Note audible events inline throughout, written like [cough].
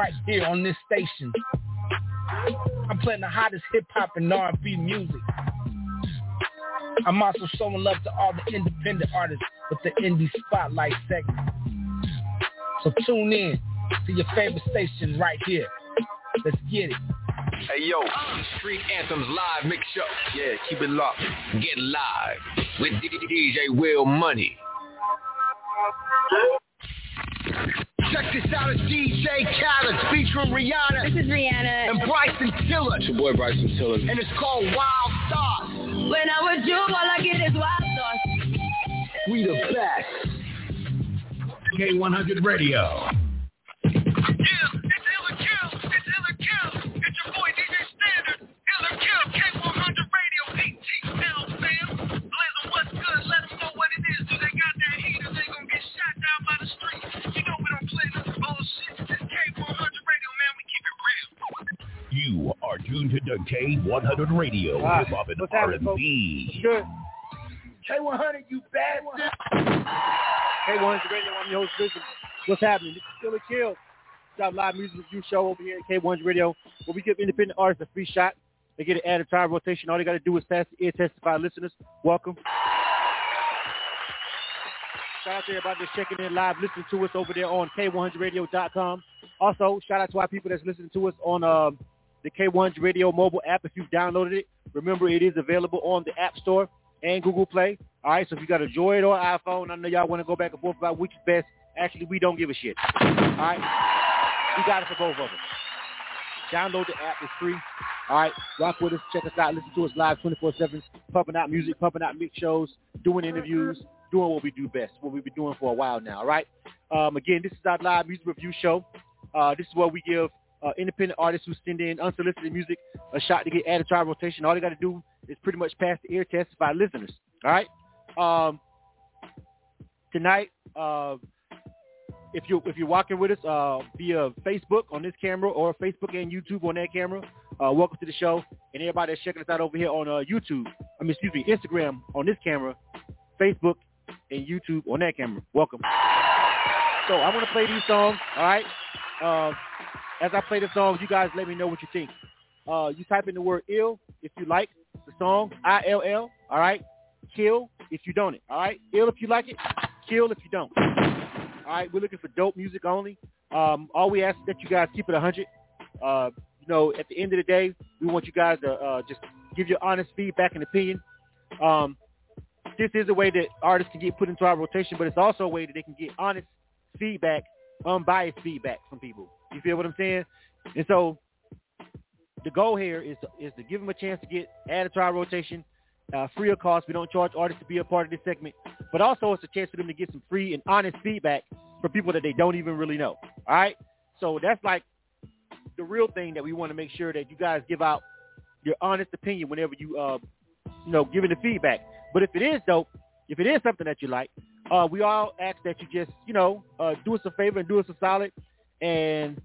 right here on this station. I'm playing the hottest hip hop and R&B music. I'm also showing love to all the independent artists with the indie spotlight segment. So tune in to your favorite station right here. Let's get it. Hey yo, Street Anthems live mix show. Yeah, keep it locked. Get live with DJ Will Money. Check this out, it's DJ Khaled featuring Rihanna. This is Rihanna. And Bryson Tiller. It's your boy Bryson Tiller. And it's called Wild Thoughts. When I'm with you, all I get is wild thoughts. We the best. K100 Radio. You tuned to K100 Radio, Ah, hip hop and what's? R&B. Good. K100, you bad one. K100 Radio, I'm your host, Blizzum. What's happening? This is Ill or Kill. Got live music review show over here at K100 Radio where we give independent artists a free shot. They get an added time rotation. All they got to do is pass the ear testify listeners. Welcome. Shout out to everybody that's checking in live, listening to us over there on K100Radio.com. Also, shout out to our people that's listening to us on um, the K1's Radio mobile app. If you've downloaded it, remember it is available on the App Store and Google Play. All right, so if you got a Droid or iPhone, I know y'all want to go back and forth about which is best. Actually, we don't give a shit. All right, we got it for both of us. Download the app; it's free. All right, rock with us, check us out, listen to us live 24/7, pumping out music, pumping out mix shows, doing interviews, doing what we do best, what we've been doing for a while now. All right. Um, again, this is our live music review show. Uh, this is where we give uh, independent artists who send in unsolicited music a shot to get added to our rotation. All they got to do is pretty much pass the ear test by listeners. All right. Um, tonight, uh, if you if you're walking with us uh, via Facebook on this camera or Facebook and YouTube on that camera, uh, welcome to the show. And everybody that's checking us out over here on uh, YouTube, I mean, excuse me, Instagram on this camera, Facebook and YouTube on that camera. Welcome. So I want to play these songs. All right. As I play the songs, you guys let me know what you think. Uh, you type in the word ill if you like the song, I-L-L, all right? Kill if you don't it, all right? Ill if you like it, kill if you don't. All right, we're looking for dope music only. Um, all we ask is that you guys keep it 100. Uh, you know, at the end of the day, we want you guys to uh, just give your honest feedback and opinion. Um, this is a way that artists can get put into our rotation, but it's also a way that they can get honest feedback, unbiased feedback from people. You feel what I'm saying? And so the goal here is to, is to give them a chance to get added to our rotation, uh, free of cost. We don't charge artists to be a part of this segment, but also it's a chance for them to get some free and honest feedback from people that they don't even really know. All right? So that's like the real thing that we want to make sure that you guys give out your honest opinion whenever you, uh, you know, giving the feedback. But if it is dope, if it is something that you like, uh, we all ask that you just, you know, uh, do us a favor and do us a solid and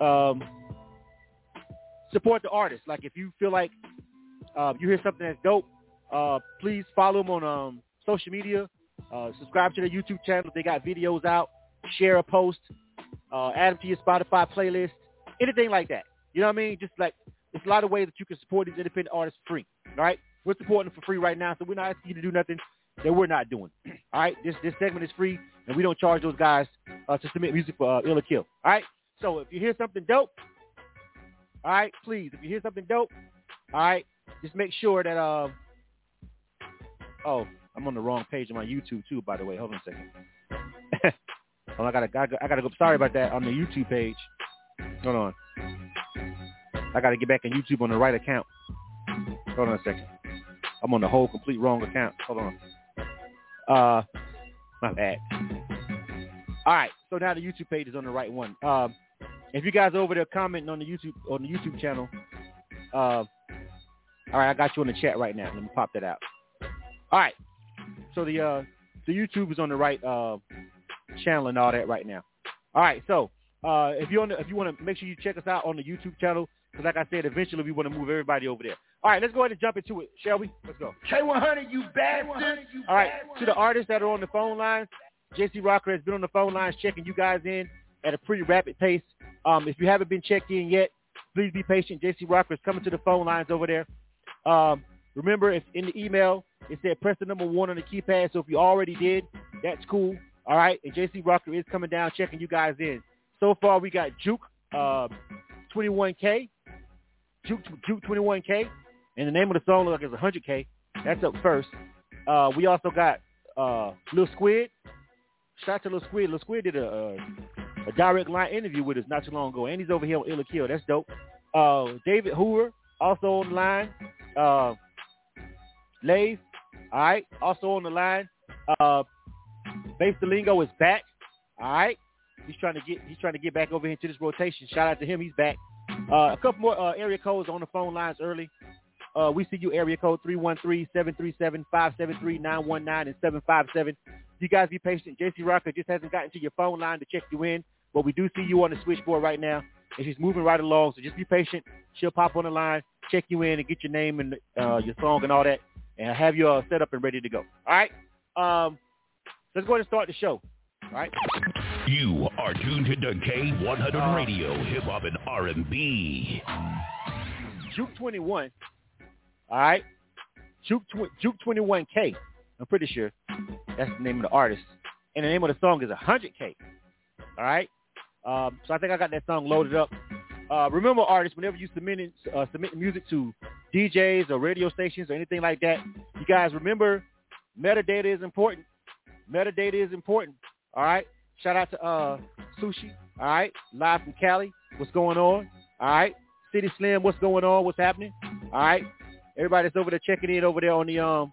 um, support the artist. Like if you feel like uh, you hear something that's dope, uh, please follow them on um, social media. Uh, subscribe to their YouTube channel. They got videos out. Share a post. Uh, add them to your Spotify playlist. Anything like that. You know what I mean? Just like there's a lot of ways that you can support these independent artists free. All right? We're supporting them for free right now, so we're not asking you to do nothing that we're not doing. [clears throat] All right? This this segment is free, and we don't charge those guys uh, to submit music for uh, Ill or Kill. All right? So if you hear something dope, all right, please, if you hear something dope, all right, just make sure that, uh, oh, I'm on the wrong page on my YouTube too, by the way. Hold on a second. [laughs] oh, I gotta, I gotta, I gotta go. Sorry about that on the YouTube page. Hold on. I gotta get back on YouTube on the right account. Hold on a second. I'm on the whole complete wrong account. Hold on. Uh, my bad. All right, so now the YouTube page is on the right one. Um, if you guys are over there commenting on the YouTube on the YouTube channel, uh, all right, I got you in the chat right now. Let me pop that out. All right, so the uh, the YouTube is on the right uh, channel and all that right now. All right, so uh, if you want to if you want to make sure you check us out on the YouTube channel because like I said, eventually we want to move everybody over there. All right, let's go ahead and jump into it, shall we? Let's go. K100, you bad one. All right, to the artists that are on the phone lines, JC Rocker has been on the phone lines checking you guys in at a pretty rapid pace. Um, if you haven't been checked in yet, please be patient. JC Rocker is coming to the phone lines over there. Um, remember, if in the email it said press the number one on the keypad. So if you already did, that's cool. All right. And JC Rocker is coming down checking you guys in. So far, we got Juke uh, 21K, Juke Juke 21K, and the name of the song looks like it's 100K. That's up first. Uh, we also got uh, Lil Squid. Shout out to Lil Squid. Lil Squid did a, a, a direct line interview with us not too long ago, and he's over here on Ill or Kill. That's dope. Uh, David Hoover also on the line. Uh, Lave, all right, also on the line. Uh, Bass Delingo is back. All right, he's trying to get he's trying to get back over into this rotation. Shout out to him, he's back. Uh, a couple more uh, area codes on the phone lines early. Uh, we see you area code 313-737-573-919 and 757. You guys be patient. JC Rocker just hasn't gotten to your phone line to check you in, but we do see you on the switchboard right now, and she's moving right along. So just be patient. She'll pop on the line, check you in, and get your name and uh, your song and all that, and have you all set up and ready to go. All right. Um, let's go ahead and start the show. All right. You are tuned to the K100 Uh, Radio, Hip Hop and R&B. Juke 21. All right. Juke, tw- Juke 21K. I'm pretty sure that's the name of the artist. And the name of the song is 100K. All right. Um, so I think I got that song loaded up. Uh, remember, artists, whenever you submit uh, submit music to DJs or radio stations or anything like that, you guys remember metadata is important. Metadata is important. All right. Shout out to uh, Sushi. All right. Live from Cali. What's going on? All right. City Slim. What's going on? What's happening? All right. Everybody that's over there checking in over there on the um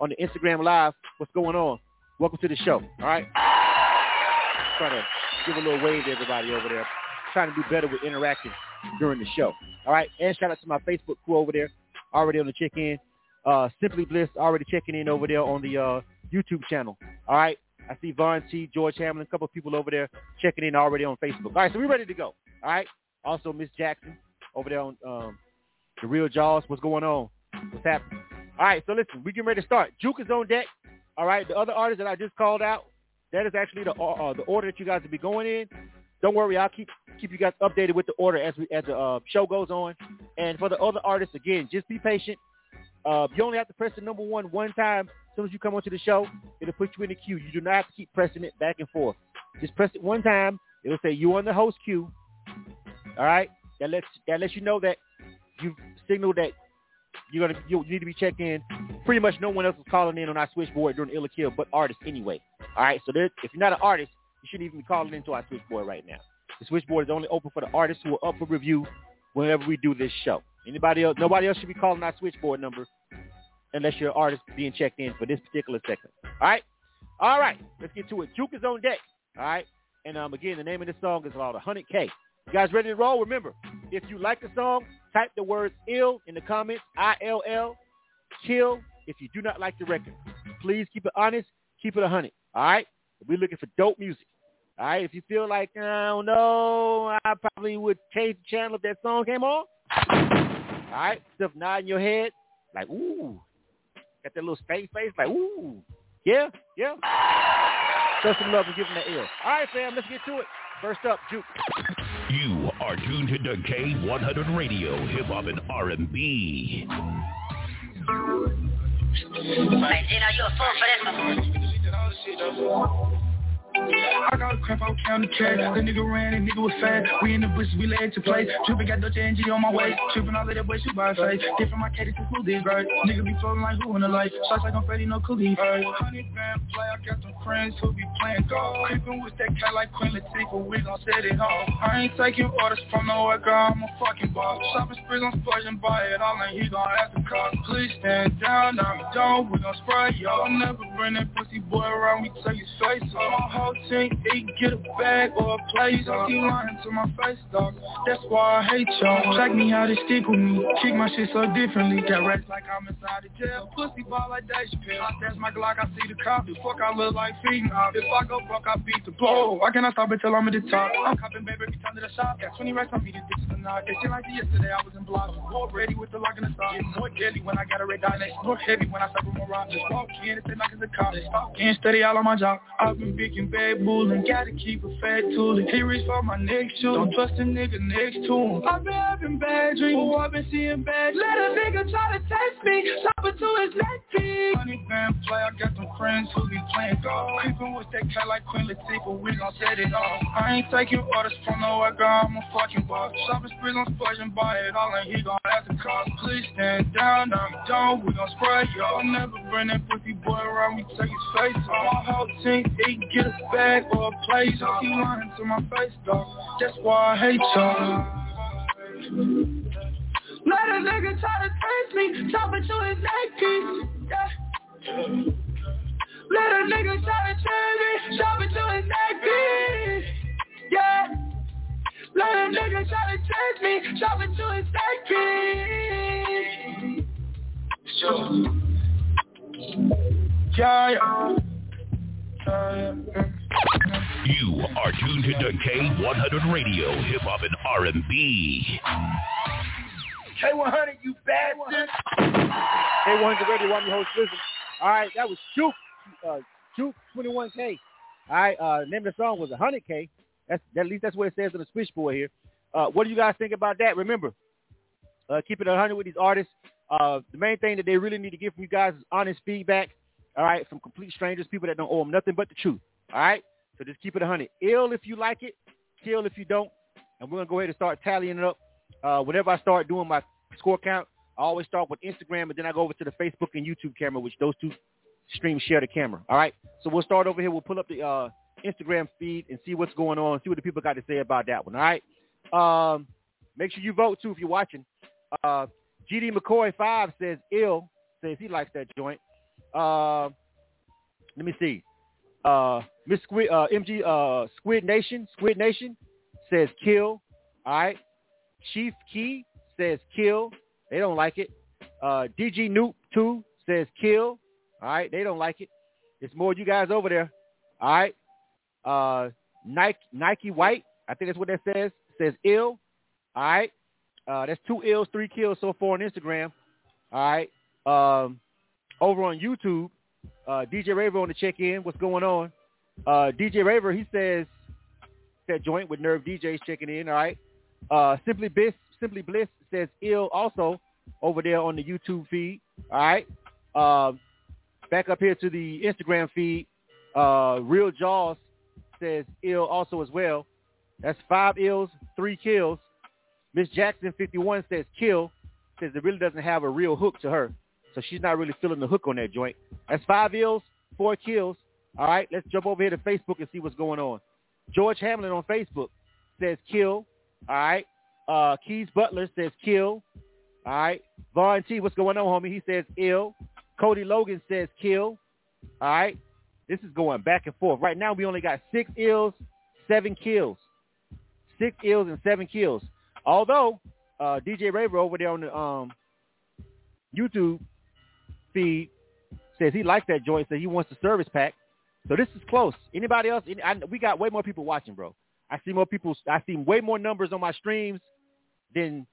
on the Instagram live. What's going on? Welcome to the show. All right. Trying to give a little wave to everybody over there. Trying to do better with interacting during the show. All right. And shout out to my Facebook crew over there, already on the check in. Uh, Simply Bliss already checking in over there on the uh, YouTube channel. All right. I see Vaughn T, George Hamlin, a couple of people over there checking in already on Facebook. All right, so we're ready to go. All right. Also, Miss Jackson over there on um, the Real Jaws. What's going on? What's happening? All right, so listen, we getting ready to start. Juke is on deck. All right, the other artists that I just called out, that is actually the uh, the order that you guys will be going in. Don't worry, I'll keep keep you guys updated with the order as we as the uh, show goes on. And for the other artists, again, just be patient. Uh, you only have to press the number one one time. As soon as you come onto the show, it'll put you in the queue. You do not have to keep pressing it back and forth. Just press it one time. It'll say you on the host queue. All right, that lets that lets you know that you signaled that you're gonna you need to be checked in. Pretty much no one else is calling in on our switchboard during Ill or Kill but artists anyway. All right, so there, if you're not an artist, you shouldn't even be calling into our switchboard right now. The switchboard is only open for the artists who are up for review whenever we do this show. Anybody else? Nobody else should be calling our switchboard number unless you're an artist being checked in for this particular segment. All right, all right, let's get to it. Juke is on deck. All right, and um, again, the name of this song is called 100K. You guys ready to roll? Remember, if you like the song, type the words ill in the comments, I-L-L, chill. If you do not like the record, please keep it honest, keep it a 100. All right? We're looking for dope music. All right? If you feel like, I don't know, I probably would change the channel if that song came on. All right? Stuff nodding your head, like, ooh. Got that little space face, like, ooh. Yeah, yeah. Show some love and give them that ill. All right, fam, let's get to it. First up, Juke. You are tuned to the K100 Radio, Hip Hop and R&B. You a fool for this one. I got a crap out county cash. The nigga ran and nigga was fat. We in the bush, we laid to play. Trippin' got Dutch NG on my way. Trippin' all of that boy, shoot by face. Different my cadence is smooth this right. Nigga be floating like who in the life. Shots like I'm Freddy, no coolie. Hundred grand play, I got some friends who be playing golf. Creepin' with that cat like Queen Latifah, we gon' set it home. I ain't taking orders from no girl, I'm a fucking boss. Shopping sprees, I'm splurging, buy it all, and he gon' have to cost. Please stand down, I'm don't, we gon' spray y'all. Never bring that pussy boy around, we tell you face off. Whole team, they get a bag or a place. You lying to my face, dog. That's why I hate y'all. Check me how they stick with me. Kick my shit so differently. Got rats like I'm inside the jail. Pussy ball like Dave Chappelle. That's my Glock, I see the cop. The fuck I look like feeding off. If I go fuck, I beat the blow. Why can't I stop until I'm at the top. I'm copping, baby, every time to the shop. Got 20 racks on me, the ditch or not. They shit like yesterday, I was in blocks. More ready with the lock in the stop. Get more deadly when I got a red dot. They more heavy when I start with my rock. Just walk in say like it's a cop. Stop getting steady all on my job. I've been big and bad Red Bull and gotta keep a fat tool. He reach for my next shoe. Don't trust a nigga next to him. I've been having bad dreams. Oh, I've been seeing bad. Let a nigga try to test me. Chop it to his neck piece. Honey band play. I got some friends who be playing golf. Creeping with that cat like Queen Latifah. We gon' set it off. I ain't taking orders from no other. I'm a fucking boss. Shopping sprees on splurging, buy it all and he gon' have to cost. Please stand down. I'm done. We gon' spray y'all. Never bring that pussy boy around We Take his face off. My whole team, can get a bag or a place. He lying to my face, dog. That's why I hate y'all. Let a nigga try to taste me, chop it to his neck piece. Yeah. Let a nigga try to change me, chop it to his neck piece. Yeah. Let a nigga try to change me, chop it to his neck piece. Yeah, yeah. Yeah, yeah. You are tuned to K100 Radio, Hip Hop and R&B. K100, you bastard. K100 Radio, I'm your host, Blizzum. All right, that was Juke, uh, Juke 21K. All right, uh, name of the song was 100K. That's at least that's what it says on the switchboard here. Uh, what do you guys think about that? Remember, uh, keep it 100 with these artists. Uh, the main thing that they really need to get from you guys is honest feedback. All right, from complete strangers, people that don't owe them nothing but the truth. All right, so just keep it 100. Ill if you like it, kill if you don't. And we're gonna go ahead and start tallying it up. Uh, whenever I start doing my score count, I always start with Instagram, and then I go over to the Facebook and YouTube camera, which those two streams share the camera. All right, so we'll start over here. We'll pull up the uh, Instagram feed and see what's going on, see what the people got to say about that one. All right. Um, make sure you vote too if you're watching. Uh, GD McCoy five says ill says he likes that joint. Uh, let me see. Uh, Miss Squid, uh, MG, uh, Squid Nation, Squid Nation says kill. All right. Chief Key says kill. They don't like it. Uh, DG Noop 2 says kill. All right. They don't like it. It's more you guys over there. All right. Uh, Nike, Nike White, I think that's what that says, says ill. All right. Uh, that's two ills, three kills so far on Instagram. All right. Um, over on YouTube, uh, DJ Raver on the check-in. What's going on? Uh, DJ Raver, he says that joint with Nerve DJs checking in. All right. Uh, Simply Bliss, Simply Bliss says ill also over there on the YouTube feed. All right. Uh, back up here to the Instagram feed. Uh, Real Jaws says ill also as well. That's five ills, three kills. Miss Jackson 51 says kill. Says it really doesn't have a real hook to her. So she's not really feeling the hook on that joint. That's five ills, four kills. All right, let's jump over here to Facebook and see what's going on. George Hamlin on Facebook says kill. All right. Uh, Keys Butler says kill. All right. Vaughn T, what's going on, homie? He says ill. Cody Logan says kill. All right. This is going back and forth. Right now, we only got six ills, seven kills. Six ills and seven kills. Although uh, DJ Raver over there on the um, YouTube feed says he likes that joint, so he wants the service pack. So this is close. Anybody else? Any, I, we got way more people watching, bro. I see more people. I see way more numbers on my streams than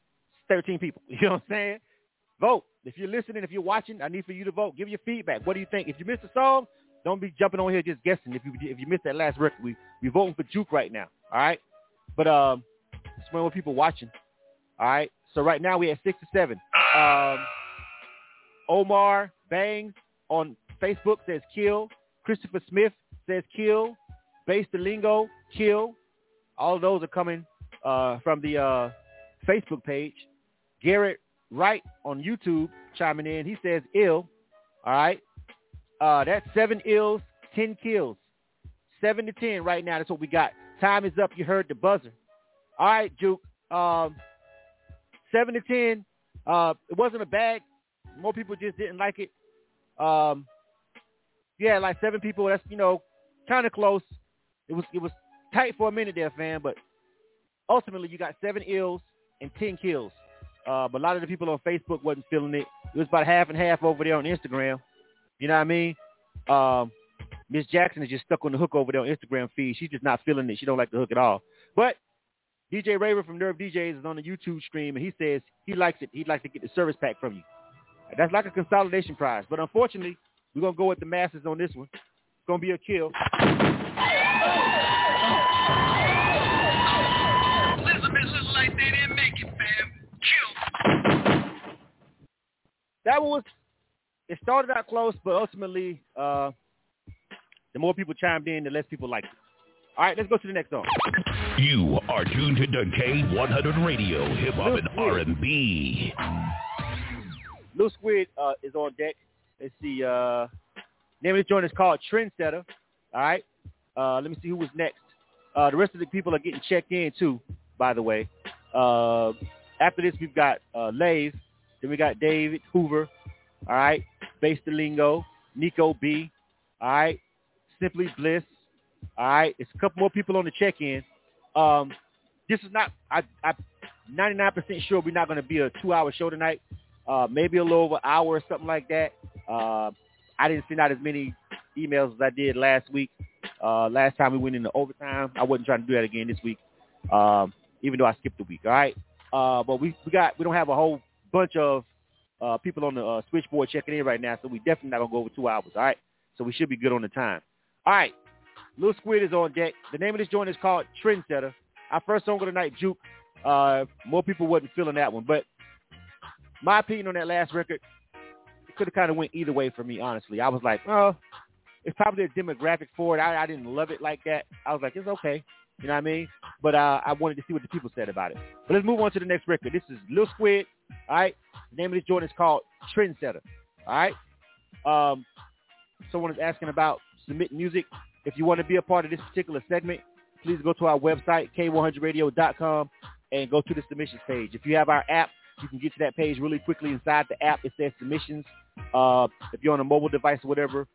13 people. [laughs] You know what I'm saying? Vote. If you're listening, if you're watching, I need for you to vote. Give your feedback. What do you think? If you missed a song, don't be jumping on here just guessing. If you if you missed that last record, we we voting for Juke right now. All right. But um, it's more people watching. All right. So right now we at six to seven. Um, Omar Bangs on Facebook says kill. Christopher Smith says kill. Base the lingo, kill. All those are coming uh, from the uh, Facebook page. Garrett Wright on YouTube chiming in. He says ill. All right. Uh, that's seven ills, ten kills. Seven to ten right now. That's what we got. Time is up. You heard the buzzer. All right, Juke. Um, seven to ten. Uh, it wasn't a bad. More people just didn't like it. Um, yeah, like seven people. That's you know, kind of close. It was it was tight for a minute there, fam. But ultimately, you got seven ills and ten kills. Uh, but a lot of the people on Facebook wasn't feeling it. It was about half and half over there on Instagram. You know what I mean? Um, Miss Jackson is just stuck on the hook over there on Instagram feed. She's just not feeling it. She don't like the hook at all. But DJ Raver from Nerve DJs is on the YouTube stream, and he says he likes it. He'd like to get the service pack from you. That's like a consolidation prize. But unfortunately, we're gonna go with the masses on this one. It's gonna be a kill. That was. It started out close, but ultimately, uh, the more people chimed in, the less people liked it. All right, let's go to the next song. You are tuned to K100 Radio, hip hop and R&B. Lil Squid uh, is on deck. Let's see. Uh, name of this joint is called Trendsetter. All right. Uh, let me see who was next. Uh, the rest of the people are getting checked in too, by the way. Uh, after this, we've got uh. Then we got David Hoover. All right. Base the Lingo. Nico B. All right. Simply Bliss. All right. It's a couple more people on the check-in. Um, this is not, I, I'm 99% sure we're not going to be a two-hour show tonight uh, maybe a little over an hour or something like that. Uh, I didn't send out as many emails as I did last week. Uh, last time we went into overtime, I wasn't trying to do that again this week, um, even though I skipped a week. All right, uh, but we we got we don't have a whole bunch of uh, people on the uh, switchboard checking in right now, so we definitely not gonna go over two hours. All right, so we should be good on the time. All right, Lil Squid is on deck. The name of this joint is called Trendsetter. Our first song of the night, Juke. Uh, more people wasn't feeling that one, but my opinion on that last record, it could have kind of went either way for me, honestly. I was like, oh, it's probably a demographic for it. I, I didn't love it like that. I was like, it's okay. You know what I mean? But uh, I wanted to see what the people said about it. But let's move on to the next record. This is Lil Squid. All right. The name of this joint is called Trendsetter. All right. Um, someone is asking about submitting music. If you want to be a part of this particular segment, please go to our website, k100radio.com, and go to the submissions page. If you have our app, you can get to that page really quickly inside the app. It says submissions. Uh, if you're on a mobile device or whatever,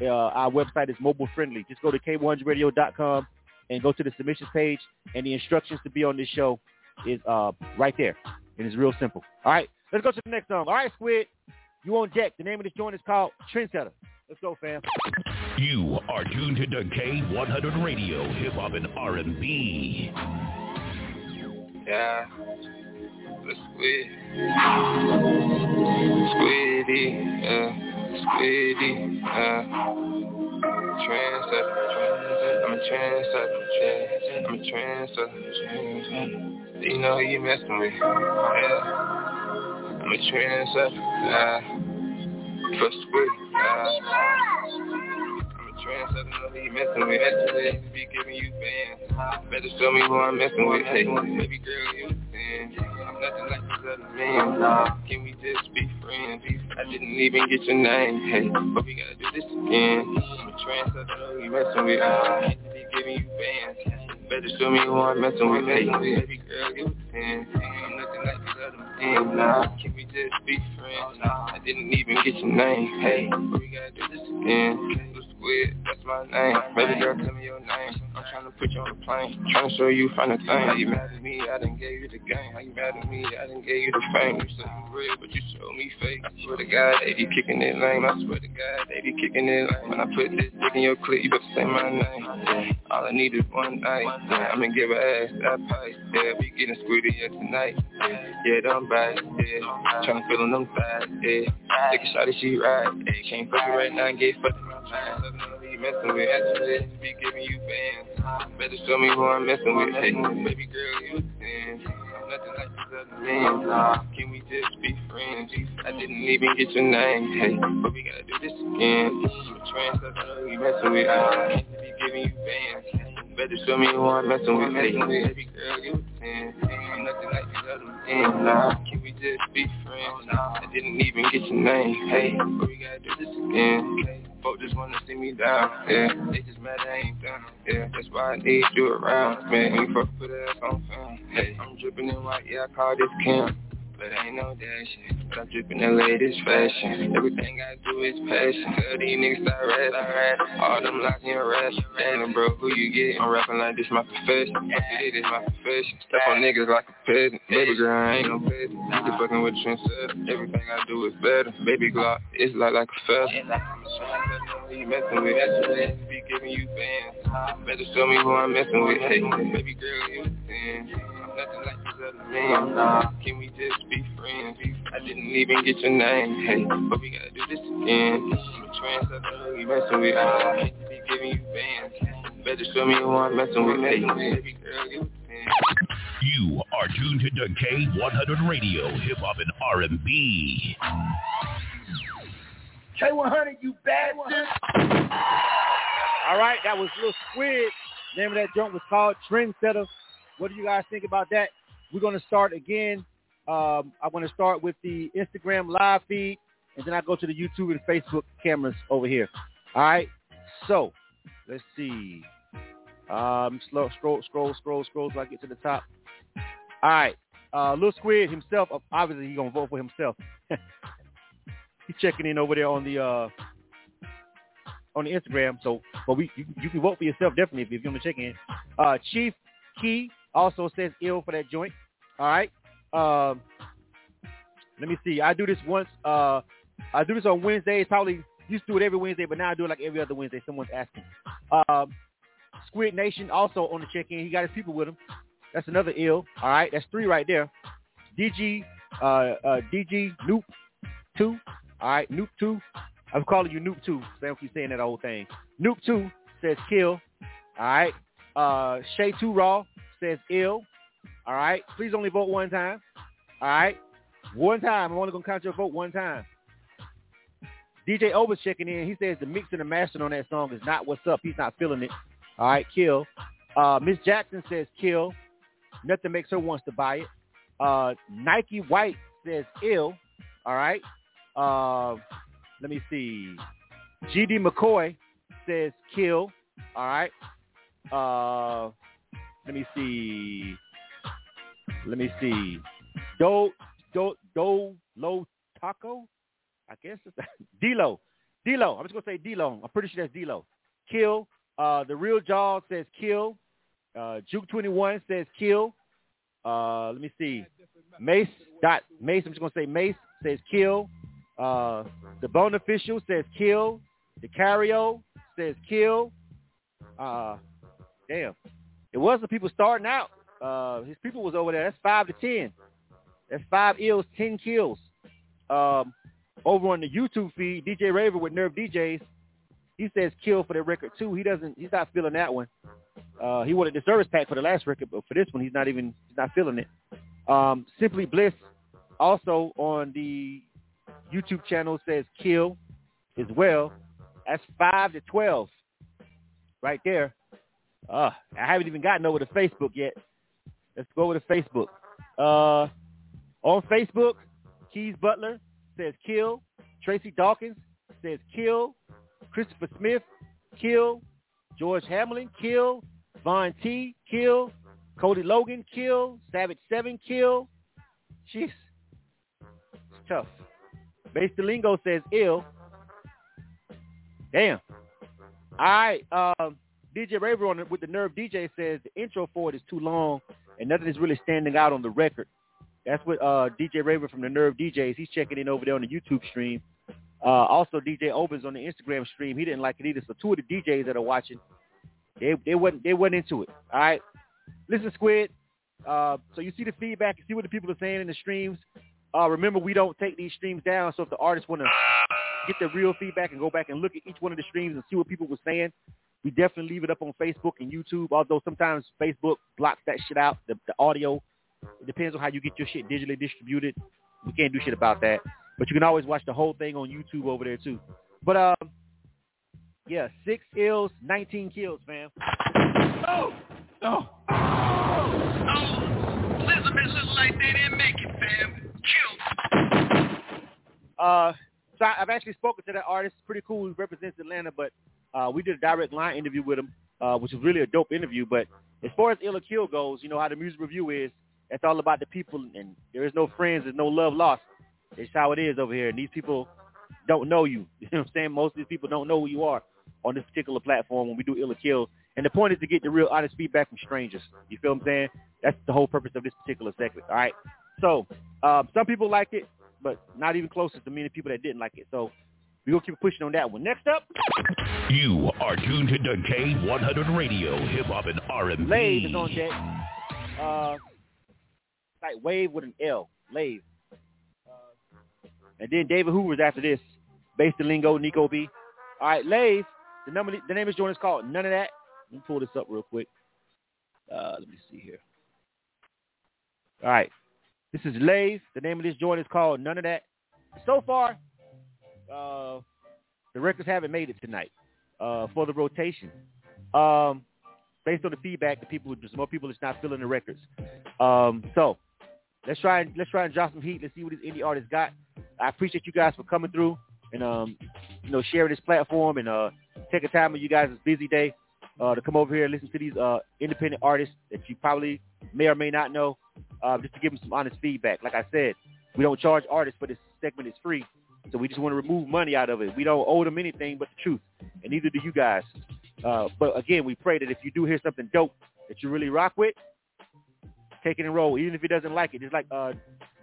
uh, our website is mobile friendly. Just go to k100radio.com and go to the submissions page, and the instructions to be on this show is uh, right there. And it's real simple. All right, let's go to the next song. All right, Squid, you on deck. The name of this joint is called Trendsetter. Let's go, fam. You are tuned to K100 Radio, Hip Hop and R&B. Yeah the squid. Squiddy, uh, squiddy, uh. Trendsetter, I'm a yeah. I'm a yeah. You know who you messing with, yeah. I'm a trendsetter, uh. For squid, uh trends, I know who messing with. Messing with, be giving you fans. Better show me who I'm messing with. Hey, baby girl, you sin. I'm nothing like these other men. Can we just be friends? I didn't even get your name. Hey, but we gotta do this again. I'm a trans, I know who messing with. Can't be giving you fans. Better show me who I'm messing with. Hey, baby girl, you sin. I'm nothing like these other men. Nah, Can we just be friends? I didn't even get your name. Hey, but we gotta do this again. Squid, that's my name. Baby girl, tell me your name. I'm trying to put you on the plane. Trying to show you find a thing. How you mad at me? I didn't gave you the game. How you mad at me? I didn't gave you the fame. You said you real, but you showed me fake. I swear to God, they be kicking it lame. I swear to God, they be kicking it lame. When I put this dick in your clip, you better say my name. All I need is one night. Yeah, I'ma give her ass that pipe. Yeah, we getting squiddy yeah tonight. Yeah, them back. Yeah, trying to fill in them thighs. Yeah, take a shot if she right. Yeah, can't fuck it right now get fucked be messing with, messing with, be giving you fans. Better show me who I'm messing with. Hey, baby girl, you sin. I'm nothing like these other men. Can we just be friends? I didn't even get your name. Hey, but we gotta do this again. Trans, I know you messing with. I be giving you fans. Better show me who I'm messing with. Hey, baby girl, you sin. I'm nothing like these other men. Can we just be friends? I didn't even get your name. Hey, but we gotta do this again. Folk just wanna see me down, yeah. They just mad I ain't done, yeah. That's why I need you around, man. You fuck put ass on film, hey. I'm dripping in white, yeah. I call this camp but ain't no dashing. I'm dripping the latest fashion. Everything I do is passion. Tell these niggas start rapping. All them locks in rap. Damn, bro, who you get? I'm rapping like this my profession. I it is my profession. Step on niggas like a peasant. Baby girl, I ain't no peasant. You can fucking with a trendsetter. Everything I do is better. Baby Glock, it's like like a feather. You messing with, be giving you fans. Better show me who I'm messing with. Hey, baby girl, you 10 nothing like these other men. Can we just be friends? I didn't even get your name, hey, but we gotta do this again. I'm a trans, I know you messing with. I hate to be giving you bands. Better show me who I'm messing with, hey, baby girl, you you are tuned to K100 Radio, Hip Hop and R&B. K100, you bastard. All right, that was Lil Squid. Name of that joint was called Trendsetter. What do you guys think about that? We're going to start again. Um, I'm going to start with the Instagram live feed, and then I go to the YouTube and Facebook cameras over here. All right. So let's see. Um, slow, scroll, scroll, scroll, scroll till I get to the top. All right. Uh, Lil Squid himself, obviously he's gonna vote for himself. [laughs] he's checking in over there on the uh, on the Instagram. So, but we you, you can vote for yourself definitely if, if you want to check in. Uh, Chief Key also says ill for that joint. All right. Um, let me see. I do this once. Uh, I do this on Wednesdays. Probably used to do it every Wednesday, but now I do it like every other Wednesday. Someone's asking. Um, Squid Nation also on the check-in. He got his people with him. That's another ill. All right, that's three right there. DG, uh, uh, DG Noop two. All right, Noop two. I'm calling you Noop two. I don't keep saying that whole thing. Noop two says kill. All right. Uh, Shay two raw says ill. All right. Please only vote one time. All right. One time. I'm only gonna count your vote one time. DJ Ober's checking in. He says the mix and the mastering on that song is not what's up. He's not feeling it. All right, kill. Uh, Miss Jackson says kill. Nothing makes her wants to buy it. Uh, Nike White says ill. All right. Uh, let me see. GD McCoy says kill. All right. Let me see. Let me see. Do do do lo taco. I guess it's [laughs] D-Lo. D-Lo. I'm just gonna say D-Lo. I'm pretty sure that's D-Lo. Kill. Uh, the real Jaws says kill. Uh, Juke 21 says kill. Uh, let me see. Mace dot Mace. I'm just gonna say Mace says kill. Uh, the Bone Official says kill. The Cario says kill. Uh, damn. It was the people starting out. Uh, his people was over there. That's five to ten. That's five ills, ten kills. Um, over on the YouTube feed, DJ Raver with Nerve DJs, he says kill for the record too. He doesn't. He's not feeling that one. Uh, he wanted the service pack for the last record, but for this one, he's not even. He's not feeling it. Um, Simply Bliss, also on the YouTube channel, says kill as well. That's five to twelve, right there. Uh, I haven't even gotten over to Facebook yet. Let's go over to Facebook. Uh, on Facebook, Keys Butler says kill. Tracy Dawkins says kill. Christopher Smith, kill. George Hamlin, kill. Von T, kill. Cody Logan, kill. Savage 7, kill. Jeez. It's tough. Base says ill. Damn. All right. Um, DJ Raver on with the Nerve DJ says the intro for it is too long and nothing is really standing out on the record. That's what uh, DJ Raver from the Nerve DJs. He's checking in over there on the YouTube stream. Uh, also, DJ Opens on the Instagram stream. He didn't like it either. So two of the DJs that are watching, they they wasn't they wasn't into it. All right, listen, Squid. Uh, so you see the feedback, you see what the people are saying in the streams. Uh, remember, we don't take these streams down. So if the artists want to get the real feedback and go back and look at each one of the streams and see what people were saying, we definitely leave it up on Facebook and YouTube. Although sometimes Facebook blocks that shit out, the, the audio. It depends on how you get your shit digitally distributed. We can't do shit about that. But you can always watch the whole thing on YouTube over there too. But um, yeah, six ills, nineteen kills, fam. Oh, oh, looked like they didn't make it, fam. Kill. Uh, so I, I've actually spoken to that artist. Pretty cool. He represents Atlanta, but uh, we did a direct line interview with him, uh, which was really a dope interview. But as far as Ill or Kill goes, you know how the music review is. It's all about the people, and there is no friends. There's no love lost. It's how it is over here. And these people don't know you. [laughs] You know what I'm saying? Most of these people don't know who you are on this particular platform when we do ill or kill. And the point is to get the real honest feedback from strangers. You feel what I'm saying? That's the whole purpose of this particular segment. All right. So um, some people liked it, but not even close to many people that didn't like it. So we're going to keep pushing on that one. Next up. You are tuned to K100 Radio, Hip Hop and R&B. Lave is on deck. Uh, like Wave with an L. Lave. And then David Hoover's after this. Base the Lingo, Nico B. All right, Lave. The number, the name of this joint is called None of That. Let me pull this up real quick. Uh, let me see here. All right. This is Lave. The name of this joint is called None of That. So far, uh, the records haven't made it tonight uh, for the rotation. Um, based on the feedback, the people, there's more people that's not filling the records. Um, so let's try and let's try and drop some heat. Let's see what these indie artists got. I appreciate you guys for coming through and um, you know sharing this platform and uh, taking time of you guys' busy day uh, to come over here and listen to these uh, independent artists that you probably may or may not know, uh, just to give them some honest feedback. Like I said, we don't charge artists, but this segment is free. So we just want to remove money out of it. We don't owe them anything but the truth, and neither do you guys. Uh, but again, we pray that if you do hear something dope that you really rock with, take it and roll, even if he doesn't like it. Just like uh,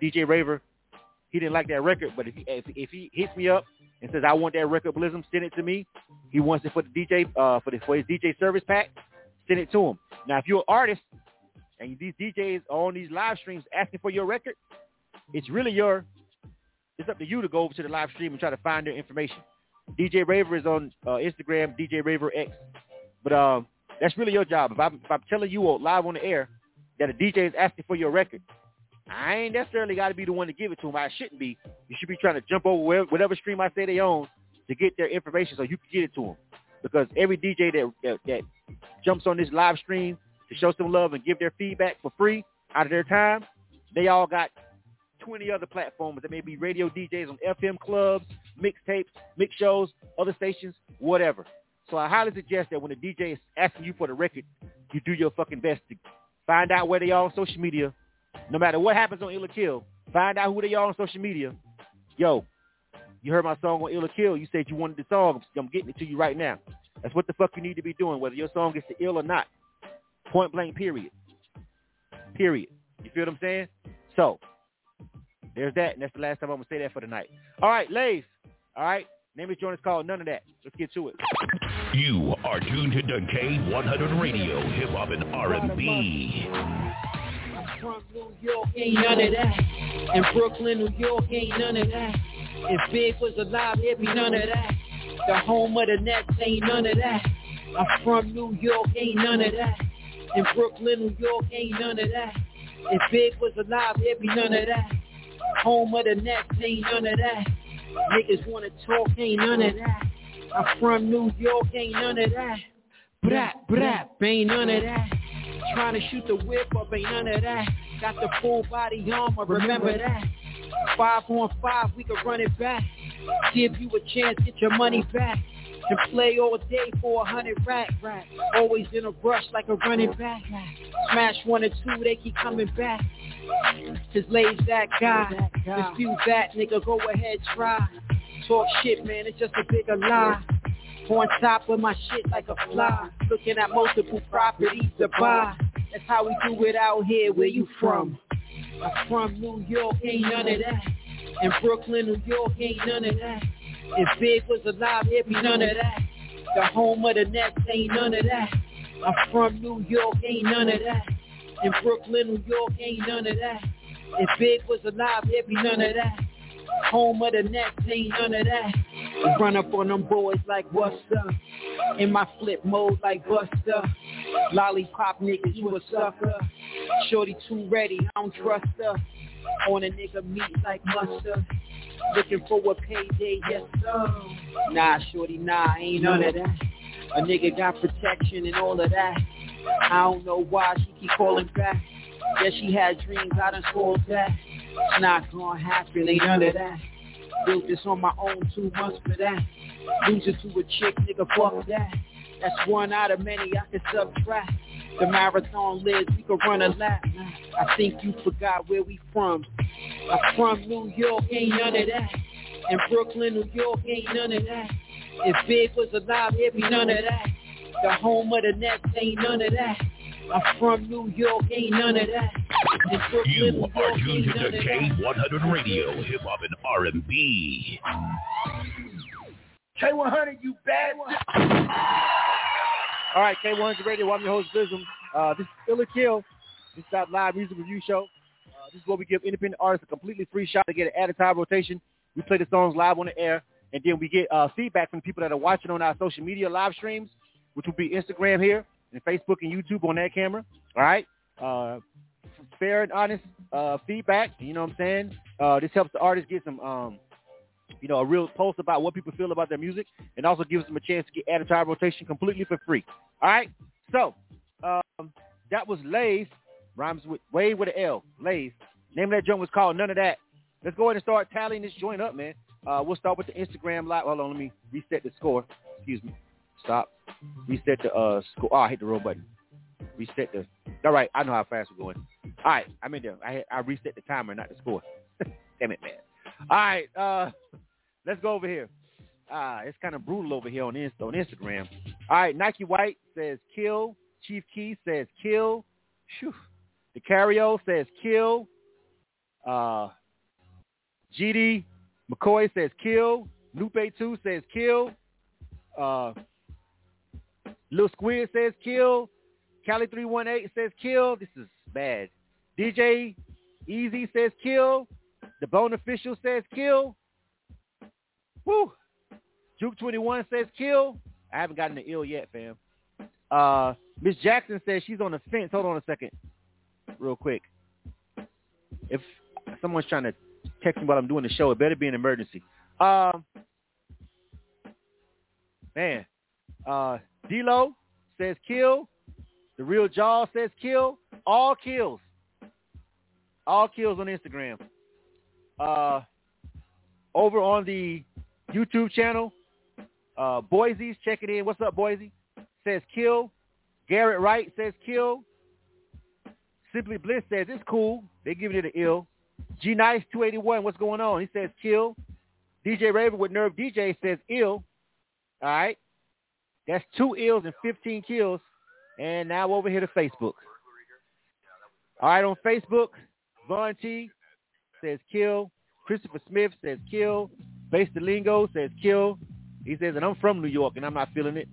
DJ Raver, he didn't like that record, but if he, if, if he hits me up and says I want that record, Blizzum, send it to me. He wants it for the DJ uh, for the for his DJ service pack. Send it to him. Now, if you're an artist and these DJs are on these live streams asking for your record, it's really your it's up to you to go over to the live stream and try to find their information. DJ Raver is on uh, Instagram, DJ Raver X. But um, that's really your job. If I'm, if I'm telling you live on the air that a DJ is asking for your record, I ain't necessarily got to be the one to give it to him. I shouldn't be. You should be trying to jump over whatever stream I say they own to get their information so you can get it to them. Because every DJ that, that, that jumps on this live stream to show some love and give their feedback for free out of their time, they all got 20 other platforms. There may be radio DJs on FM clubs, mixtapes, mix shows, other stations, whatever. So I highly suggest that when the DJ is asking you for the record, you do your fucking best to find out where they are on social media. No matter what happens on Ill or Kill, find out who they are on social media. Yo, you heard my song on Ill or Kill. You said you wanted the song. I'm getting it to you right now. That's what the fuck you need to be doing, whether your song gets to ill or not. Point blank, period. Period. You feel what I'm saying? So, there's that, and that's the last time I'm going to say that for tonight. All right, Lave. All right. Name of joint is called None of That. Let's get to it. You are tuned to K100 Radio, Hip Hop and R&B. From New York, ain't none of that. In Brooklyn, New York, ain't none of that. If Big was alive, there'd be none of that. The home of the Nets ain't none of that. I'm from New York, ain't none of that. In Brooklyn, New York, ain't none of that. If Big was alive, there'd be none of that. Home of the Nets ain't none of that. Niggas wanna talk, ain't none of that. I'm from New York, ain't none of that. Brap, brap, ain't none of that. Trying to shoot the whip up, ain't none of that. Got the full body armor, remember that. Five on five, we can run it back. Give you a chance, get your money back. And play all day for a hundred rack, rack. Always in a rush like a running back. Smash one or two, they keep coming back. Cause Lay's that guy. Dispute that, nigga, go ahead, try. Talk shit, man, it's just a bigger lie. On top of my shit like a fly. Looking at multiple properties to buy. That's how we do it out here, where you from? I'm from New York, ain't none of that. In Brooklyn, New York, ain't none of that. If Big was alive, it'd be none of that. The home of the Nets ain't none of that. I'm from New York, ain't none of that. In Brooklyn, New York, ain't none of that. If Big was alive, it'd be none of that. Home of the Nets ain't none of that. Run up on them boys like what's up? In my flip mode like Buster. Lollipop niggas, you a sucker. Shorty too ready, I don't trust her. On a nigga meat like mustard. Looking for a payday, yes sir. Nah, shorty, nah, ain't none of that. A nigga got protection and all of that. I don't know why she keep calling back. Yeah, she had dreams, I done spoiled that. It's not gonna happen, ain't none of that. Built this on my own, two months for that. Lose it to a chick, nigga, fuck that. That's one out of many I can subtract. The marathon lives, we can run a lap. I think you forgot where we from. I'm from New York, ain't none of that. In Brooklyn, New York, ain't none of that. If Big was alive, it'd be none of that. The home of the Nets ain't none of that. I'm from New York, ain't none of that. Brooklyn, You are tuned to none. K100 Radio, Hip Hop and R&B. K100, you bad one. [laughs] All right, K100 Radio. I'm your host, Blizzum. Uh, this is Ill or Kill. This is our live music review show. Uh, this is where we give independent artists a completely free shot to get an added time rotation. We play the songs live on the air, and then we get uh, feedback from people that are watching on our social media live streams, which will be Instagram here and Facebook and YouTube on that camera. All right? Uh, fair and honest uh, feedback. You know what I'm saying? Uh, this helps the artists get some um, you know, a real post about what people feel about their music, and also gives them a chance to get added to our rotation completely for free. All right. So um, that was Lave, rhymes with Wade with an L. Lave. Name of that joint was called None of That. Let's go ahead and start tallying this joint up, man. Uh, we'll start with the Instagram live. Hold on, let me reset the score. Excuse me. Stop. Reset the uh score. Oh, I hit the wrong button. Reset the. All right, I know how fast we're going. All right, I'm in there. I I reset the timer, not the score. [laughs] Damn it, man. All right, uh, let's go over here. Ah, it's kind of brutal over here on Insta, on Instagram. All right, Nike White says kill. Chief Key says kill. Whew. DiCario says kill. Uh, GD McCoy says kill. Lupe 2 says kill. Uh, Lil Squid says kill. Cali 318 says kill. This is bad. DJ Easy says kill. The Bone Official says kill. Woo. Juke 21 says kill. I haven't gotten the ill yet, fam. Uh, Miss Jackson says she's on the fence. Hold on a second, real quick. If someone's trying to text me while I'm doing the show, it better be an emergency. Um, man, uh, D-Lo says kill. The real Jaw says kill. All kills. All kills on Instagram. Uh, over on the YouTube channel, uh, Boise's checking in. What's up, Boise? Says kill. Garrett Wright says kill. Simply Bliss says it's cool. They're giving it an ill. G Nice 281, what's going on? He says kill. DJ Raven with Nerve DJ says ill. All right. That's two ills and 15 kills. And now over here to Facebook. All right, on Facebook, Von T says kill. Christopher Smith says kill. Base Delingo says kill. He says, and I'm from New York and I'm not feeling it.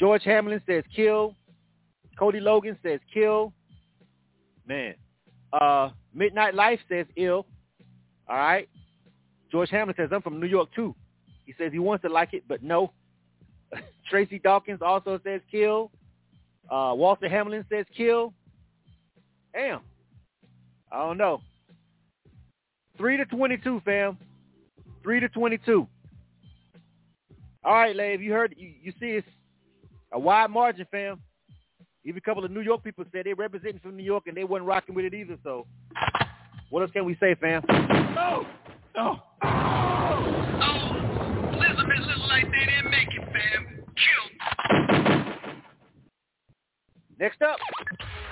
George Hamlin says kill. Cody Logan says kill. Man. Uh, Midnight Life says ill. All right. George Hamlin says, I'm from New York too. He says he wants to like it, but no. [laughs] Tracy Dawkins also says kill. Uh, Walter Hamlin says kill. Damn. I don't know. 3 to 22, fam. 3 to 22. All right, Lave, you heard, you, you see it's a wide margin, fam. Even a couple of New York people said they representing from New York and they wasn't rocking with it either. So what else can we say, fam? No, no. Oh, Elizabeth look like they didn't make it, fam. Killed. Next up.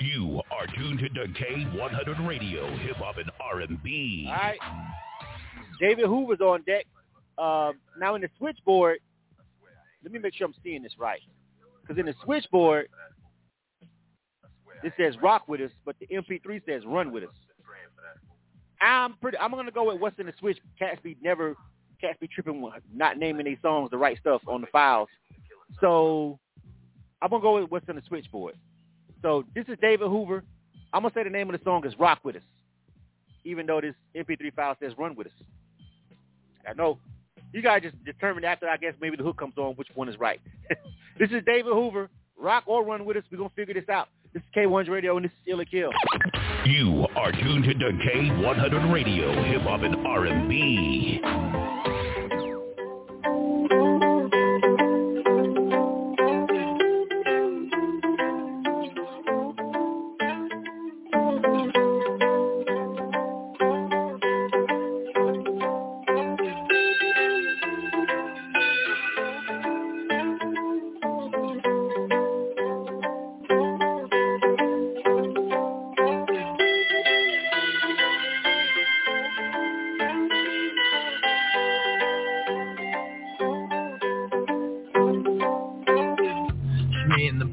You are tuned to K100 Radio, Hip Hop and R&B. All right. David Hoover's on deck. Uh, now in the switchboard, let me make sure I'm seeing this right. Because in the switchboard, it says rock with us, but the MP3 says run with us. I'm pretty. I'm gonna go with what's in the switch. Cats be never, cats be tripping, not naming these songs the right stuff on the files. So I'm gonna go with what's in the switchboard. So this is David Hoover. I'm gonna say the name of the song is Rock with Us, even though this MP3 file says Run with Us. I know you guys just determine after I guess maybe the hook comes on which one is right. [laughs] this is David Hoover. Rock or run with us. We're gonna figure this out. This is K100 Radio and this is Ill or Kill. You are tuned to K100 Radio, Hip Hop and R&B.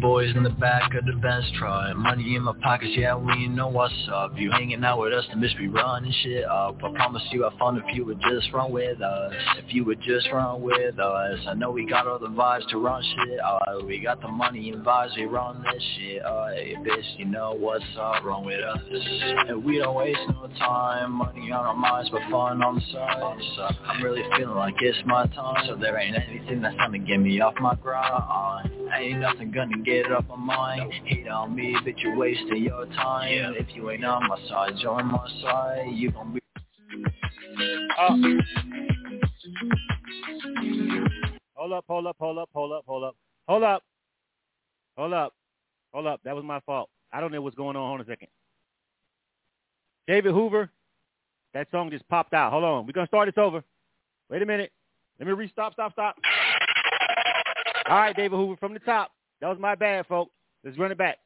Boys in the back of the Benz truck Money in my pockets, yeah, we know what's up. You hanging out with us, the must be running shit up. I promise you I found if you would just run with us. If you would just run with us. I know we got all the vibes to run shit uh, We got the money and vibes, we run this shit uh, Hey bitch, you know what's up, run with us. And we don't waste no time. Money on our minds, but fun on the side. I'm really feeling like it's my time. So there ain't anything that's gonna get me off my grind Ain't nothing gonna get up on mine Hate on me, bitch, you're wasting your time If you ain't on my side, join my side You gon' be Uh, Hold up, hold up, hold up, hold up, hold up, hold up, hold up, hold up. That was my fault. I don't know what's going on. Hold on a second. David Hoover, that song just popped out. Hold on. We're going to start this over. Wait a minute. Let me re-stop, stop, stop. All right, David Hoover from the top. That was my bad, folks. Let's run it back.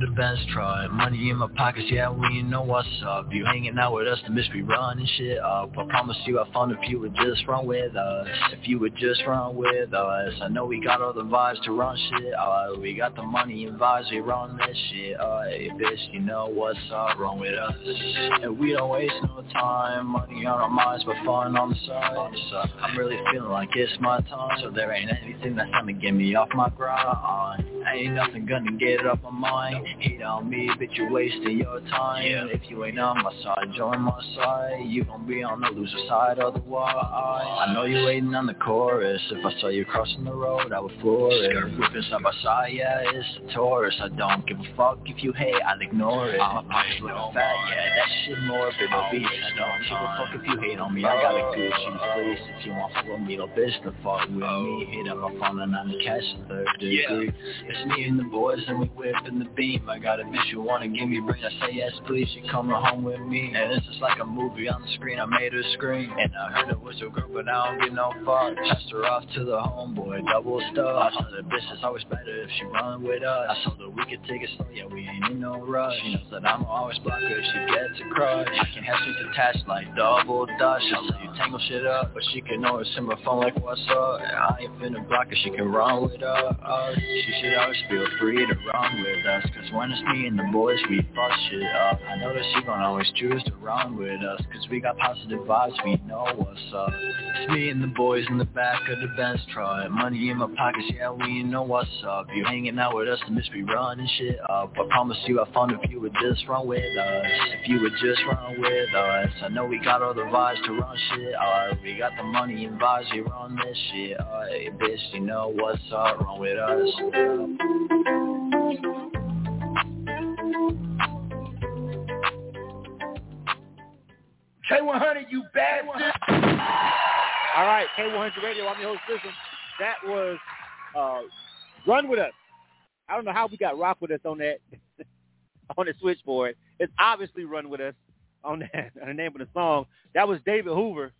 The best truck. Money in my pockets, yeah, we know what's up. You hanging out with us, the miss be running shit up. I promise you I found if you would just run with us. If you would just run with us. I know we got all the vibes to run shit uh, We got the money and vibes, we run this shit Hey bitch, you know what's up, wrong with us. And we don't waste no time. Money on our minds, but fun on the side. I'm really feeling like it's my time. So there ain't anything that's gonna get me off my grind. Ain't nothing gonna get it up mine. Hate on me, bitch, you're wasting your time. Yeah. If you ain't on my side, join my side. You gon' be on the loser side otherwise. I know you waiting on the chorus. If I saw you crossing the road, I would floor it. Whipping side by side, yeah, it's a Taurus. I don't give a fuck if you hate, I'll ignore it. My pockets looking fat, yeah, that shit morbid, obese. I don't give a fuck if you hate on me. I got a good shoes, please. If you want fuck with me, no bitch to fuck with me. Hit up my phone and I'm in third degree. It's me and the boys and we whipping the beam. I got a bitch who wanna give me brain. I say yes, please. She coming home with me. And it's just like a movie on the screen. I made her scream. And I heard it was a girl, but I don't get no fuck. Passed her off to the homeboy, double stuff. I told the bitch it's always better if she run with us. I told her we could take it slow, yeah, we ain't in no rush. She knows that I'ma always block her if she gets a crush. I can have shit attached like double dutch. I'll tell you tangle shit up, but she can always send my phone like what's up. And I ain't finna block her, she can run with us. She should always feel free to run with us Cause when it's me and the boys we fuck shit up I know that she gon' always choose to run with us Cause we got positive vibes, we know what's up. It's me and the boys in the back of the Benz truck. Money in my pockets, yeah we know what's up. You hanging out with us, the miss be running shit up. I promise you I found if you would just run with us. If you would just run with us. I know we got all the vibes to run shit up. We got the money and vibes, we run this shit up. Hey bitch, you know what's up, run with us K100, you bastard. All right, K100 Radio. I'm your host, Blizzum. That was uh, Run With Us. I don't know how we got Rock With Us on that [laughs] on the switchboard. It's obviously Run With Us on that [laughs] on the name of the song. That was David Hoover.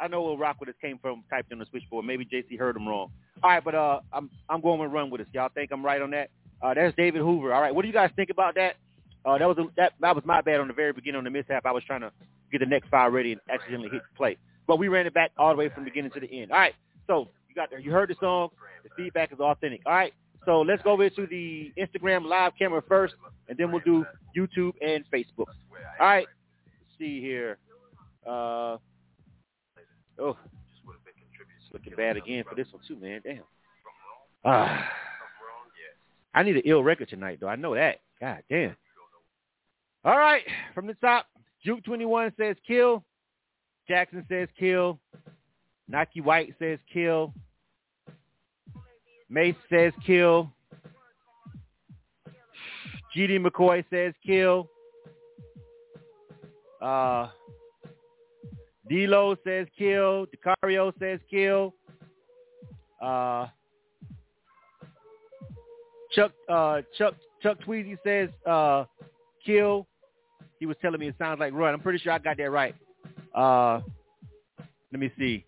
I know where Rock With Us came from typed on the switchboard. Maybe JC heard him wrong. All right, but uh, I'm I'm going with Run With Us. Y'all think I'm right on that? Uh, that's David Hoover. All right, what do you guys think about that? Uh, that was a, that that was my bad on the very beginning on the mishap. I was trying to get the next file ready and accidentally hit play, but we ran it back all the way from the beginning to the end. All right, so you got there. You heard the song. The feedback is authentic. All right, so let's go over to the Instagram live camera first, and then we'll do YouTube and Facebook. All right, let's see here. Uh, oh, looking bad again for this one too, man. Damn. Ah. I need an ill record tonight, though. I know that. God damn. All right, from the top, Juke 21 says kill. Jackson says kill. Nike White says kill. Mace says kill. GD McCoy says kill. Uh, D'Lo says kill. DiCario says kill. Uh, Chuck uh, Chuck Chuck Tweezy says uh, kill. He was telling me it sounds like run. I'm pretty sure I got that right. Uh, let me see.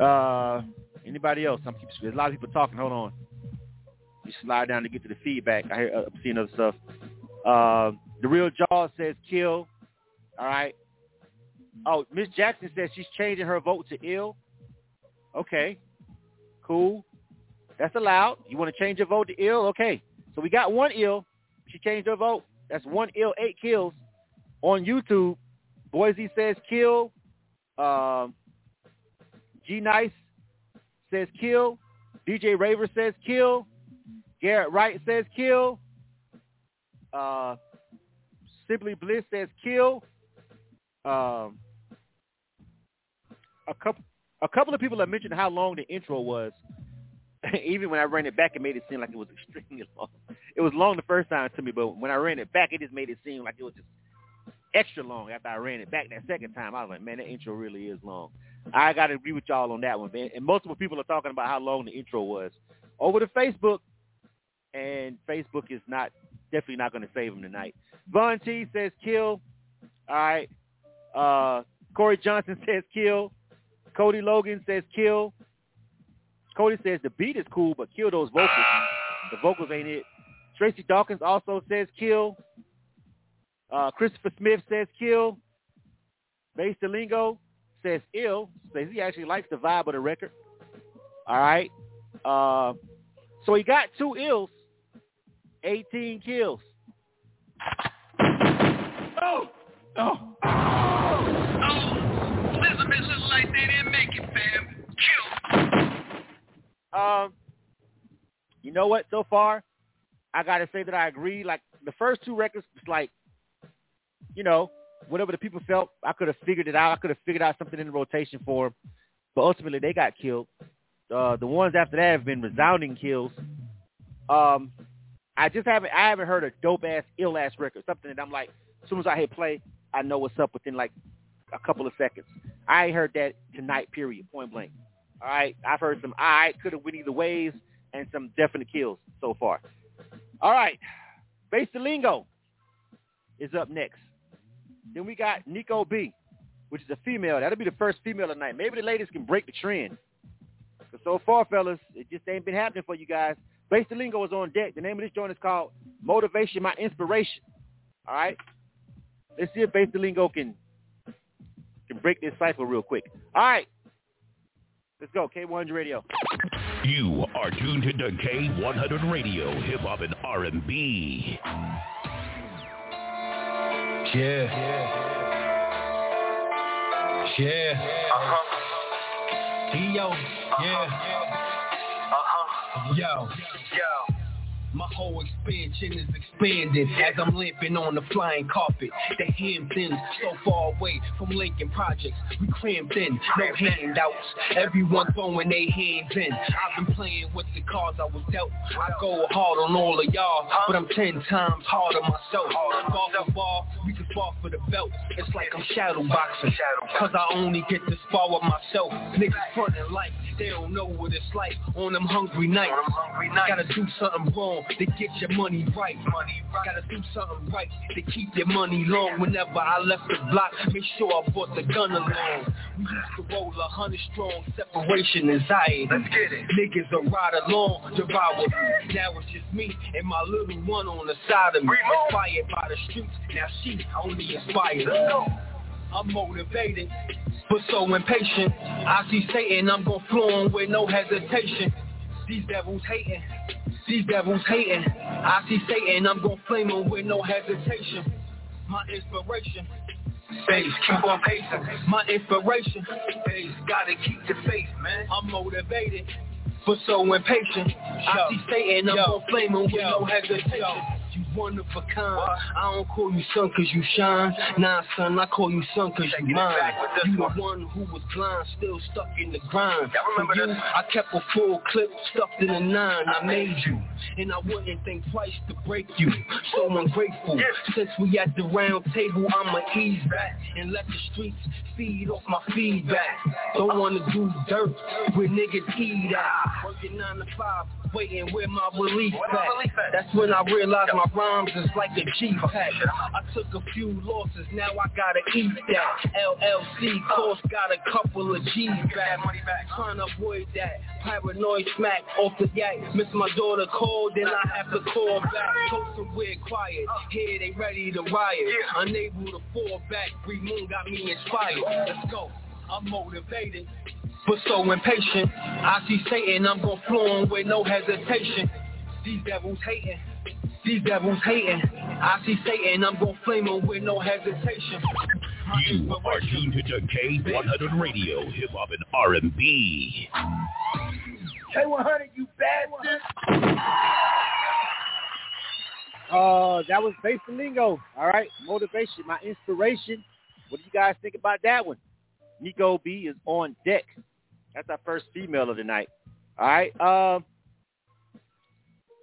Uh, anybody else? I'm keep, there's a lot of people talking. Hold on. You slide down to get to the feedback. I hear, I'm seeing other stuff. Uh, the real Jaws says kill. All right. Oh, Miss Jackson says she's changing her vote to ill. Okay. Cool. That's allowed. You want to change your vote to ill? Okay. So we got one ill. She changed her vote. That's one ill, eight kills on YouTube. Boise says kill. Um, G Nice says kill. DJ Raver says kill. Garrett Wright says kill. Uh, Simply Bliss says kill. Um, a couple a couple of people have mentioned how long the intro was. [laughs] Even when I ran it back, it made it seem like it was [laughs] extremely long. It was long the first time to me, but when I ran it back, it just made it seem like it was just extra long after I ran it back that second time. I was like, man, that intro really is long. I got to agree with y'all on that one, man. And multiple people are talking about how long the intro was over to Facebook, and Facebook is not definitely not going to save him tonight. Von T says kill. All right. Uh, Corey Johnson [laughs] says kill. Cody Logan says kill. Cody says the beat is cool, but kill those vocals. The vocals ain't it. Tracy Dawkins also says kill. Uh, Christopher Smith says kill. Bass Delingo says ill. Says he actually likes the vibe of the record. All right. Uh, so he got two ills, 18 kills. Oh. Oh, Um, you know what? So far, I gotta say that I agree. Like the first two records, it's like, you know, whatever the people felt, I could have figured it out. I could have figured out something in the rotation for them. But ultimately, they got killed. Uh, the ones after that have been resounding kills. Um, I just haven't I haven't heard a dope ass ill ass record. Something that I'm like, as soon as I hit play, I know what's up within like a couple of seconds. I heard that tonight. Period. Point blank. All right, I've heard some I could have went either ways and some definite kills so far. All right, Bass Delingo is up next. Then we got Nico B, which is a female. That'll be the first female tonight. Maybe the ladies can break the trend. Cause so far, fellas, it just ain't been happening for you guys. Bass Delingo is on deck. The name of this joint is called Motivation My Inspiration. All right? Let's see if Bass Delingo can can break this cycle real quick. All right. Let's go. K100 Radio. You are tuned to K100 Radio, Hip Hop and R&B. Yeah. Yeah. Uh-huh. Yo. Yeah. Uh-huh. Yo. Yo. My whole expansion is expanding as I'm limping on the flying carpet. The Hamptons, so far away from Lincoln Projects. We crammed in, no handouts. Everyone throwing their hands in. I've been playing with the cards I was dealt. I go hard on all of y'all, but I'm ten times harder myself. Ball for ball, we can fall for the belt. It's like I'm shadow boxing, cause I only get to spar with myself. Niggas frontin' like they don't know what it's like on them hungry nights. Gotta do something wrong to get your money right. Gotta do something right to keep your money long. Whenever I left the block, make sure I brought the gun along. We used to roll a hundred strong, separation anxiety. Let's get it. Niggas will ride along with me. Now it's just me and my little one on the side of me. Inspired by the streets, now she only inspired. I'm motivated, but so impatient. I see Satan, I'm gon' flow on with no hesitation. These devils hating, these devils hating. I see Satan, I'm gon' flame him with no hesitation. My inspiration, Face, keep on pacing. My inspiration, face, gotta keep the faith, man. I'm motivated, but so impatient. I see Satan, I'm gon' flame him with no hesitation. You one of a kind. I don't call you son cause you shine. Nah, son, I call you son cause you mine. You the one who was blind, still stuck in the grind. For you, I kept a full clip stuffed in a nine. I made you, and I wouldn't think twice to break you. So ungrateful. Since we at the round table, I'ma ease back and let the streets feed off my feedback. Don't wanna do dirt with niggas eat at. Working nine to five, waiting where my relief at. That's when I realized my rhymes is like a G-pack. Oh, I took a few losses, now I gotta eat that. LLC oh. course got a couple of G's back. Trying to avoid that paranoid smack off the yak. Miss my daughter called, then I have to call back. Toast somewhere quiet, here they ready to riot. Unable to fall back, Bree Moon got me inspired. Let's go. I'm motivated, but so impatient. I see Satan, I'm gon' flow him with no hesitation. These devils hating, these devils hating. I see Satan, I'm gon' flame him with no hesitation. You are tuned to K100 Radio, Hip Hop and R&B. K100, you bastard. Uh, that was Bass Lingo. All right, motivation, my inspiration. What do you guys think about that one? Nico B is on deck. That's our first female of the night. All right. Um,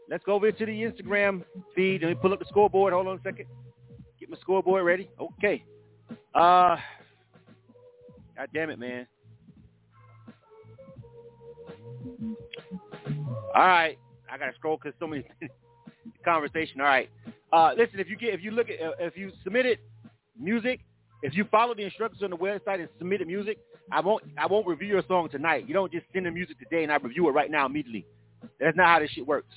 let's go over to the Instagram feed. Let me pull up the scoreboard. Hold on a second. Get my scoreboard ready. Okay. Uh, God damn it, man. All right. I gotta scroll because so many [laughs] conversation. All right. Uh, listen, if you get if you look at if you submitted music, if you follow the instructions on the website and submitted music, I won't I won't review your song tonight. You don't just send the music today and I review it right now immediately. That's not how this shit works.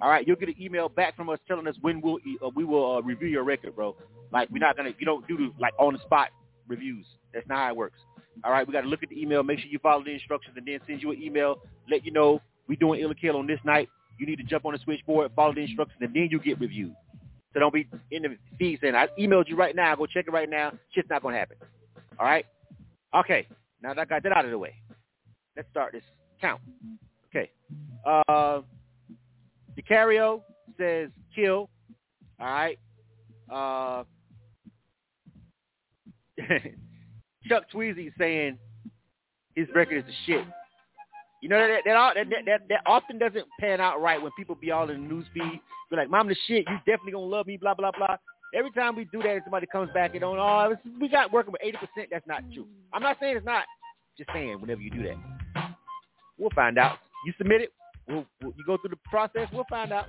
All right, you'll get an email back from us telling us when we'll uh, we will uh, review your record, bro. Like we're not gonna you don't do the, like on the spot reviews. That's not how it works. All right, we got to look at the email, make sure you follow the instructions, and then send you an email, let you know we doing Ill Kill on this night. You need to jump on the switchboard, follow the instructions, and then you get reviewed. So don't be in the feed saying, I emailed you right now. Go check it right now. Shit's not going to happen. All right? Okay. Now that I got that out of the way, let's start this count. Okay. Uh, DiCario says kill. All right. Uh, [laughs] Chuck Tweezy saying his record is the shit. You know that that, that that that often doesn't pan out right when people be all in the news feed. Be like, "Mom, the shit, you definitely gonna love me." Blah blah blah. Every time we do that, and somebody comes back and don't, oh, we got working with eighty percent. That's not true. I'm not saying it's not. Just saying, whenever you do that, we'll find out. You submit it. We'll, we'll you go through the process. We'll find out.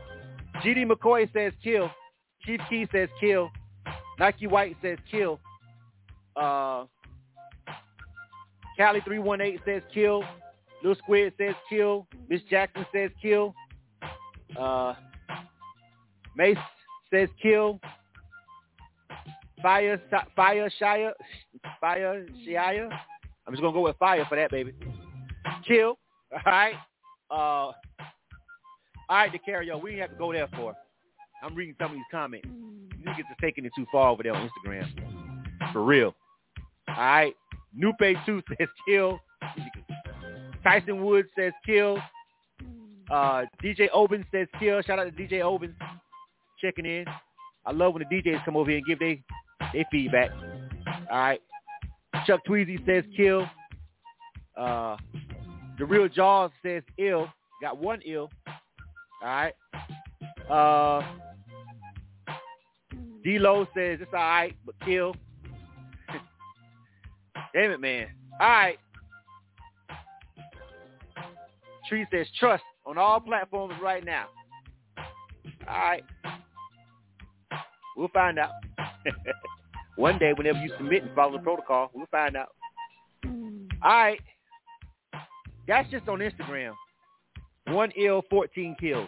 GD McCoy says kill. Chief Key says kill. Nike White says kill. Uh, Cali three one eight says kill. Lil Squid says kill. Miss Jackson says kill. Uh, Mace says kill. Fire, fire, Shia, fire, Shia. I'm just gonna go with fire for that, baby. Kill. All right. Uh, all right, DeCario, we didn't have to go there for. I'm reading some of these comments. You Niggas are taking it too far over there on Instagram. For real. All right. Nupe 2 [laughs] says kill. Tyson Woods says kill. Uh, DJ Oben says kill. Shout out to DJ Oben checking in. I love when the DJs come over here and give their their feedback. All right. Chuck Tweezy says kill. Uh, the real Jaws says ill. Got one ill. All right. Uh, D-Lo says it's all right, but kill. [laughs] Damn it, man. All right. Tree says trust on all platforms right now. All right. We'll find out. [laughs] One day, whenever you submit and follow the protocol, we'll find out. All right. That's just on Instagram. One ill, 14 kills.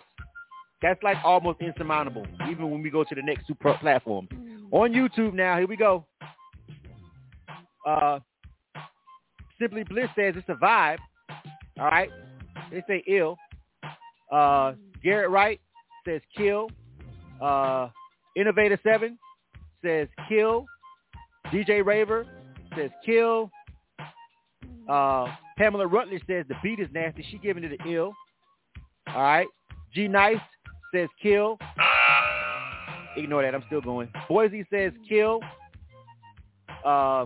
That's like almost insurmountable, even when we go to the next two platforms. On YouTube now, here we go. Uh, Simply Bliss says it's a vibe. All right. They say ill. Uh, Garrett Wright says kill. Uh, Innovator 7 says kill. DJ Raver says kill. Uh, Pamela Rutledge says the beat is nasty. She giving it an ill. All right. G Nice says kill. Ignore that. I'm still going. Boise says kill. Uh,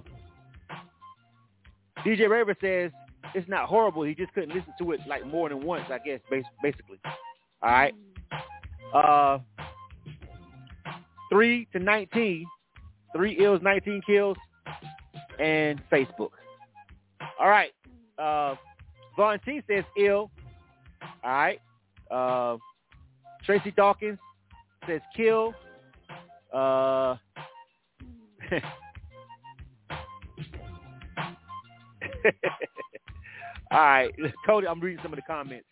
DJ Raver says it's not horrible. He just couldn't listen to it like more than once, I guess, basically. All right. Uh, three to 19. Three ills, 19 kills, and Facebook. All right. Uh, Vaughn T says ill. All right. Uh, Tracy Dawkins says kill. Uh, [laughs] [laughs] All right, [laughs] Cody, I'm reading some of the comments.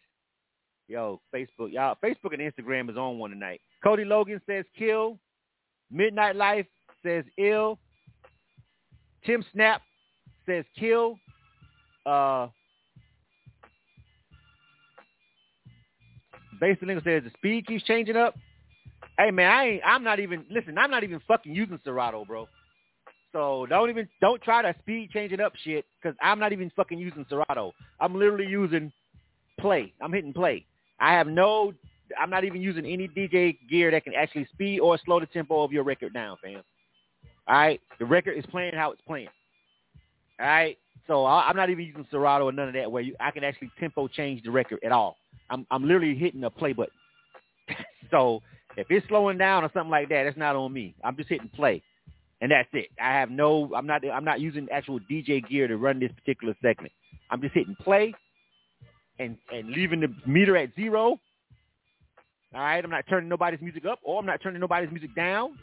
Yo, Facebook, y'all, Facebook and Instagram is on one tonight. Cody Logan says kill. Midnight Life says ill. Tim Snap says kill. Uh, Basic Nigga says the speed keeps changing up. Hey man, I ain't. I'm not even. Listen, I'm not even fucking using Serato, bro. So don't even don't try to speed changing up shit because I'm not even fucking using Serato. I'm literally using play. I'm hitting play. I have no. I'm not even using any DJ gear that can actually speed or slow the tempo of your record down, fam. All right, the record is playing how it's playing. All right, so I'm not even using Serato or none of that where you, I can actually tempo change the record at all. I'm I'm literally hitting a play button. [laughs] so if it's slowing down or something like that, that's not on me. I'm just hitting play, and that's it. I have no. I'm not. I'm not using actual DJ gear to run this particular segment. I'm just hitting play, and and leaving the meter at zero. All right. I'm not turning nobody's music up, or I'm not turning nobody's music down.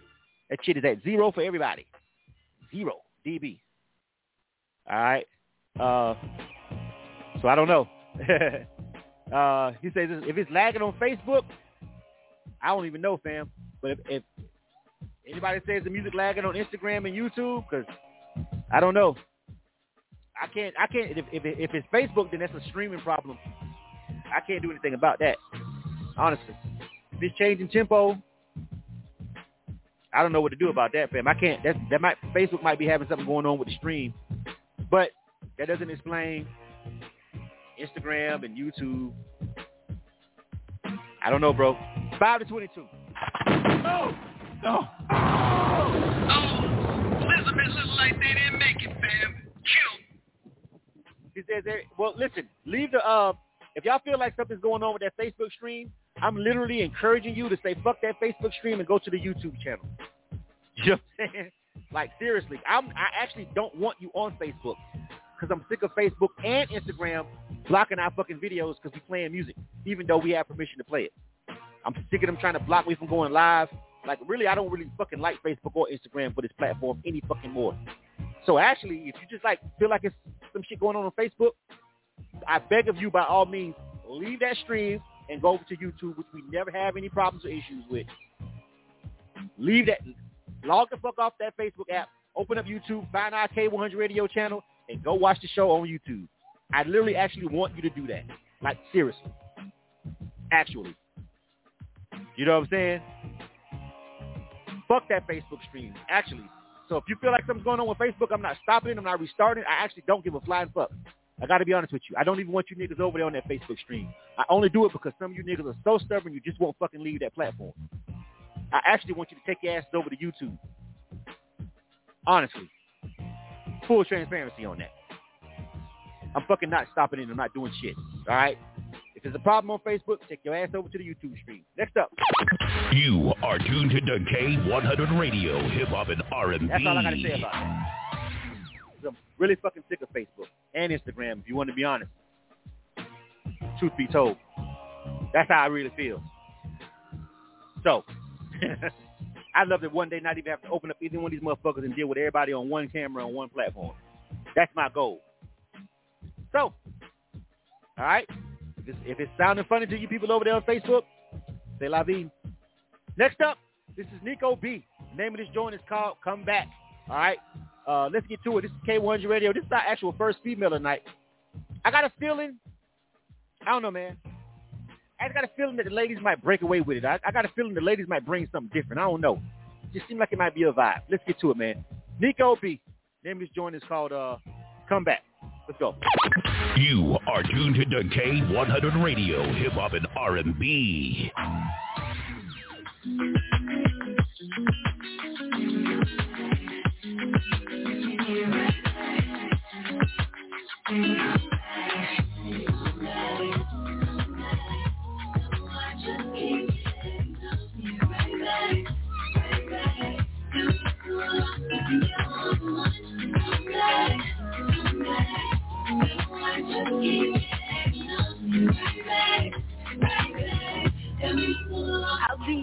That shit is at zero for everybody. Zero dB. All right. Uh, so I don't know. [laughs] uh, he says if it's lagging on Facebook, I don't even know, fam. But if, if anybody says the music lagging on Instagram and YouTube, because I don't know. I can't. I can't. If, if if it's Facebook, then that's a streaming problem. I can't do anything about that. Honestly, if it's changing tempo, I don't know what to do about that, fam. I can't. That that might Facebook might be having something going on with the stream, but that doesn't explain Instagram and YouTube. I don't know, bro. Five to twenty-two. No, no. Oh, Elizabeth looks like they didn't make it, fam. Kill. Says, there, well, listen, leave the, uh, if y'all feel like something's going on with that Facebook stream, I'm literally encouraging you to say, fuck that Facebook stream and go to the YouTube channel. [laughs] You know what I'm saying? Like, seriously, I'm, I actually don't want you on Facebook because I'm sick of Facebook and Instagram blocking our fucking videos because we playing music, even though we have permission to play it. I'm sick of them trying to block me from going live. Like, really, I don't really fucking like Facebook or Instagram for this platform any fucking more. So actually, if you just like feel like it's some shit going on on Facebook, I beg of you, by all means, leave that stream and go over to YouTube, which we never have any problems or issues with. Leave that, log the fuck off that Facebook app, open up YouTube, find our K100 radio channel, and go watch the show on YouTube. I literally actually want you to do that. Like, seriously. Actually. You know what I'm saying? Fuck that Facebook stream. Actually. So if you feel like something's going on with Facebook, I'm not stopping it. I'm not restarting. I actually don't give a flying fuck. I got to be honest with you. I don't even want you niggas over there on that Facebook stream. I only do it because some of you niggas are so stubborn you just won't fucking leave that platform. I actually want you to take your asses over to YouTube. Honestly. Full transparency on that. I'm fucking not stopping it. I'm not doing shit. All right? If there's a problem on Facebook, take your ass over to the YouTube stream. Next up. You are tuned to K100 Radio, Hip Hop and R&B. That's all I got to say about that. 'Cause I'm really fucking sick of Facebook and Instagram, if you want to be honest. Truth be told. That's how I really feel. So, [laughs] I'd love to one day not even have to open up either one of these motherfuckers and deal with everybody on one camera on one platform. That's my goal. So, all right. If it's, if it's sounding funny to you people over there on Facebook, say la vie. Next up, this is Nico B. The name of this joint is called Come Back. All right. Uh, let's get to it. This is K100 Radio. This is our actual first female tonight. I got a feeling, I don't know, man. I got a feeling that the ladies might break away with it. I, I got a feeling the ladies might bring something different. I don't know. It just seems like it might be a vibe. Let's get to it, man. Nico B. Name of this joint is called uh, Come Back. Let's go. You are tuned to K100 Radio, Hip Hop and R&B.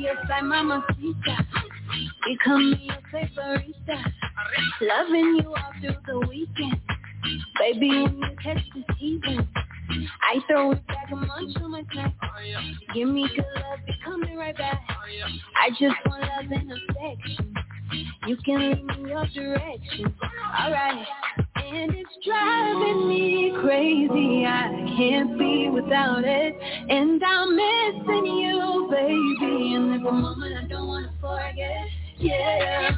I'll be your side mamacita. Become me favorita. Loving you all through the weekend. Baby, when you catch the season, I throw it back and munch on my time. Give me good love, be coming right back. I just want love and affection. You can lead me your direction. Alright. And it's driving me crazy. I can't be without it. And I'm missing you, baby. And a moment I don't want to forget. Yeah.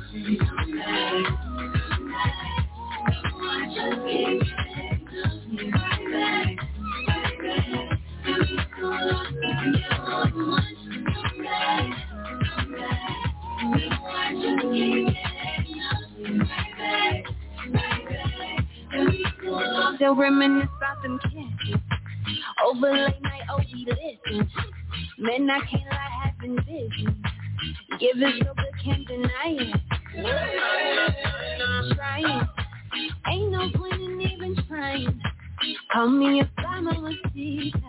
Still reminisce about them kids Over late night, oh we listen. Man, I can't lie, have been busy. Give it so but can't deny it I'm Trying. Ain't no point in even trying. Call me if I'm a mamacita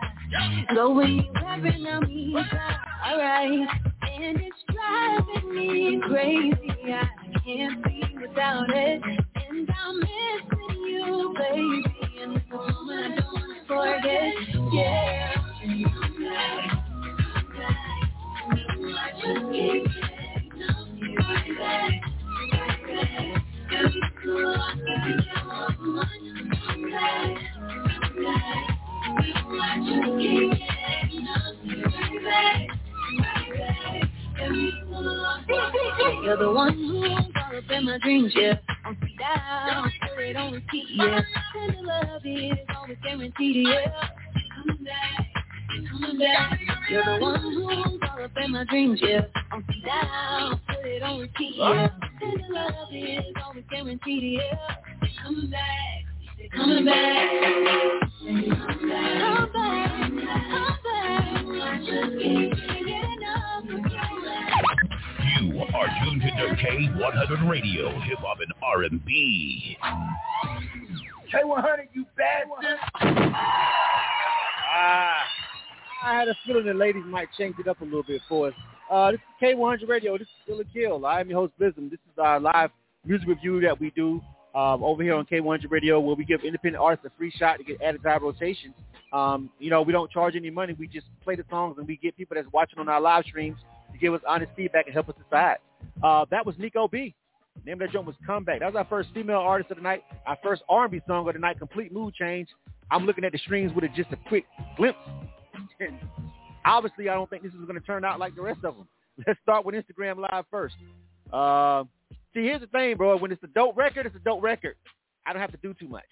Go anywhere and I'll meet Alright And it's driving me crazy. I can't be without it. And I'm missing you, baby. And it's moment I don't wanna forget. Yeah. I just keep getting You're the one who all up in my dreams, yeah. On speed down, put it on repeat, yeah. And the love is always guaranteed, yeah. Coming back, coming back. You're the one who all up in my dreams, yeah. On speed down, put it on repeat, yeah. And the love is always guaranteed, yeah. Coming back, coming back. Come back, come back. I just can't get enough of you. You are tuned to K100 Radio, Hip Hop and R&B. K100, you bad one. Ah, I had a feeling the ladies might change it up a little bit for us. Uh, this is K100 Radio. This is Ill or Kill. I'm your host, Blizzum. This is our live music review that we do um, over here on K100 Radio where we give independent artists a free shot to get added to our rotation. Um, you know, we don't charge any money. We just play the songs and we get people that's watching on our live streams to give us honest feedback and help us decide. Uh, that was Nico B. Name of that joint was Comeback. That was our first female artist of the night. Our first R&B song of the night, Complete Mood Change. I'm looking at the streams with just a quick glimpse. And [laughs] obviously, I don't think this is going to turn out like the rest of them. Let's start with Instagram Live first. Uh, see, here's the thing, bro. When it's a dope record, it's a dope record. I don't have to do too much.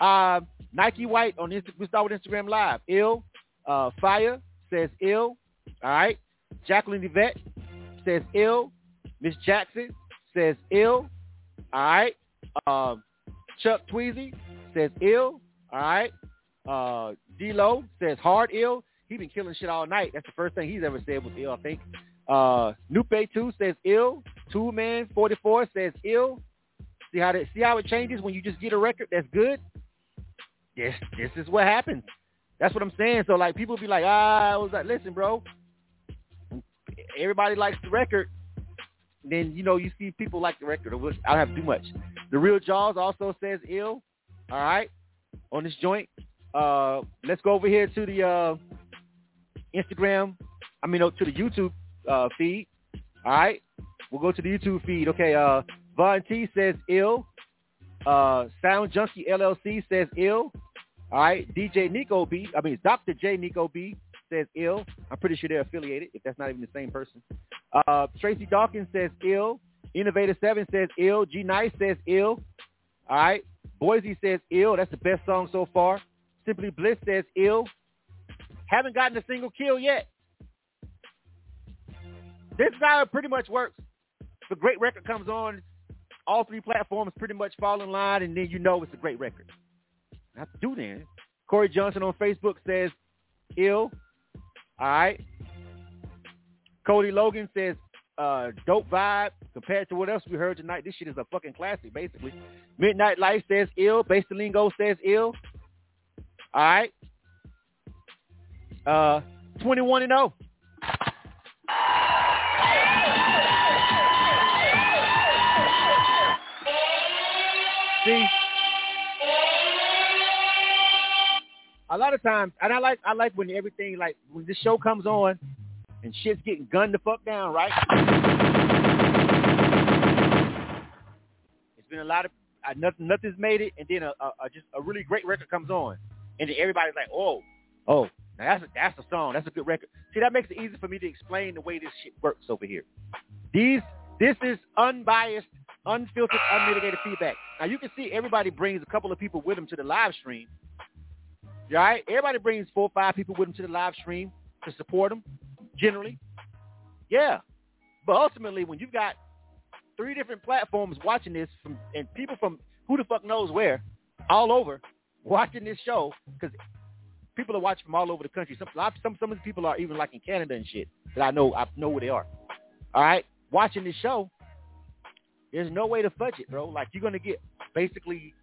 Uh, Nike White on Insta- we start with Instagram Live. Ill, uh, Fire says ill. All right. Jacqueline Yvette says ill. Miss Jackson says ill. All right. Um, Chuck Tweezy says ill. All right. Uh, D-Lo says hard ill. He been killing shit all night. That's the first thing he's ever said was ill, I think. Uh, Nupe 2 says ill. Two Man 44 says ill. See how that, see how it changes when you just get a record that's good? Yes, this is what happens. That's what I'm saying. So like people be like, ah, I was like, listen, bro. Everybody likes the record. Then you know you see people like the record. I don't have too much. The real Jaws also says ill. All right, on this joint. Uh, let's go over here to the uh, Instagram. I mean, to the YouTube uh, feed. All right, we'll go to the YouTube feed. Okay, uh, Von T says ill. Uh, Sound Junkie LLC says ill. All right, DJ Nico B. I mean, Dr. J Nico B says ill. I'm pretty sure they're affiliated, if that's not even the same person. Uh, Tracy Dawkins says ill. Innovator Seven says ill. G Nice says ill. All right, Boise says ill. That's the best song so far. Simply Bliss says ill. Haven't gotten a single kill yet. This it pretty much works. A great record comes on, all three platforms pretty much fall in line, and then you know it's a great record. Not to do then. Corey Johnson on Facebook says ill. All right. Cody Logan says uh, dope vibe compared to what else we heard tonight. This shit is a fucking classic, basically. Midnight Life says ill. Bastalingo says ill. All right. Uh, 21 and 0. See, a lot of times, and I like I like when everything like when this show comes on and shit's getting gunned the fuck down, right? It's been a lot of uh, I, nothing, nothing's made it, and then a, a, a just a really great record comes on, and then everybody's like, oh, oh, now that's a, that's a song, that's a good record. See, that makes it easy for me to explain the way this shit works over here. These, this is unbiased, unfiltered, unmitigated feedback. Now you can see everybody brings a couple of people with them to the live stream. All right, everybody brings four or five people with them to the live stream to support them. Generally, yeah, but ultimately, when you've got three different platforms watching this from and people from who the fuck knows where, all over, watching this show because people are watching from all over the country. Some some some of the people are even like in Canada and shit that I know I know where they are. All right, watching this show, there's no way to fudge it, bro. Like you're gonna get basically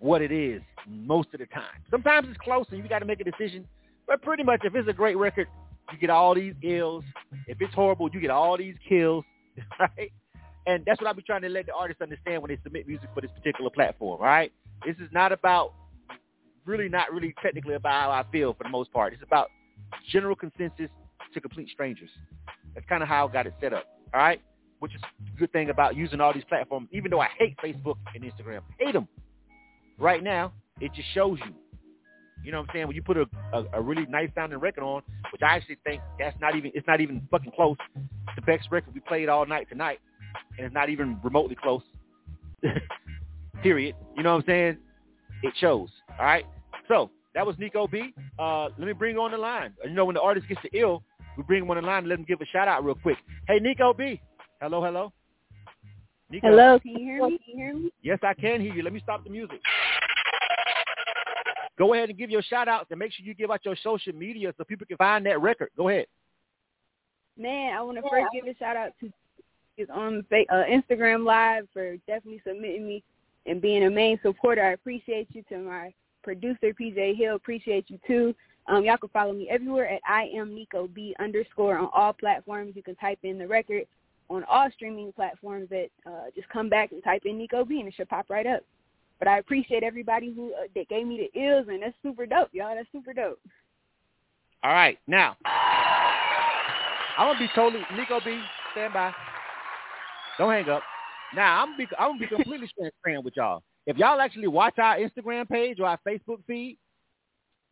what it is most of the time. Sometimes it's close and you got to make a decision. But pretty much, if it's a great record, you get all these ills. If it's horrible, you get all these kills, [laughs] right? And that's what I be trying to let the artists understand when they submit music for this particular platform, right? This is not about really not really technically about how I feel for the most part. It's about general consensus to complete strangers. That's kind of how I got it set up, all right? Which is a good thing about using all these platforms, even though I hate Facebook and Instagram. Hate them. Right now, it just shows you. You know what I'm saying? When you put a, a, a really nice sounding record on, which I actually think that's not even, it's not even fucking close. The best record we played all night tonight and it's not even remotely close. [laughs] Period. You know what I'm saying? It shows. All right. So that was Nico B. Uh, let me bring on the line. You know, when the artist gets to ill, we bring him on the line and let him give a shout out real quick. Hey, Nico B. Hello, hello. Nico. Hello. Can you hear me? Can you hear me? Yes, I can hear you. Let me stop the music. Go ahead and give your shout outs and make sure you give out your social media so people can find that record. Go ahead. Man, I want to first give a shout out to is on uh, Instagram Live for definitely submitting me and being a main supporter. I appreciate you. To my producer PJ Hill, appreciate you too. Um, y'all can follow me everywhere at I am Nico B underscore on all platforms. You can type in the record on all streaming platforms. That uh, just come back and type in Nico B and it should pop right up. But I appreciate everybody who uh, that gave me the ills and that's super dope, y'all. That's super dope. All right, now I'm gonna be totally Nico B. Stand by. Don't hang up. Now I'm be I'm gonna be completely [laughs] transparent with y'all. If y'all actually watch our Instagram page or our Facebook feed,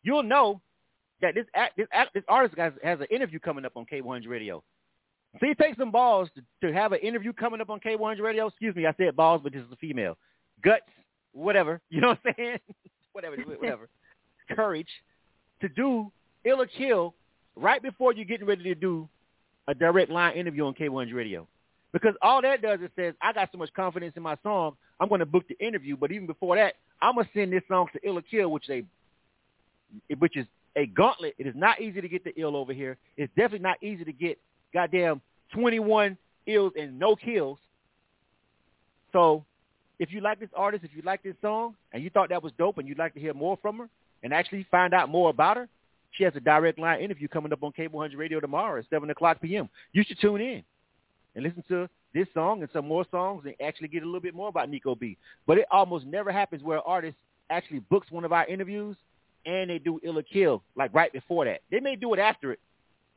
you'll know that this act, this act, this artist has, has an interview coming up on K100 Radio. See, it takes some balls to, to have an interview coming up on K100 Radio. Excuse me, I said balls, but this is a female. Guts, whatever. [laughs] You know what I'm saying? [laughs] whatever, whatever. [laughs] Courage to do ill or kill right before you're getting ready to do a direct line interview on K100 Radio. Because all that does is says, I got so much confidence in my song, I'm going to book the interview. But even before that, I'm going to send this song to Ill or Kill, which a, which is a gauntlet. It is not easy to get the ill over here. It's definitely not easy to get goddamn 21 ills and no kills. So if you like this artist, if you like this song, and you thought that was dope and you'd like to hear more from her and actually find out more about her, she has a direct line interview coming up on K100 Radio tomorrow at 7 o'clock p.m. You should tune in and listen to this song and some more songs and actually get a little bit more about Nico B. But it almost never happens where an artist actually books one of our interviews and they do Ill or Kill like right before that. They may do it after it,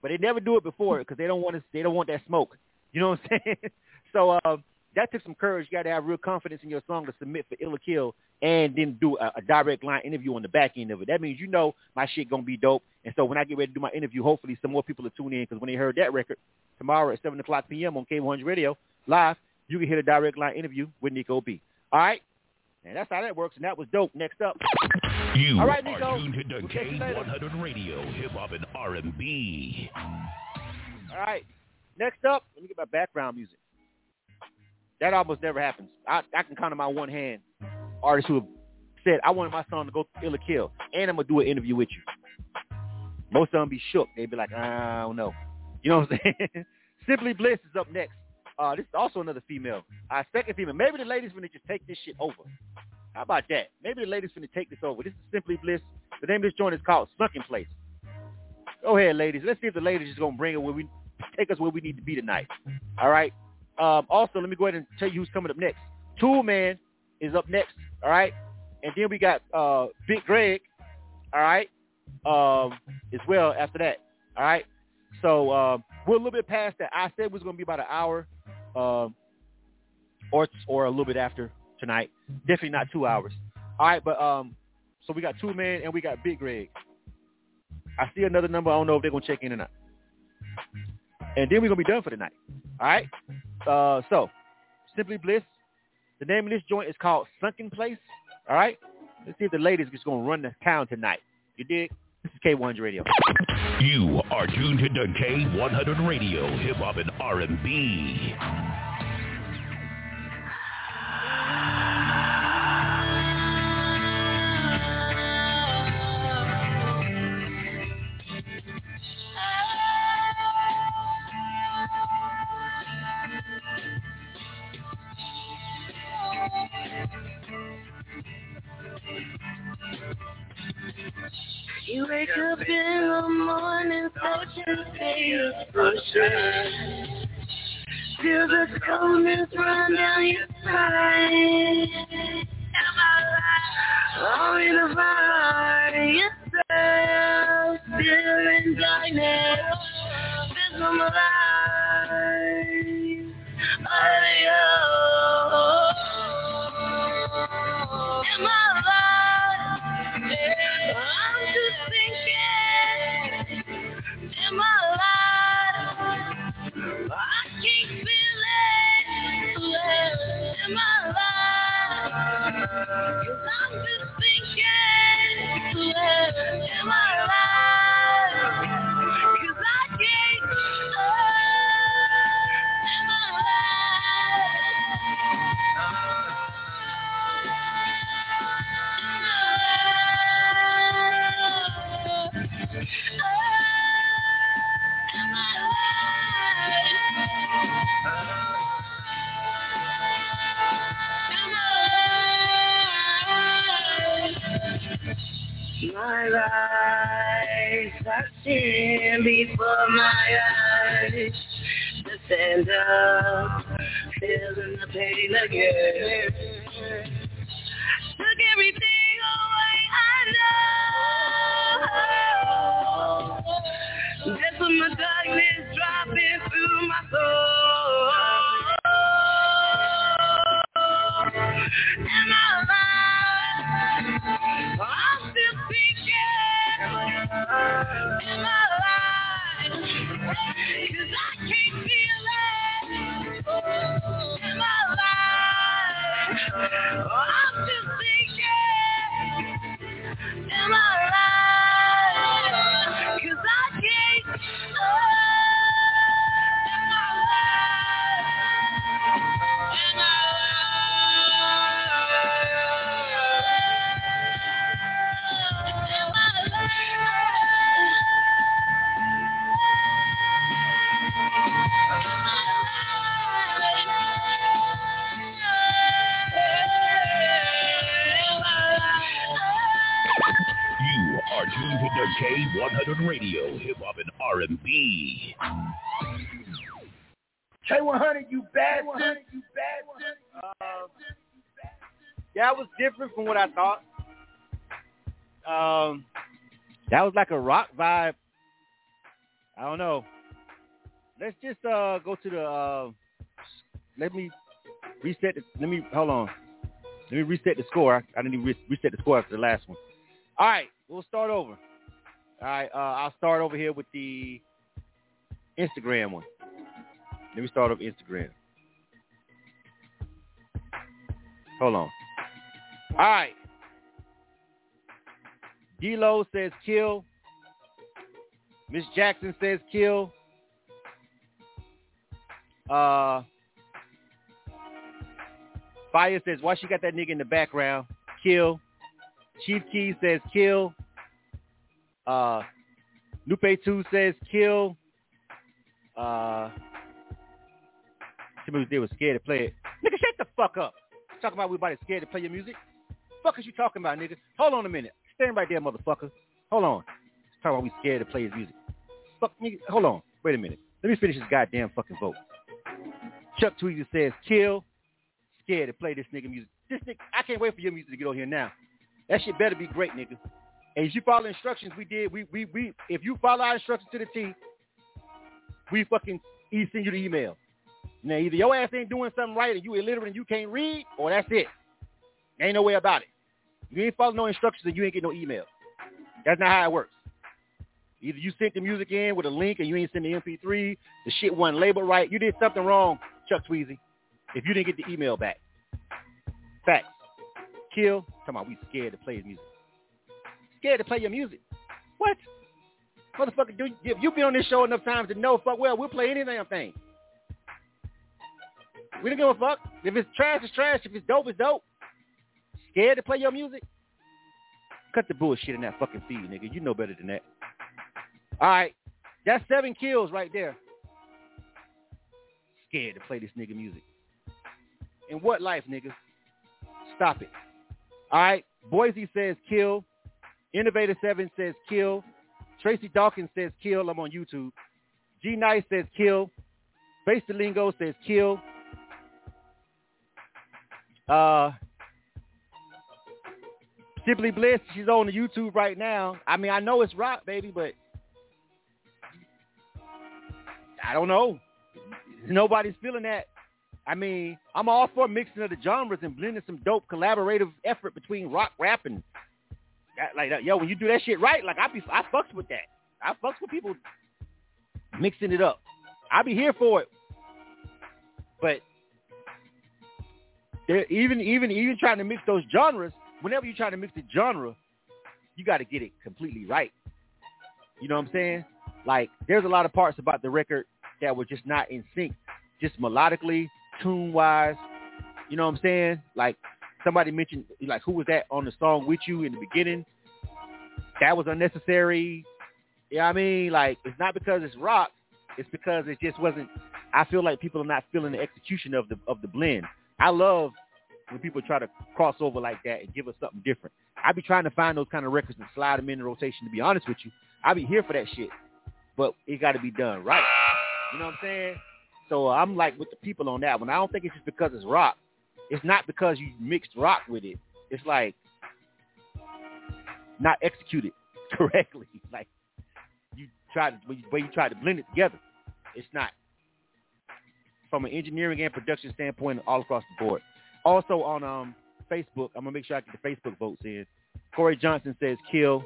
but they never do it before [laughs] because they don't want to. They don't want that smoke. You know what I'm saying? [laughs] so uh, that took some courage. You got to have real confidence in your song to submit for Ill or Kill and then do a, a direct line interview on the back end of it. That means you know my shit gonna be dope. And so when I get ready to do my interview, hopefully some more people will tune in because when they heard that record, tomorrow at 7 o'clock p.m. on K100 Radio live. You can hear a direct line interview with Nico B. All right? And that's how that works, and that was dope. Next up. You All right, are tuned to We'll K100 Radio, Hip Hop and R&B. All right. Next up, let me get my background music. That almost never happens. I, I can count on my one hand artists who have said, I wanted my song to go ill or kill, and I'm going to do an interview with you. Most of them be shook. They'd be like, I don't know. You know what I'm saying? [laughs] Simply Bliss is up next. Uh, this is also another female. Our second female. Maybe the ladies finna just take this shit over. How about that? Maybe the ladies finna take this over. This is Simply Bliss. The name of this joint is called Sunken Place. Go ahead, ladies. Let's see if the ladies is gonna bring it where we take us where we need to be tonight. All right. Um, also, let me go ahead and tell you who's coming up next. Tool Man is up next. All right. And then we got uh, Big Greg. All right. Um, as well after that. All right. So um, we're a little bit past that. I said it was going to be about an hour, um, or or a little bit after. Tonight. Definitely not two hours. All right, but um, so we got two men and we got Big Greg. I see another number. I don't know if they're gonna check in or not. And then we're gonna be done for the night. All right. Uh, so Simply Bliss. The name of this joint is called Sunken Place. All right. Let's see if the ladies is gonna run the town tonight. You dig? This is K100 Radio. You are tuned to K100 Radio, Hip Hop and R&B. Morning, searching for sure. Feel the coldness run down your spine. Only to find yourself still in darkness. This my life. Oh, in my life. Life I stand before my eyes to stand up, feeling the pain again. Ah! K100 Radio, Hip Hop and R&B. K100, you bastard. You That was different from what I thought. Um, that was like a rock vibe. I don't know. Let's just uh go to the. Uh, let me reset. The, let me hold on. Let me reset the score. I, I didn't even re- reset the score after the last one. All right, we'll start over. All right, uh, I'll start over here with the Instagram one. Let me start off Instagram. Hold on. All right. D-Lo says kill. Miss Jackson says kill. Uh, Fire says, why she got that nigga in the background? Kill. Chief Key says kill. Uh, Lupe 2 says kill. Uh, somebody was scared to play it. Nigga, shut the fuck up. Talking about to scared to play your music. Fuck is you talking about, nigga? Hold on a minute. Stand right there, motherfucker. Hold on. Talking about we scared to play his music. Fuck, nigga. Hold on. Wait a minute. Let me finish this goddamn fucking vote. Chuck Tweezer says kill. Scared to play this nigga music. This nigga, I can't wait for your music to get on here now. That shit better be great, nigga. And if you follow instructions we did, we we we if you follow our instructions to the T, we fucking send you the email. Now either your ass ain't doing something right and you illiterate and you can't read, or that's it. Ain't no way about it. You ain't follow no instructions and you ain't get no email. That's not how it works. Either you sent the music in with a link and you ain't send the MP3, the shit wasn't labeled right. You did something wrong, Chuck Tweezy, if you didn't get the email back. Facts. Kill. Come on, we scared to play his music. Scared to play your music. What? Motherfucker, dude, if you been on this show enough times to know fuck well, we'll play any damn thing. We don't give a fuck. If it's trash, it's trash. If it's dope, it's dope. Scared to play your music? Cut the bullshit in that fucking feed, nigga. You know better than that. All right. That's seven kills right there. Scared to play this nigga music. In what life, nigga? Stop it. All right. Boise says kill. Innovator 7 says kill. Tracy Dawkins says kill. I'm on YouTube. G Nice says kill. Face the Lingo says kill. Uh, Simply Bliss, she's on the YouTube right now. I mean, I know it's rock, baby, but I don't know. Nobody's feeling that. I mean, I'm all for mixing of the genres and blending some dope collaborative effort between rock, rap, and that, like that. Yo, when you do that shit right, like I be, I fucks with that. I fucks with people mixing it up. I be here for it. But even even even trying to mix those genres, whenever you try to mix the genre, you got to get it completely right. You know what I'm saying? Like there's a lot of parts about the record that were just not in sync, just melodically, tune wise. You know what I'm saying? Like somebody mentioned, like who was that on the song with you in the beginning? That was unnecessary. Yeah, you know I mean, like it's not because it's rock, it's because it just wasn't. I feel like people are not feeling the execution of the of the blend. I love when people try to cross over like that and give us something different. I be trying to find those kind of records and slide them in the rotation. To be honest with you, I be here for that shit, but it got to be done right. You know what I'm saying? So I'm like with the people on that one. I don't think it's just because it's rock. It's not because you mixed rock with it. It's like not executed [laughs] correctly. Like you tried to, way you tried to blend it together. It's not from an engineering and production standpoint all across the board. Also on um, Facebook, I'm gonna make sure I get the Facebook votes in. Corey Johnson says kill.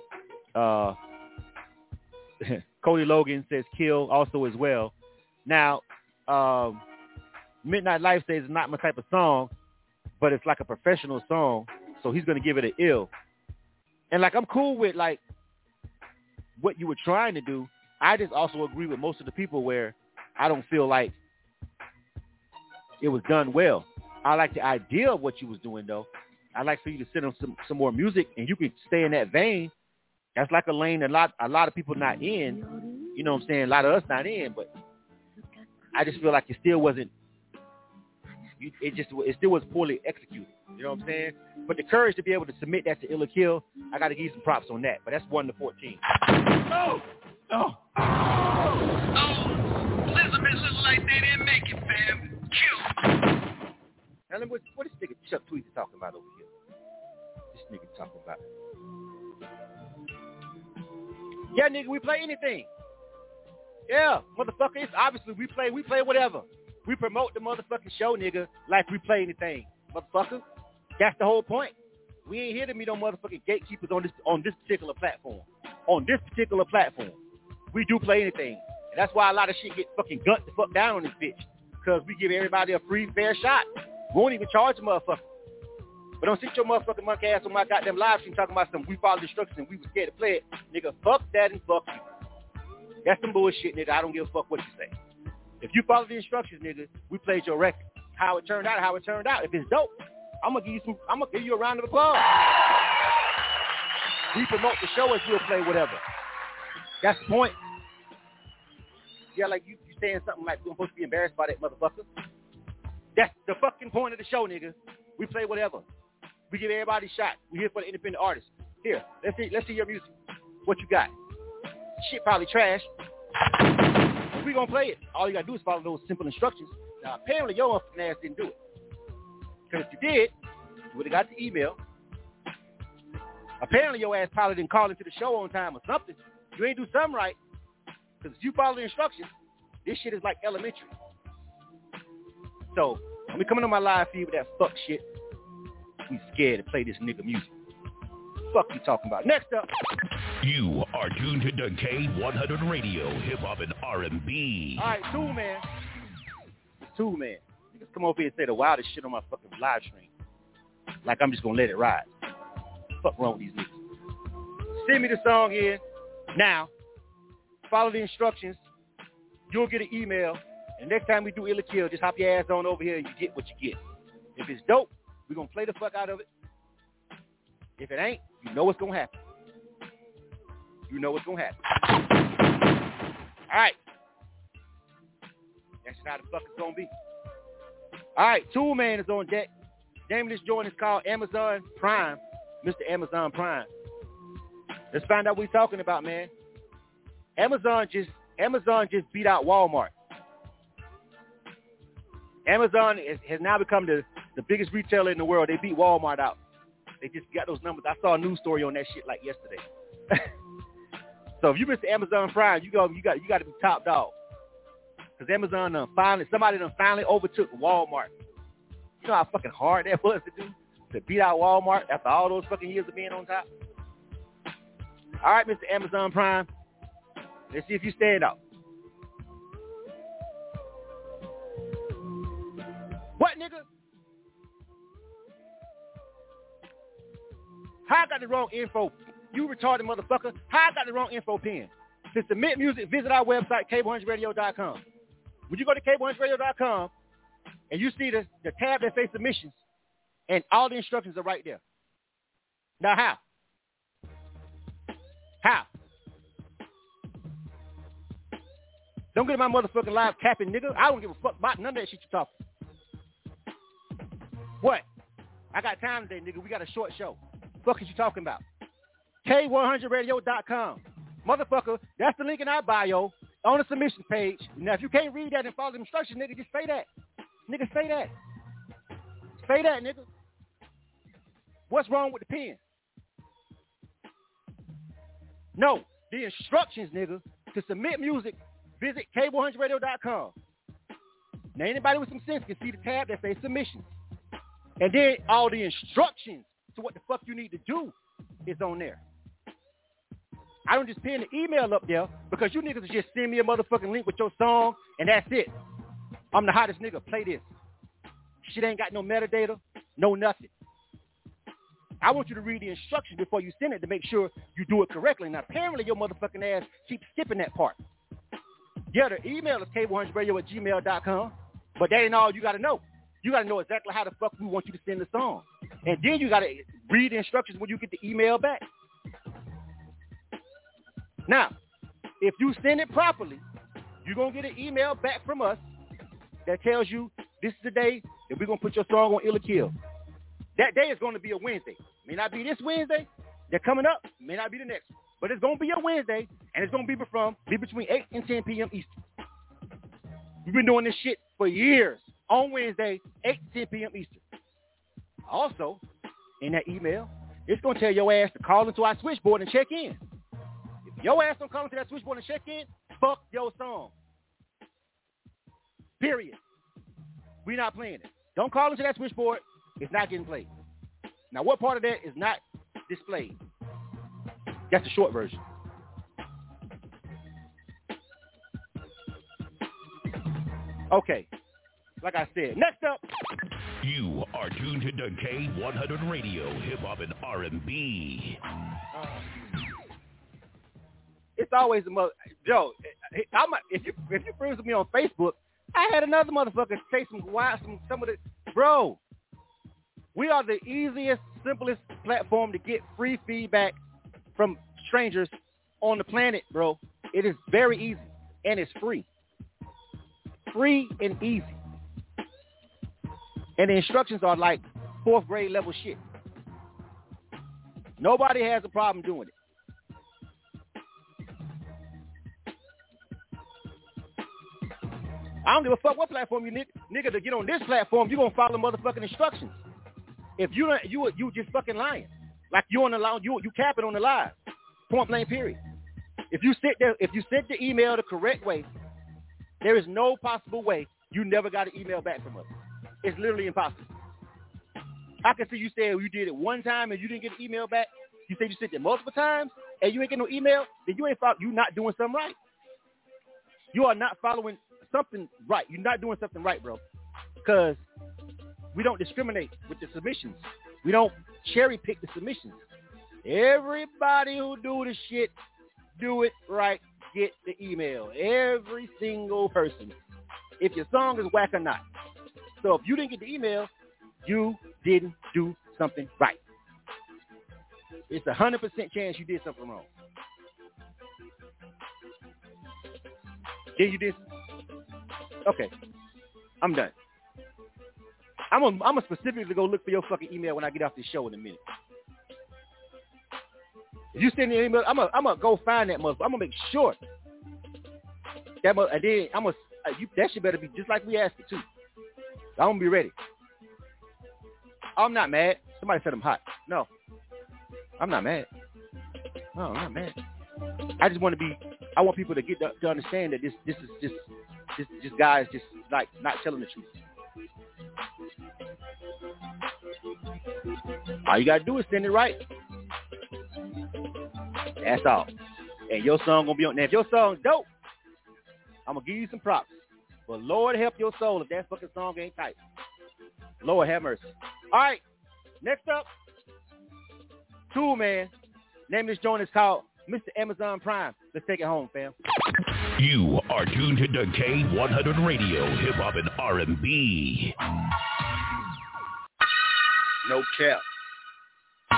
Uh, [laughs] Cody Logan says kill also as well. Now, um, Midnight Life says it's not my type of song, but it's like a professional song, so he's gonna give it an ill. And like I'm cool with like what you were trying to do. I just also agree with most of the people where I don't feel like it was done well. I like the idea of what you was doing though. I'd like for you to sit on some, some more music and you can stay in that vein. That's like a lane a lot a lot of people not in. You know what I'm saying? A lot of us not in, but I just feel like it still wasn't you, it just it still was poorly executed. You know what I'm saying? But the courage to be able to submit that to Ill or Kill, I got to give you some props on that. But that's one to fourteen. Oh, oh, oh! Elizabeth looks like they didn't make it, fam. Kill. Now, what, what is this nigga Chuck Tweezy talking about over here? This nigga talking about. Yeah, nigga, we play anything. Yeah, motherfucker. It's obviously we play. We play whatever. We promote the motherfucking show, nigga, like we play anything, motherfucker. That's the whole point. We ain't here to meet no motherfucking gatekeepers on this on this particular platform. On this particular platform, we do play anything. And that's why a lot of shit get fucking gunned the fuck down on this bitch. Because we give everybody a free, fair shot. We won't even charge a motherfucker. But don't sit your motherfucking monkey ass on my goddamn live stream talking about some we follow instructions and we were scared to play it. Nigga, fuck that and fuck you. That's some bullshit, nigga. I don't give a fuck what you say. If you follow the instructions, nigga, we played your record. How it turned out, how it turned out. If it's dope, I'm gonna give you some. I'm gonna give you a round of applause. We promote the show as we'll play whatever. That's the point. Yeah, like you, you saying something like we're supposed to be embarrassed by that motherfucker. That's the fucking point of the show, nigga. We play whatever. We give everybody a shot. We here for the independent artists. Here, let's see, let's see your music. What you got? Shit probably trash. We gonna play it. All you gotta do is follow those simple instructions. Now apparently your ass didn't do it. Because if you did, you would have got the email. Apparently your ass probably didn't call into the show on time or something. You ain't do something right. Because if you follow the instructions, this shit is like elementary. So, I'm coming on my live feed with that fuck shit. We scared to play this nigga music. Fuck you talking about. Next up. You are tuned to the K100 Radio, Hip Hop and R&B. All right, Tool Man. Tool Man. Niggas come over here and say the wildest shit on my fucking live stream. Like I'm just gonna let it ride. Fuck wrong with these niggas. Send me the song here now. Follow the instructions. You'll get an email. And next time we do Ill or Kill, just hop your ass on over here and you get what you get. If it's dope, we're gonna play the fuck out of it. If it ain't, you know what's gonna happen. You know what's gonna happen. All right. That's how the fuck it's gonna be. All right, Tool Man is on deck. Name of this joint is called Amazon Prime. Mr. Amazon Prime. Let's find out what we're talking about, man. Amazon just Amazon just beat out Walmart. Amazon is, has now become the, the biggest retailer in the world. They beat Walmart out. They just got those numbers. I saw a news story on that shit like yesterday. [laughs] so if you miss Amazon Prime, you go you got you got to be top dog. Cause Amazon done finally somebody done finally overtook Walmart. You know how fucking hard that [laughs] was to do to beat out Walmart after all those fucking years of being on top. All right, Mr. Amazon Prime. Let's see if you stand out. What, nigga? How I got the wrong info? You retarded motherfucker. How I got the wrong info pin? To submit music, visit our website, K100radio.com. When you go to K100radio.com and you see the, the tab that says submissions, and all the instructions are right there. Now how? How? Don't get my motherfucking live capping, nigga. I don't give a fuck about none of that shit you talking. What? I got time today, nigga. We got a short show. Fuck is you talking about? K100radio.com. Motherfucker, that's the link in our bio on the submission page. Now, if you can't read that and follow the instructions, nigga, just say that. Nigga, say that. Say that, nigga. What's wrong with the pen? No, the instructions, nigga, to submit music, visit K100radio.com. Now, anybody with some sense can see the tab that says submissions. And then all the instructions to what the fuck you need to do is on there. I don't just pin the email up there because you niggas just send me a motherfucking link with your song and that's it. I'm the hottest nigga. Play this. Shit ain't got no metadata, no nothing. I want you to read the instructions before you send it to make sure you do it correctly. Now, apparently your motherfucking ass keeps skipping that part. Yeah, the email is k100radio at gmail.com, but that ain't all you got to know. You got to know exactly how the fuck we want you to send the song. And then you got to read the instructions when you get the email back. Now, if you send it properly, you're going to get an email back from us that tells you this is the day that we're going to put your song on Ill Kill. That day is going to be a Wednesday. May not be this Wednesday. They're coming up. May not be the next. But it's going to be a Wednesday, and it's going to be from be between 8 and 10 p.m. Eastern. We've been doing this shit for years. On Wednesday, 8 to 10 p.m. Eastern. Also, in that email, it's going to tell your ass to call into our switchboard and check in. If your ass don't call into that switchboard and check in, fuck your song. Period. We're not playing it. Don't call into that switchboard. It's not getting played. Now, what part of that is not displayed? That's the short version. Okay. Like I said, next up. You are tuned to the K100 Radio, Hip Hop and R&B. It's always a mother. Joe, I'm, if you if you friends with me on Facebook, I had another motherfucker say some wild, some some of the bro. We are the easiest, simplest platform to get free feedback from strangers on the planet, bro. It is very easy and it's free. Free and easy. And the instructions are like fourth grade level shit. Nobody has a problem doing it. I don't give a fuck what platform you nigga, nigga to get on this platform. You gonna follow motherfucking instructions. If you don't, you you just fucking lying. Like you on the line, you you capping on the live. Point blank. Period. If you sit there, if you sent the email the correct way, there is no possible way you never got an email back from us. It's literally impossible. I can see you said you did it one time and you didn't get an email back. You said you sent it multiple times and you ain't get no email. Then you ain't follow, you not doing something right. You are not following something right. You're not doing something right, bro. Because we don't discriminate with the submissions. We don't cherry pick the submissions. Everybody who do the shit, do it right. Get the email. Every single person. If your song is whack or not. So if you didn't get the email, you didn't do something right. It's a hundred percent chance you did something wrong. Did you did? Okay, I'm done. I'm gonna, I'm specifically go look for your fucking email when I get off this show in a minute. If you send me an email, I'm gonna I'm go find that motherfucker. I'm gonna make sure that mother, and then I'm gonna uh, you, that shit better be just like we asked it too. I'm gonna be ready. I'm not mad. Somebody said I'm hot. No, I'm not mad. No, I'm not mad. I just want to be. I want people to get to, to understand that this this is just this this guy is just like not telling the truth. All you gotta do is send it right. That's all. And your song gonna be on. Now if your song dope, I'm gonna give you some props. But Lord help your soul if that fucking song ain't tight. Lord have mercy. All right. Next up, Tool Man. Name of this joint is called Mr. Amazon Prime. Let's take it home, fam. You are tuned to the K100 Radio, Hip Hop and R&B. No cap. You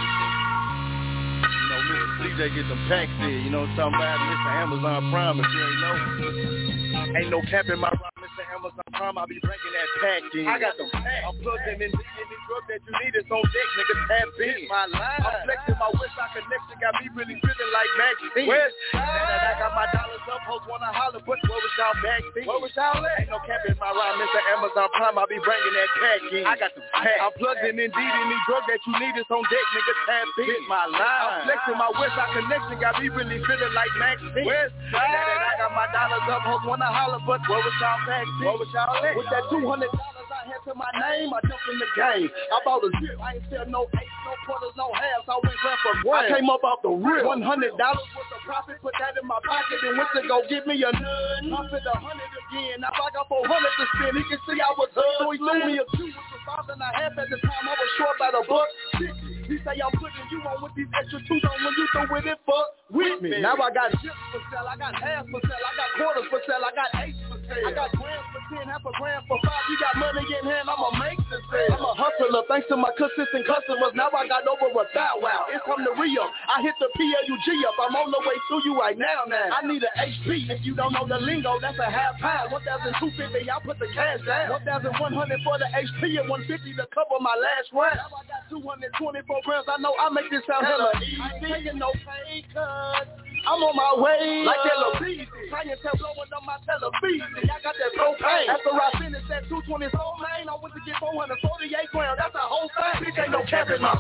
know, Mr. CJ get them packs here. You know what I'm talking about? Mr. Amazon Prime, if you ain't know. Ain't no cap in my rhyme, Mr. Amazon Prime. I'll be bringing that pack in. I got them packs. I'm plugging in any drug that you need It's on deck, nigga. Tap in. my line. I'm flexing my Westside connection. Got me really feeling like D. West I got my dollars up. Hoes wanna holler, but where was y'all back then? Where was y'all at? Ain't no cap in my rhyme, Mr. Amazon Prime. I'll be bringing that pack in. I got them packs. I'm plugged in indeed. Any drug that you need is on deck, nigga. Tap in. My line. I'm flexing my Westside connection. Got me really feeling like Max. West I got my dollars up. Hoes wanna holler, but where was y'all back then? Was y'all at? With that two hundred dollars I had to my name, I jumped in the game. I bought a zip. I ain't sell no eights, no quarters, no halves. I went grand for grand. I came up off the real. One hundred dollars worth of profit. Put that in my pocket and went to go get me a nut. I spent a hundred again. Now I got four hundred to spend. He can see I was hood, so he threw me a two with the five and a half at the time. I was short by the buck. He say I'm putting you on with these extra two on when you throw with it, fuck with me. Now I got chips for sale, I got half for sale, I got quarters for sale, I got eights for sale, I got grams for ten, half a gram for five. You got money in hand, I'ma make. I'm a hustler, thanks to my consistent customers. Now I got over a thou wow. It's come to Rio. I hit the PLUG up. I'm on the way to you right now. Now I need an HP. If you don't know the lingo, that's a half pound. One thousand two fifty, I put the cash down. One thousand one hundred for the HP and one fifty to cover my last round. Now I got two hundred twenty-four grams. I know I make this sound hella easy. I ain't taking no pay cut. I'm on my way. Like that television. Clientele blowing up my television. I got that propane. After I finished that 220 soul lane, I went to get 448 grams. That's a whole thing. Bitch ain't no cap in my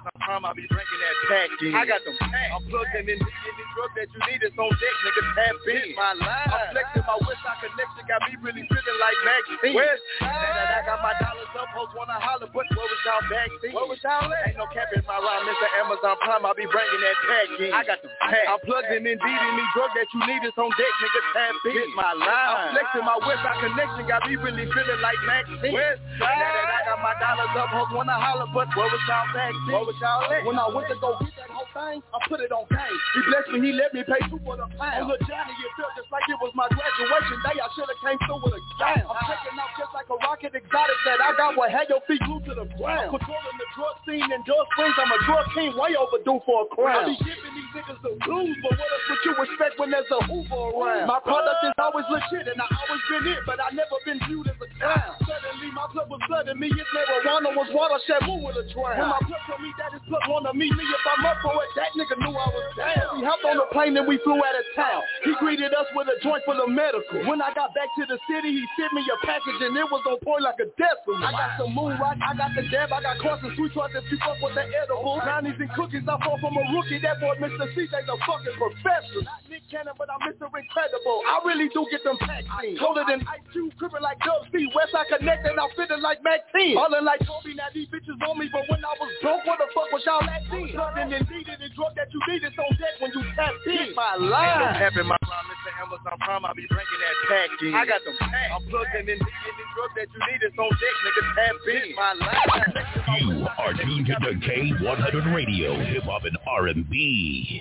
Prime, I be bringing that pack. I got them packs. I'm plugged in. Any drug that you need It's on deck, nigga. Tap in. my line. I'm flexing my Westside connection. Got me really feeling like Max D. West I got my dollars up. Hoes wanna holler, but where was y'all back then? Where was y'all at? Ain't no cap in my rhyme, Mr. Amazon Prime. I be bringing that pack. I got them packs. I'm plugged in. Indeed, any drug that you need is on deck, nigga. Tap in. My line. I'm flexing my Westside connection. Got me really feeling like Max D. West I got my dollars up. Hoes wanna holler, but where was y'all back then? Where was y'all at? When I went to go get that whole thing, I put it on game. He blessed me, he let me pay two for the pound. And look, Johnny, it felt just like it was my graduation day. I should have came through with a gang. I'm taking off just like a rocket exotic that I got what had your feet glued to the ground. I'm controlling the drug scene and drug springs. I'm a drug king way overdue for a crown. I be niggas the blues, but what else would you expect when there's a Hoover around? My product is always legit and I always been it, but I never been viewed as a clown. Suddenly my blood was flooding me. If marijuana was water, Shabu would have drowned. When my blood told me that his blood wanna meet me, if I'm up for it, that nigga knew I was down. We hopped on the plane and we flew out of town. He greeted us with a joint full of medical. When I got back to the city, he sent me a package and it was on point like a decimal. I got some moon rock, I got the dab, I got and sweet tarts if you fuck with the edible. Brownies and cookies, I fall from a rookie. That boy, Mr. CJ, the fucking professor. Not Nick Cannon, but I'm Mr. Incredible. I really do get them vaccines. Colder than Ice Cube, crippin' like Dub C. Westside Connect and I'm feeling like Mack 10. Ballin' like Kobe, now these bitches on me. But when I was broke, what the fuck was y'all at then? Something and needed the drug that you need is on deck when you tap in. My line. Tapping my rhyme, Mr. Amazon Prime, I be bringing that pack. I got them packs. I'm plugged in and needing the drug that you need is on deck, nigga. Tap in. My line. You are tuned to the K100 Radio, Hip Hop and R&B.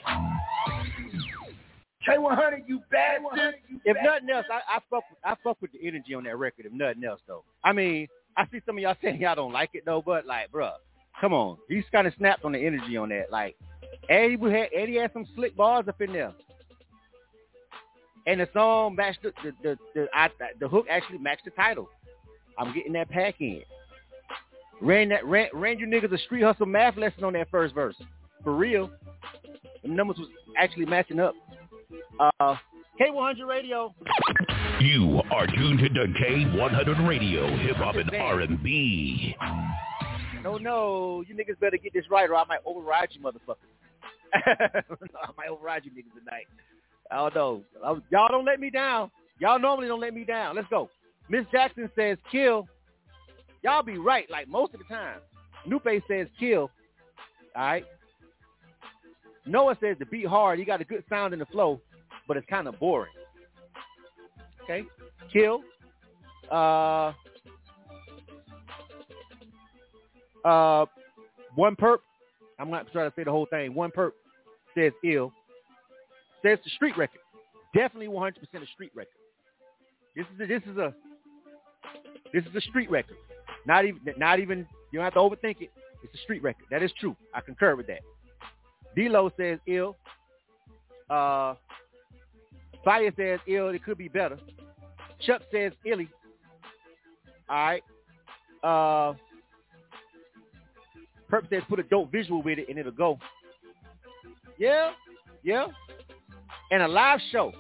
K100, you bad bastard. If nothing else, I, I fuck with, I fuck with the energy on that record. If nothing else, though. I mean, I see some of y'all [laughs] saying y'all don't like it though, but like, bruh, come on, he's kind of snapped on the energy on that. Like, Eddie had Eddie had some slick bars up in there, and the song matched the the the, the, I, the hook actually matched the title. I'm getting that pack in. Ran that ran, ran you niggas a street hustle math lesson on that first verse. For real. The numbers was actually matching up. Uh, K100 Radio. You are tuned to the K100 Radio, Hip Hop and R&B. No, no, you niggas better get this right or I might override you motherfuckers. [laughs] I might override you niggas tonight. I don't know. I- Y'all don't let me down. Y'all normally don't let me down. Let's go. Miss Jackson says kill. Y'all be right, like most of the time. Nupe says kill. All right. Noah says the beat hard. You got a good sound in the flow, but it's kind of boring. Okay. Kill. Uh. Uh. One perp. I'm not trying to say the whole thing. One perp says ill. Says the street record. Definitely 100% a street record. This is a, this is a this is a street record. Not even not even you don't have to overthink it. It's a street record. That is true. I concur with that. D-Lo says ill. Uh, Fire says ill. It could be better. Chuck says illy. All right. Uh, Perp says put a dope visual with it and it'll go. Yeah, yeah. And a live show.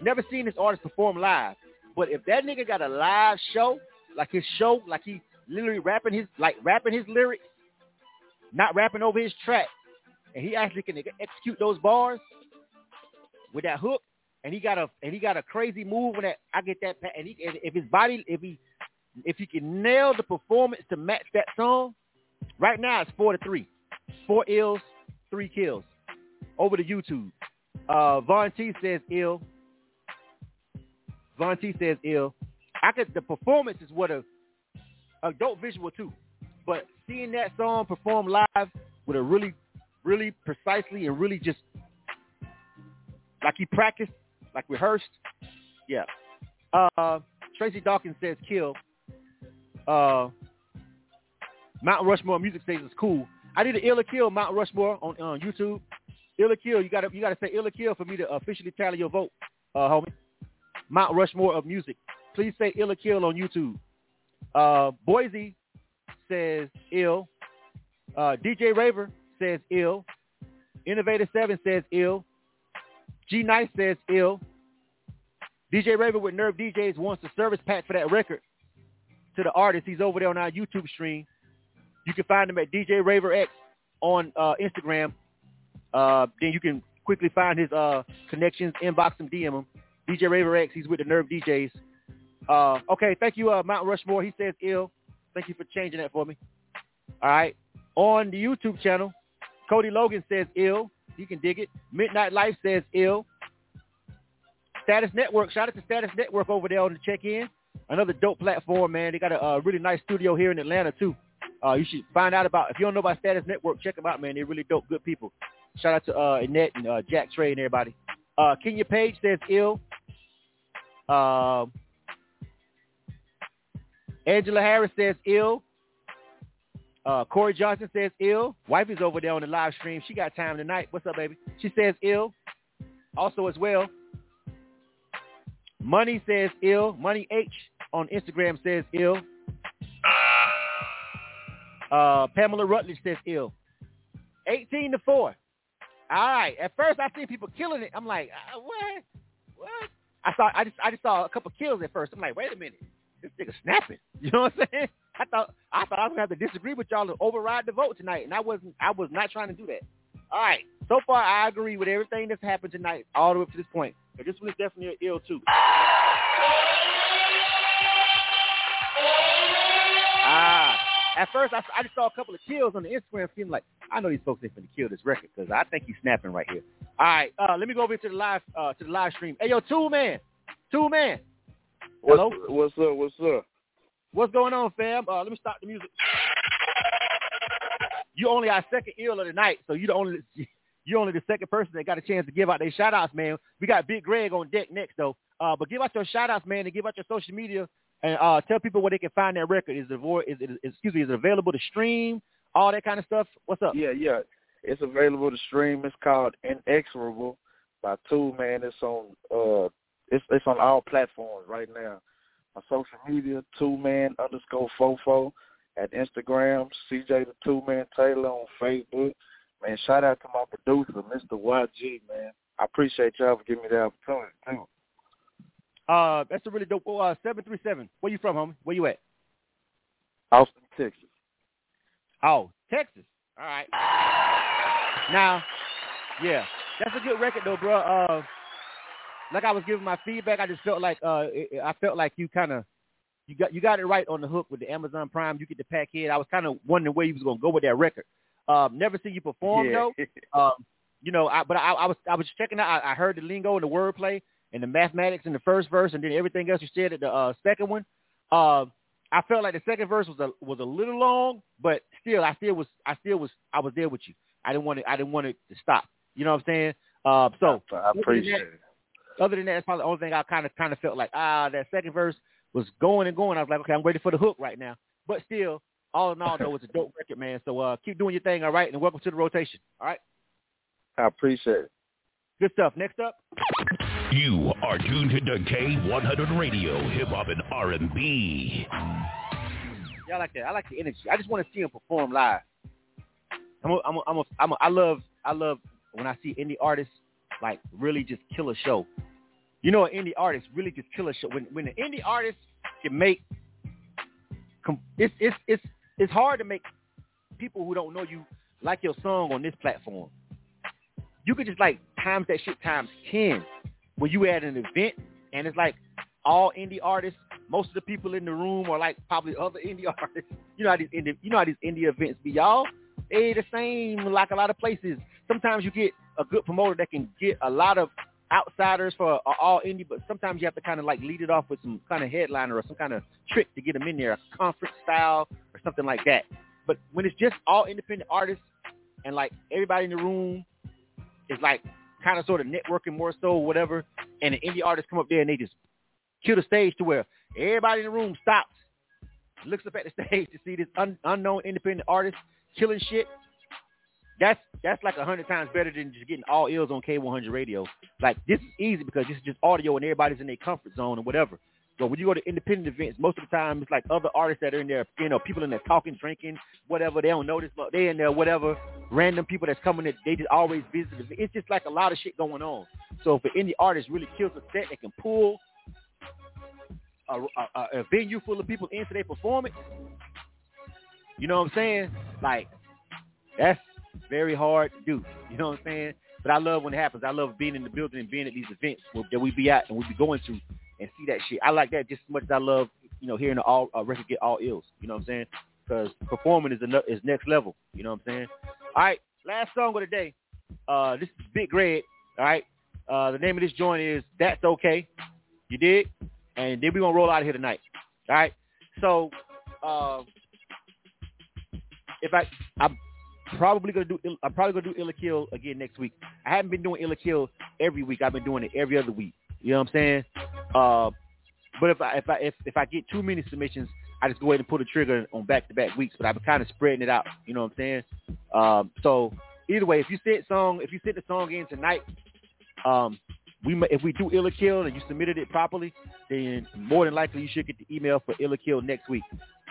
Never seen this artist perform live, but if that nigga got a live show, like his show, like he literally rapping his like rapping his lyrics, not rapping over his track, and he actually can execute those bars with that hook, and he got a and he got a crazy move when that I get that and he and if his body if he if he can nail the performance to match that song, right now it's four to three, four ills, three kills, over to YouTube. Uh, Von T says ill. Von T says ill. I could the performance is what a a dope visual too, but seeing that song perform live with a really, really precisely and really just like he practiced, like rehearsed, yeah. Uh, Tracy Dawkins says kill. Uh, Mount Rushmore music station is cool. I need an Ill or kill Mount Rushmore on on YouTube. Ill or kill, you gotta you gotta say Ill or kill for me to officially tally your vote, uh, homie. Mount Rushmore of music. Please say Ill or kill on YouTube. Uh, Boise says ill. Uh, DJ Raver says ill. Innovator Seven says ill. G Nice says ill. DJ Raver with Nerve DJs wants the service pack for that record to the artist. He's over there on our YouTube stream. You can find him at DJ Raver X on uh, Instagram. Uh, then you can quickly find his uh, connections, inbox him, DM him. DJ Raver X, he's with the Nerve DJs. Uh, okay, thank you, uh, Mount Rushmore. He says ill. Thank you for changing that for me. All right. On the YouTube channel, Cody Logan says ill. You can dig it. Midnight Life says ill. Status Network. Shout out to Status Network over there on the check-in. Another dope platform, man. They got a, uh really nice studio here in Atlanta, too. Uh, you should find out about, if you don't know about Status Network, check them out, man. They're really dope, good people. Shout out to uh, Annette and uh, Jack Trey and everybody. Uh, Kenya Page says ill. Uh, Angela Harris says ill. Uh, Corey Johnson says ill. Wife is over there on the live stream. She got time tonight. What's up, baby? She says ill. Also as well. Money says ill. Money H on Instagram says ill. Uh, Pamela Rutledge says ill. 18 to 4. All right. At first I see people killing it. I'm like, uh, what? What? I saw I just I just saw a couple kills at first. I'm like, wait a minute. This nigga snapping. [laughs] You know what I'm saying? I thought I thought I was gonna have to disagree with y'all to override the vote tonight, and I wasn't I was not trying to do that. All right. so far, I agree with everything that's happened tonight, all the way up to this point. But this one is definitely ill too. Ah, at first I, I just saw a couple of kills on the Instagram feeling like I know these folks ain't gonna kill this record because I think he's snapping right here. All right, uh, let me go over to the live uh, to the live stream. Hey yo, Tool Man, Tool Man. Hello. What's, what's up? What's up? What's going on, fam? Uh, let me stop the music. You only our second ill of the night, so you the only [laughs] you only the second person that got a chance to give out their shout outs, man. We got Big Greg on deck next though. Uh, but give out your shout outs, man, and give out your social media and uh, tell people where they can find that record. Is it is it excuse me, is it available to stream? All that kind of stuff. What's up? Yeah, yeah. It's available to stream. It's called Inexorable by Tool Man. It's on uh it's it's on all platforms right now. My social media, two man underscore fofo at Instagram, CJ the Tool Man Taylor on Facebook. Man, shout out to my producer, Mr. YG, man. I appreciate y'all for giving me the opportunity too. Uh, that's a really dope. Oh, uh, seven three seven. Where you from, homie? Where you at? Austin, Texas. Oh, Texas. All right. Now, yeah, that's a good record though, bro. Uh, like I was giving my feedback, I just felt like uh, it, I felt like you kind of you got you got it right on the hook with the Amazon Prime. You get the pack head. I was kind of wondering where you was gonna go with that record. Um, never seen you perform yeah. though. [laughs] Um, you know, I, but I, I was I was checking out. I, I heard the lingo and the wordplay and the mathematics in the first verse, and then everything else you said at the uh, second one. Uh, I felt like the second verse was a was a little long, but still, I still was I still was I was there with you. I didn't want it. I didn't want it to stop. You know what I'm saying? Uh, so I appreciate it. Other than that, that's probably the only thing I kind of kind of felt like ah that second verse was going and going. I was like, okay, I'm ready for the hook right now. But still, all in all, though, it's a dope [laughs] record, man. So uh, keep doing your thing, all right, and welcome to the rotation. All right. I appreciate it. Good stuff. Next up. You are tuned to K100 Radio, hip hop and R&B. Yeah, I like that. I like the energy. I just want to see him perform live. I'm a, I'm a, I'm a, I'm a, I love I love when I see indie artists like really just kill a show. You know, an indie artist really just kill a show. When when an indie artist can make, it's it's it's it's hard to make people who don't know you like your song on this platform. You could just like times that shit times ten when you at an event and it's like all indie artists. Most of the people in the room are like probably other [laughs] indie artists. You know how these indie, you know how these indie events be, y'all. They the same like a lot of places. Sometimes you get a good promoter that can get a lot of outsiders for all indie, but sometimes you have to kind of like lead it off with some kind of headliner or some kind of trick to get them in there, a conference style or something like that. But when it's just all independent artists and like everybody in the room is like kind of sort of networking more so whatever, and the indie artists come up there and they just kill the stage to where everybody in the room stops, looks up at the [laughs] stage to see this un- unknown independent artist killing shit that's that's like a hundred times better than just getting all ills on K100 radio. Like this is easy because this is just audio and everybody's in their comfort zone and whatever. But when you go to independent events, most of the time it's like other artists that are in there, you know, people in there talking, drinking, whatever. They don't notice, but they in there, whatever. Random people that's coming, that they just always visit. It's just like a lot of shit going on. So if any artist really kills a set, they can pull a, a, a venue full of people into their performance. You know what I'm saying? Like that's very hard to do. [laughs] You know what I'm saying? But I love when it happens. I love being in the building and being at these events that we be at and we be going to and see that shit. I like that just as much as I love, you know, hearing the all uh, record get all ills. You know what I'm saying? Because performing is a, is next level. You know what I'm saying? All right, last song of the day. Uh, this is Big Red. All right. Uh, the name of this joint is That's Okay. You did? And then we're going to roll out of here tonight. All right. So, uh, if I, I'm probably gonna do. I'm probably gonna do Ill or Kill again next week. I haven't been doing Ill or Kill every week. I've been doing it every other week. You know what I'm saying? Uh, but if I if I if, if I get too many submissions, I just go ahead and pull the trigger on back to back weeks. But I've been kind of spreading it out. You know what I'm saying? Um, so either way, if you sent song, if you sent the song in tonight, um, we if we do Ill or Kill and you submitted it properly, then more than likely you should get the email for Ill or Kill next week.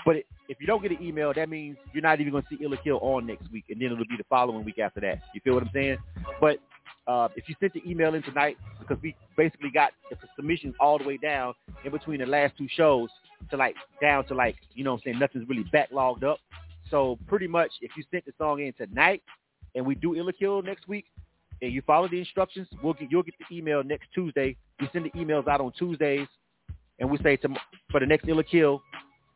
But if you don't get an email, that means you're not even going to see Ill or Kill on next week, and then it'll be the following week after that. You feel what I'm saying? But uh, if you sent the email in tonight, because we basically got the submissions all the way down in between the last two shows to like down to like, you know what I'm saying, nothing's really backlogged up. So pretty much if you sent the song in tonight and we do Ill or Kill next week, and you follow the instructions, we'll get you'll get the email next Tuesday. We send the emails out on Tuesdays, and we say to for the next Ill or Kill,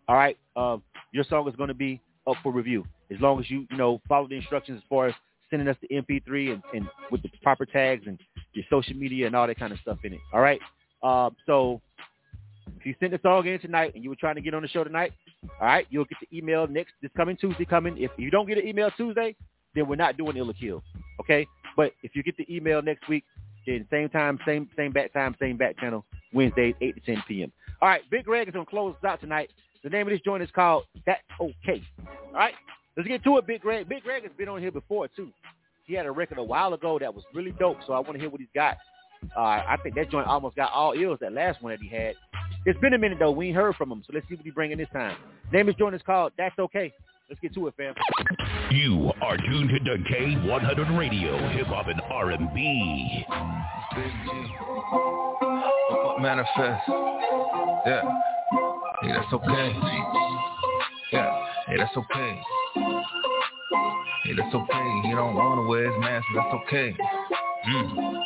all right, um, your song is going to be up for review as long as you you know follow the instructions as far as sending us the MP3 and, and with the proper tags and your social media and all that kind of stuff in it. All right. Um, so if you sent the song in tonight and you were trying to get on the show tonight, all right, you'll get the email next this coming Tuesday coming. If you don't get an email Tuesday, then we're not doing Ill or Kill. Okay? But if you get the email next week, then same time, same same back time, same back channel, Wednesdays, 8 to 10 p.m. All right, Big Greg is going to close us out tonight. The name of this joint is called That's Okay. All right, let's get to it, Big Greg. Big Greg has been on here before, too. He had a record a while ago that was really dope, so I want to hear what he's got. Uh, I think that joint almost got all ears, that last one that he had. It's been a minute, though. We ain't heard from him, so let's see what he's bringing this time. Name of his joint is called That's Okay. Let's get to it, fam. You are tuned to the K100 Radio, Hip Hop and R&B. Big G. Manifest. Yeah. Hey, that's okay. Yeah. Hey, that's okay. Hey, that's okay. You don't want to wear his mask, that's okay. Mm.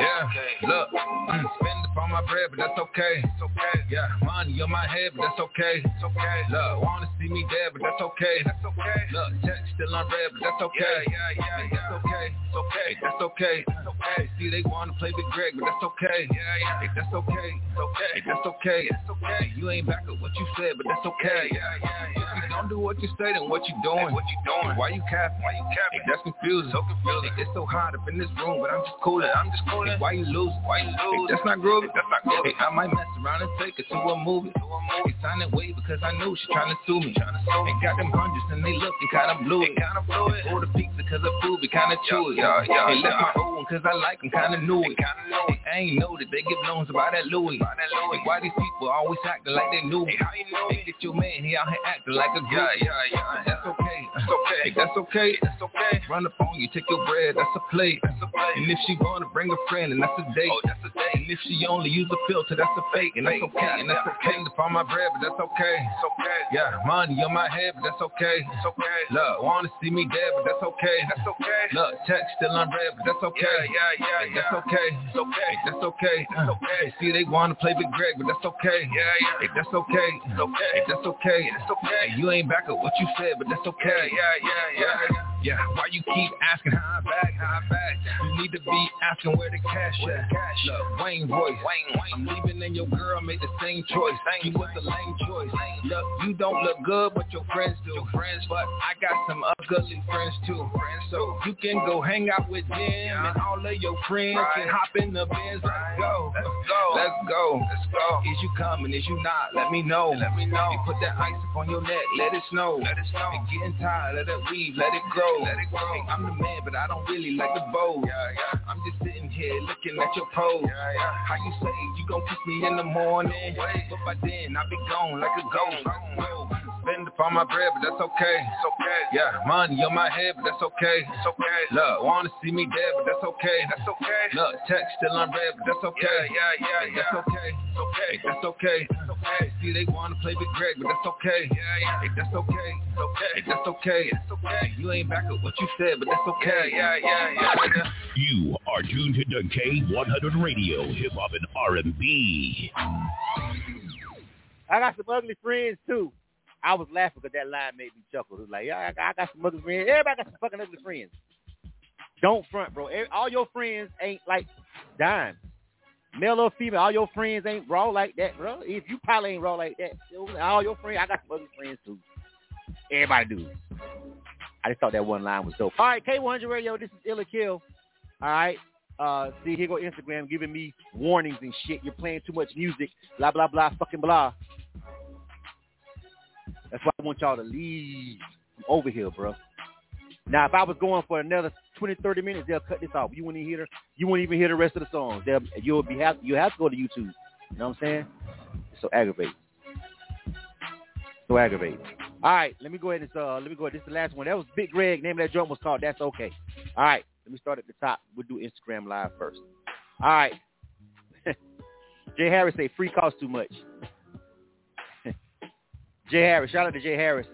Yeah, look, mm, spend up on my bread, but that's okay. It's okay. Yeah, money on my head, but that's okay. It's okay. Look, wanna see me dead, but that's okay. That's okay. Look, check still on red, but that's okay. Yeah, yeah, yeah, yeah. That's okay. It's okay. That's okay. It's okay. See, they wanna play Big Greg, but that's okay. Yeah, yeah. That's okay. It's okay. That's okay. It's okay. You ain't back at what you said, but that's okay. Yeah, yeah, yeah. If you don't do what you say, then what you doing? What you doing? Why you capping? Why you capping? That's confusing. So confusing. It's so hot up in this room, but I'm just coolin'. I'm just coolin'. Hey, why you lose? Why you lose? Hey, that's not groovy. That's not groovy. Hey, I might mess around and take it to a movie. To a movie. Hey, sign that way because I knew she trying to sue me. Trying to sue me. Hey, got them hundreds and they looking kind of blue. Kind of blue. Hey, order pizza because the food be kind of chewy. Yeah, yeah, hey, left my old one because I like them kind of new it. Hey, I ain't know that they give loans about that Louis. Hey, why these people always acting like they knew me? Hey, how you know? Hey, get your man, he out here acting like a guy. Yeah, yeah, yeah. That's okay. That's okay. Hey, that's okay. That's okay. Run up on you, take your bread. That's a plate. That's a plate. And if she wanna bring a friend, and that's a date. Oh, that's a date. And if she only use a filter, that's a fake. And that's okay. And that's okay. Up on my bread, but that's okay. It's okay. Yeah, money on my head, but that's okay. It's okay. Look, wanna see me dead, but that's okay. That's okay. Look, check still on red, but that's okay. Yeah, yeah, yeah. Hey, that's okay. It's okay. Hey, that's okay. It's uh, okay. See, they wanna play Big Greg, but that's okay. Yeah, yeah. Hey, that's okay. It's okay. Hey, that's okay. It's okay. You ain't back at what you said, but that's okay. Yeah, yeah, yeah. yeah. Yeah, why you keep asking how I back, how I back? You need to be asking where the cash at. Look, Wayne voice, Wayne, Wayne. I'm leaving and your girl made the same choice. You was the lame choice. Look, you don't look good, but your friends do. Your friends, but I got some ugly friends too. Friends, so you can go hang out with them and all of your friends can hop in the Benz. Let's go, let's go, let's go, let's go. Is you coming? Is you not? Let me know. Let me know. Put that ice up on your neck. Let it snow. Let it snow. Getting tired. Let it weave. Let it grow. Let it grow. I'm the man, but I don't really like the bow. Yeah, yeah. I'm just sitting here looking at your pose. Yeah, yeah. How you say you gon' kiss me in the morning? But by then I'll be gone like a ghost. Spend upon my bread, but that's okay. It's okay. Yeah, money on my head, but that's okay. It's okay. Look, wanna see me dead, but that's okay. That's okay. Look, text still on red, but that's okay. Yeah, yeah, yeah. Hey, that's okay. It's okay. Hey, that's okay. It's okay. See, they wanna play Big Greg, but that's okay. Yeah, yeah. Hey, that's okay. It's okay. Hey, that's okay. It's okay. You ain't back at what you said, but that's okay. Yeah, yeah, yeah. yeah. You are tuned to the K100 Radio, Hip Hop and R&B. I got some ugly friends too. I was laughing because that line made me chuckle. It was like, yeah, I got, I got some ugly friends. Everybody got some fucking ugly friends. Don't front, bro. All your friends ain't like dime. Male or female, all your friends ain't raw like that, bro. If you probably ain't raw like that, all your friends, I got some ugly friends too. Everybody do. I just thought that one line was dope. All right, K100 Radio, this is Ill or Kill. All right. Uh, see, here go Instagram giving me warnings and shit. You're playing too much music. Blah, blah, blah, fucking blah. That's why I want y'all to leave over here, bro. Now, if I was going for another 20, 30 minutes, they'll cut this off. You wouldn't hear, you wouldn't even hear the rest of the songs. They'll, you'll be have, you have to go to YouTube. You know what I'm saying? So aggravating. So aggravating. All right, let me go ahead and uh, let me go ahead. This is the last one. That was Big Greg. Name of that joint was called That's Okay. All right, let me start at the top. We'll do Instagram Live first. All right. [laughs] Jay Harris say free costs too much. Jay Harris, shout out to Jay Harris.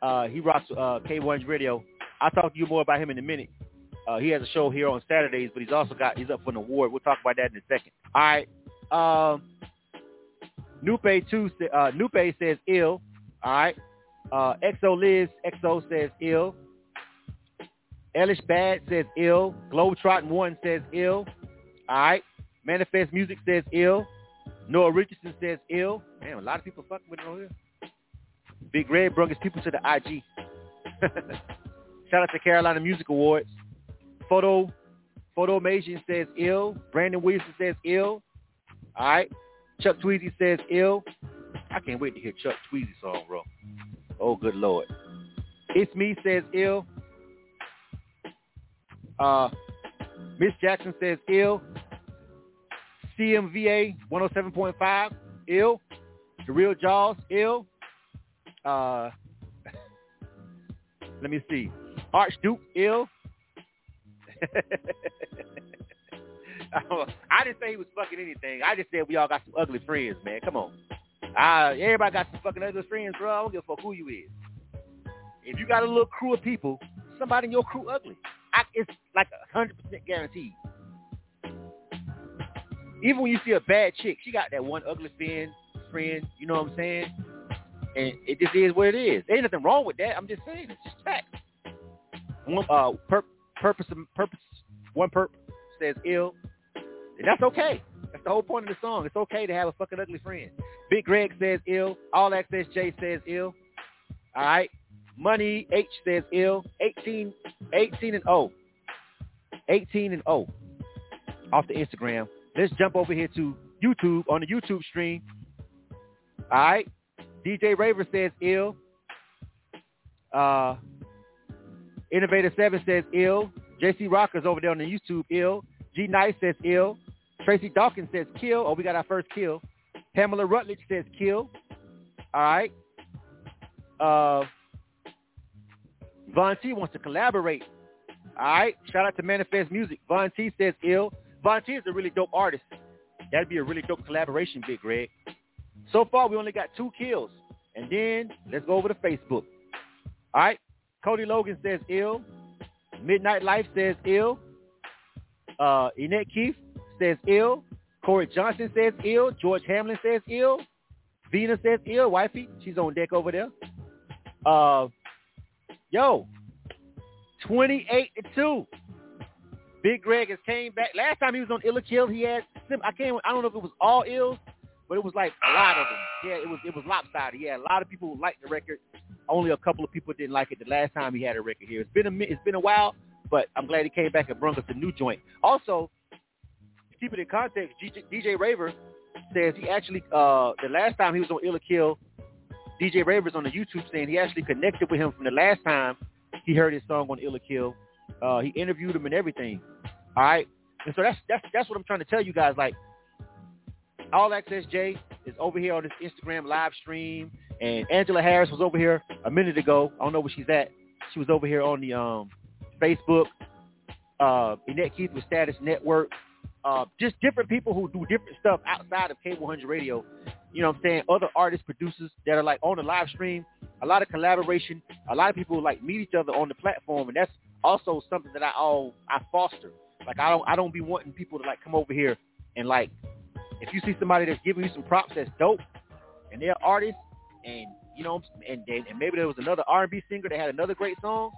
Uh, he rocks uh, K1's radio. I'll talk to you more about him in a minute. Uh, he has a show here on Saturdays, but he's also got he's up for an award. We'll talk about that in a second. All right. Um, Nupe two uh, Nupe says ill. All right. Uh, Exo Liz Exo says ill. Elish Bad says ill. Globetrotting one says ill. All right. Manifest Music says ill. Noah Richardson says ill. Man, a lot of people fucking with it over here. Big Red brung his people to the IG. [laughs] Shout out to Carolina Music Awards. Photo Photo Mason says ill. Brandon Williamson says ill. All right. Chuck Tweezy says ill. I can't wait to hear Chuck Tweezy song, bro. Oh, good lord. It's me says ill. Uh, Miss Jackson says ill. CMVA 107.5 ill. The Real Jaws ill. Uh, let me see. Archduke ill. [laughs] I didn't say he was fucking anything. I just said we all got some ugly friends, man. Come on. Uh, everybody got some fucking ugly friends, bro. I don't give a fuck who you is. If you got a little crew of people, somebody in your crew ugly. I, it's like a hundred percent guaranteed. Even when you see a bad chick, she got that one ugly friend, friend. You know what I'm saying? And it just is what it is. There ain't nothing wrong with that. I'm just saying it's just fact. One uh, pur- purpose, purpose, one perp says ill, and that's okay. That's the whole point of the song. It's okay to have a fucking ugly friend. Big Greg says ill. All Access J says ill. All right. Money H says ill. 18, 18 and O. 18 and O. Off the Instagram. Let's jump over here to YouTube on the YouTube stream. All right. DJ Raver says ill. Uh, Innovator 7 says ill. JC Rockers over there on the YouTube ill. G Nice says ill. Tracy Dawkins says kill. Oh, we got our first kill. Pamela Rutledge says kill. All right. Uh, Von T wants to collaborate. All right. Shout out to Manifest Music. Von T says ill. Von T is a really dope artist. That'd be a really dope collaboration, Big Greg. So far, we only got two kills. And then let's go over to Facebook. All right. Cody Logan says ill. Midnight Life says ill. Uh, Annette Keith says ill. Corey Johnson says ill. George Hamlin says ill. Vina says ill. Wifey, she's on deck over there. Uh, yo, 28 to 2. Big Greg has came back. Last time he was on Ill or Kill, he had I can't I don't know if it was all ills, but it was like a lot of them. Yeah, it was it was lopsided. Yeah, a lot of people liked the record. Only a couple of people didn't like it the last time he had a record here. It's been a it's been a while, but I'm glad he came back and brought us a new joint. Also, to keep it in context, DJ, DJ Raver says he actually uh the last time he was on Ill or Kill, DJ Raver's on the YouTube saying he actually connected with him from the last time he heard his song on Ill or Kill. Uh, he interviewed him and everything. All right, and so that's that's that's what I'm trying to tell you guys. Like, All Access J is over here on this Instagram live stream, and Angela Harris was over here a minute ago. I don't know where she's at. She was over here on the um Facebook. Uh, Annette Keith with Status Network. Uh, just different people who do different stuff outside of K100 Radio. You know what I'm saying? Other artists, producers that are like on the live stream. A lot of collaboration. A lot of people like meet each other on the platform, and that's also something that I all I foster. Like I don't I don't be wanting people to like come over here and like if you see somebody that's giving you some props that's dope and they're artists and you know and and, and maybe there was another R&B singer that had another great song.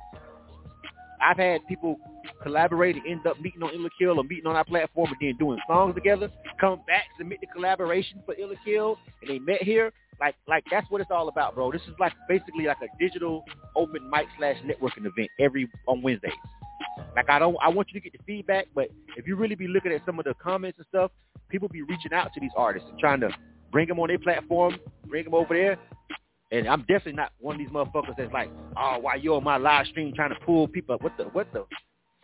I've had people collaborate and end up meeting on Ill or Kill or meeting on our platform and then doing songs together, come back, submit the collaboration for Ill or Kill, and they met here. Like, like that's what it's all about, bro. This is like basically like a digital open mic slash networking event every on Wednesdays. Like I don't, I want you to get the feedback, but if you really be looking at some of the comments and stuff, people be reaching out to these artists and trying to bring them on their platform, bring them over there. And I'm definitely not one of these motherfuckers that's like, oh, why you on my live stream trying to pull people up? What the, what the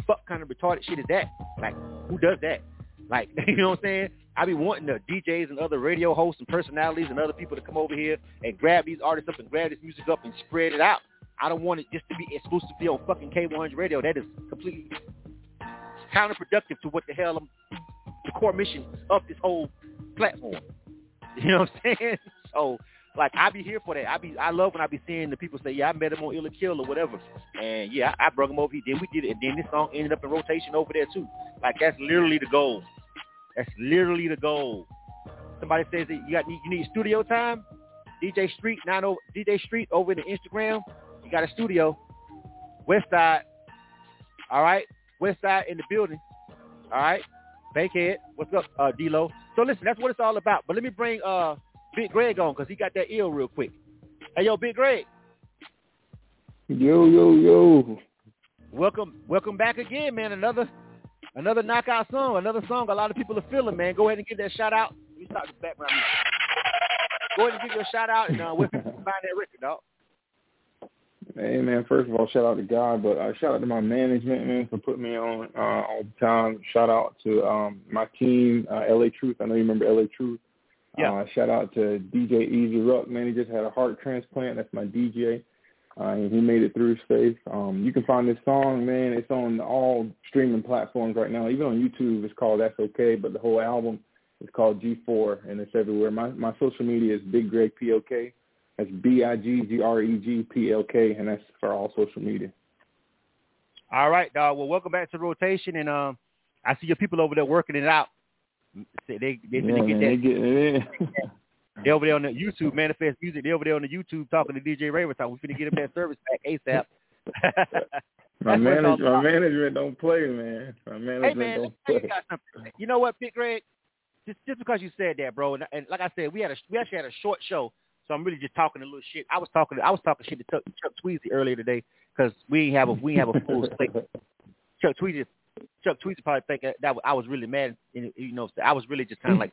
fuck kind of retarded shit is that? Like, who does that? Like, [laughs] you know what I'm saying? I be wanting the DJs and other radio hosts and personalities and other people to come over here and grab these artists up and grab this music up and spread it out. I don't want it just to be exclusively on fucking K100 radio. That is completely counterproductive to what the hell I'm, the core mission of this whole platform. [laughs] You know what I'm saying? [laughs] So, like I be here for that. I be I love when I be seeing the people say, yeah, I met him on Ill or Kill or whatever, and yeah, I, I brought him over. He then we did it, and then this song ended up in rotation over there too. Like that's literally the goal. That's literally the goal. Somebody says that you got you need studio time. DJ Street nine oh DJ Street over in the Instagram. Got a studio. West Side. All right, West Side in the building. All right, Bankhead. What's up, uh, D-Lo? So listen, that's what it's all about. But let me bring uh Big Greg on because he got that ill real quick. Hey, yo, Big Greg. Yo, yo, yo. Welcome, welcome back again, man. Another, another knockout song, another song a lot of people are feeling, man. Go ahead and give that shout out. Let me start the background. Go ahead and give your shout out and uh, can find that record, dog. Hey man, first of all, shout out to God, but uh, shout out to my management man for putting me on uh, all the time. Shout out to um, my team, uh, LA Truth. I know you remember LA Truth. Yeah. Uh, shout out to DJ Easy Ruck, man. He just had a heart transplant. That's my DJ. Uh, and he made it through safe. Um, you can find this song, man. It's on all streaming platforms right now. Even on YouTube, it's called That's Okay. But the whole album is called G4, and it's everywhere. My my social media is Big Greg PLK. That's B I G G R E G P L K, and that's for all social media. All right, dog. Well, welcome back to the rotation, and um, I see your people over there working it out. They they they Yeah, man, get they that. it in. [laughs] They over there on the YouTube Manifest Music. They over there on the YouTube talking to DJ Ray. We finna get him that service back ASAP. [laughs] My That's what it's all my management don't play, man. My management Hey man, don't tell you play. something. You know what, Big Greg? Just just because you said that, bro, and, and like I said, we had a we actually had a short show, so I'm really just talking a little shit. I was talking I was talking shit to Chuck, Chuck Tweezy earlier today because we have a we have a full [laughs] slate. Chuck Tweezy Chuck Tweezy probably think that, that I was really mad. And, you know, I was really just kind of like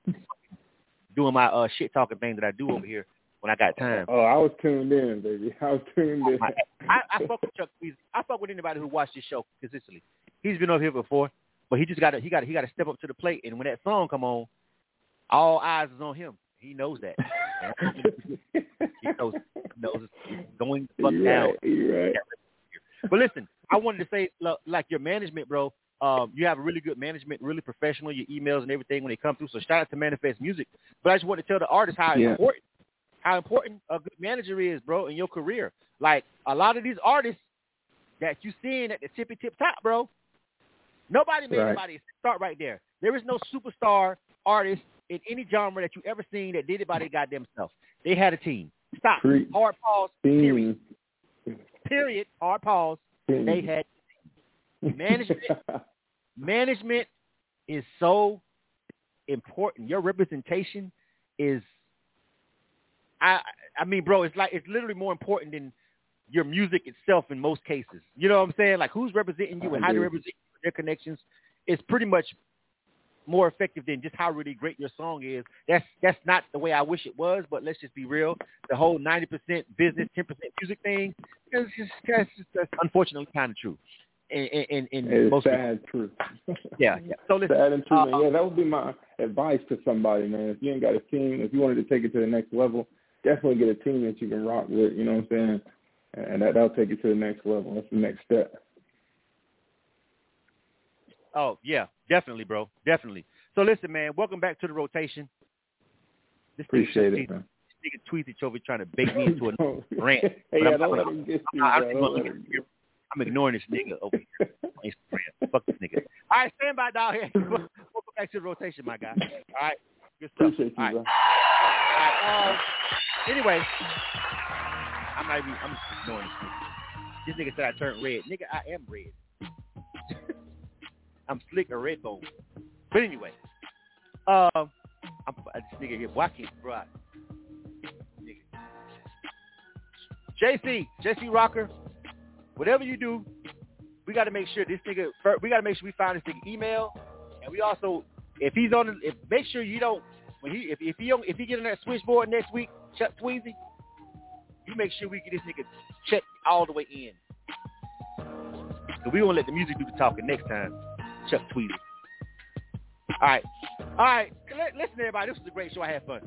[laughs] doing my uh shit talking thing that I do over here when I got time. Oh, I was tuned in, baby. I was tuned in. I, I fuck with Chuck Tweezy. I fuck with anybody who watched this show consistently. He's been over here before, but he just got to he got he got to step up to the plate. And when that song come on, all eyes is on him. He knows that. [laughs] he knows, knows going the fuck down. right. Right. But listen, I wanted to say, look, like your management, bro. Um, you have a really good management, really professional. Your emails and everything when they come through. So shout out to Manifest Music. But I just want to tell the artist how Yeah. important how important a good manager is, bro, in your career. Like a lot of these artists that you seeing at the tippy tip top, bro. Nobody made Right. anybody start right there. There is no superstar artist in any genre that you ever seen that did it by their goddamn self. They had a team. Stop. Preach. Hard pause. Period. Period. Hard pause. They had [laughs] management. management is so important. Your representation is I I mean, bro, it's like it's literally more important than your music itself in most cases. You know what I'm saying? Like who's representing you and how they represent you their connections is pretty much more effective than just how really great your song is. That's that's not the way I wish it was, but let's just be real. The whole ninety percent business, ten percent music thing is just that's, just, that's unfortunately kind of true. In, in, in, in It's most sad truth. [laughs] Yeah, yeah. So listen, sad and true, uh, Yeah, that would be my advice to somebody, man. If you ain't got a team, if you wanted to take it to the next level, definitely get a team that you can rock with. You know what I'm saying? And that that'll take you to the next level. That's the next step. Oh yeah, definitely, bro, definitely. So listen, man, welcome back to the rotation. This Appreciate it, man. This nigga tweets each over trying to bait me into a [laughs] rant. Hey, yeah, I'm, don't I'm, let him get you, I'm, bro. I'm, Don't let him I'm ignoring this nigga over here [laughs] on Instagram. Fuck this nigga. All right, stand by, dog. Here, [laughs] welcome back to the rotation, my guy. All right, good stuff. Appreciate you, All right. bro. All right, um, anyway, I'm not even. I'm just ignoring this nigga. This nigga said I turned red. Nigga, I am red. I'm slick or red bone. But anyway, um, I'm this nigga here. Can't bro? JC, JC Rocker, whatever you do, we got to make sure this nigga. We got to make sure we find this nigga email, and we also, if he's on, if make sure you don't when he if if he don't, if he get on that switchboard next week, Chuck Tweezy, you make sure we get this nigga checked all the way in. So we gonna let the music do the talking next time, Chuck Tweezy. All right, all right. Li- Listen, everybody, this was a great show. I had fun.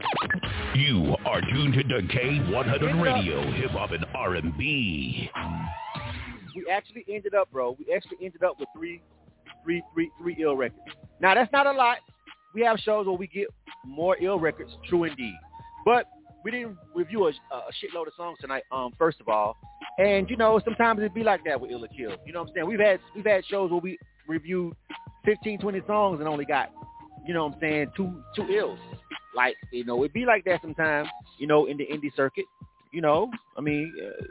You are tuned to the K100 Radio, Hip Hop and R&B. we actually ended up, bro. We actually ended up with three, three, three, three ill records. Now that's not a lot. We have shows where we get more ill records, true indeed. But we didn't review a, a shitload of songs tonight. Um, first of all, and you know sometimes it'd be like that with Ill or Kill. You know what I'm saying? We've had we've had shows where we reviewed 15, 20 songs and only got you know what I'm saying two two ills. Like you know it be like that sometimes. You know in the indie circuit. You know I mean, uh,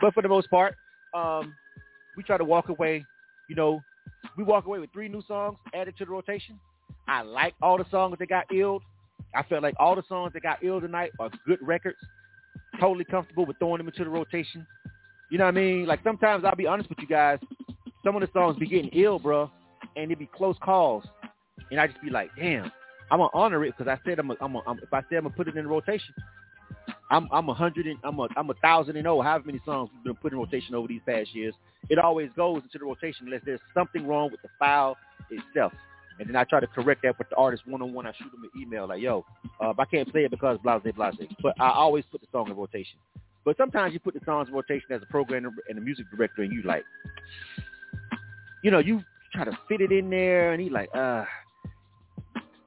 but for the most part, um, we try to walk away. You know, we walk away with three new songs added to the rotation. I like all the songs that got illed. I felt like all the songs that got ill tonight are good records. Totally comfortable with throwing them into the rotation. You know what I mean? Like sometimes I'll be honest with you guys. Some of the songs be getting ill, bro, and it be close calls, and I just be like, damn, I'm gonna honor it because I said I'm, a, I'm, a, I'm if I said I'm gonna put it in rotation, I'm I'm a hundred and I'm a I'm a thousand and oh, however many songs we've been put in rotation over these past years. It always goes into the rotation unless there's something wrong with the file itself. And then I try to correct that with the artist one on one. I shoot them an email like, "Yo, uh, I can't play it because blah blah blah." But I always put the song in rotation. But sometimes you put the songs in rotation as a programmer and a music director, and you like, you know, you try to fit it in there, and he like, uh,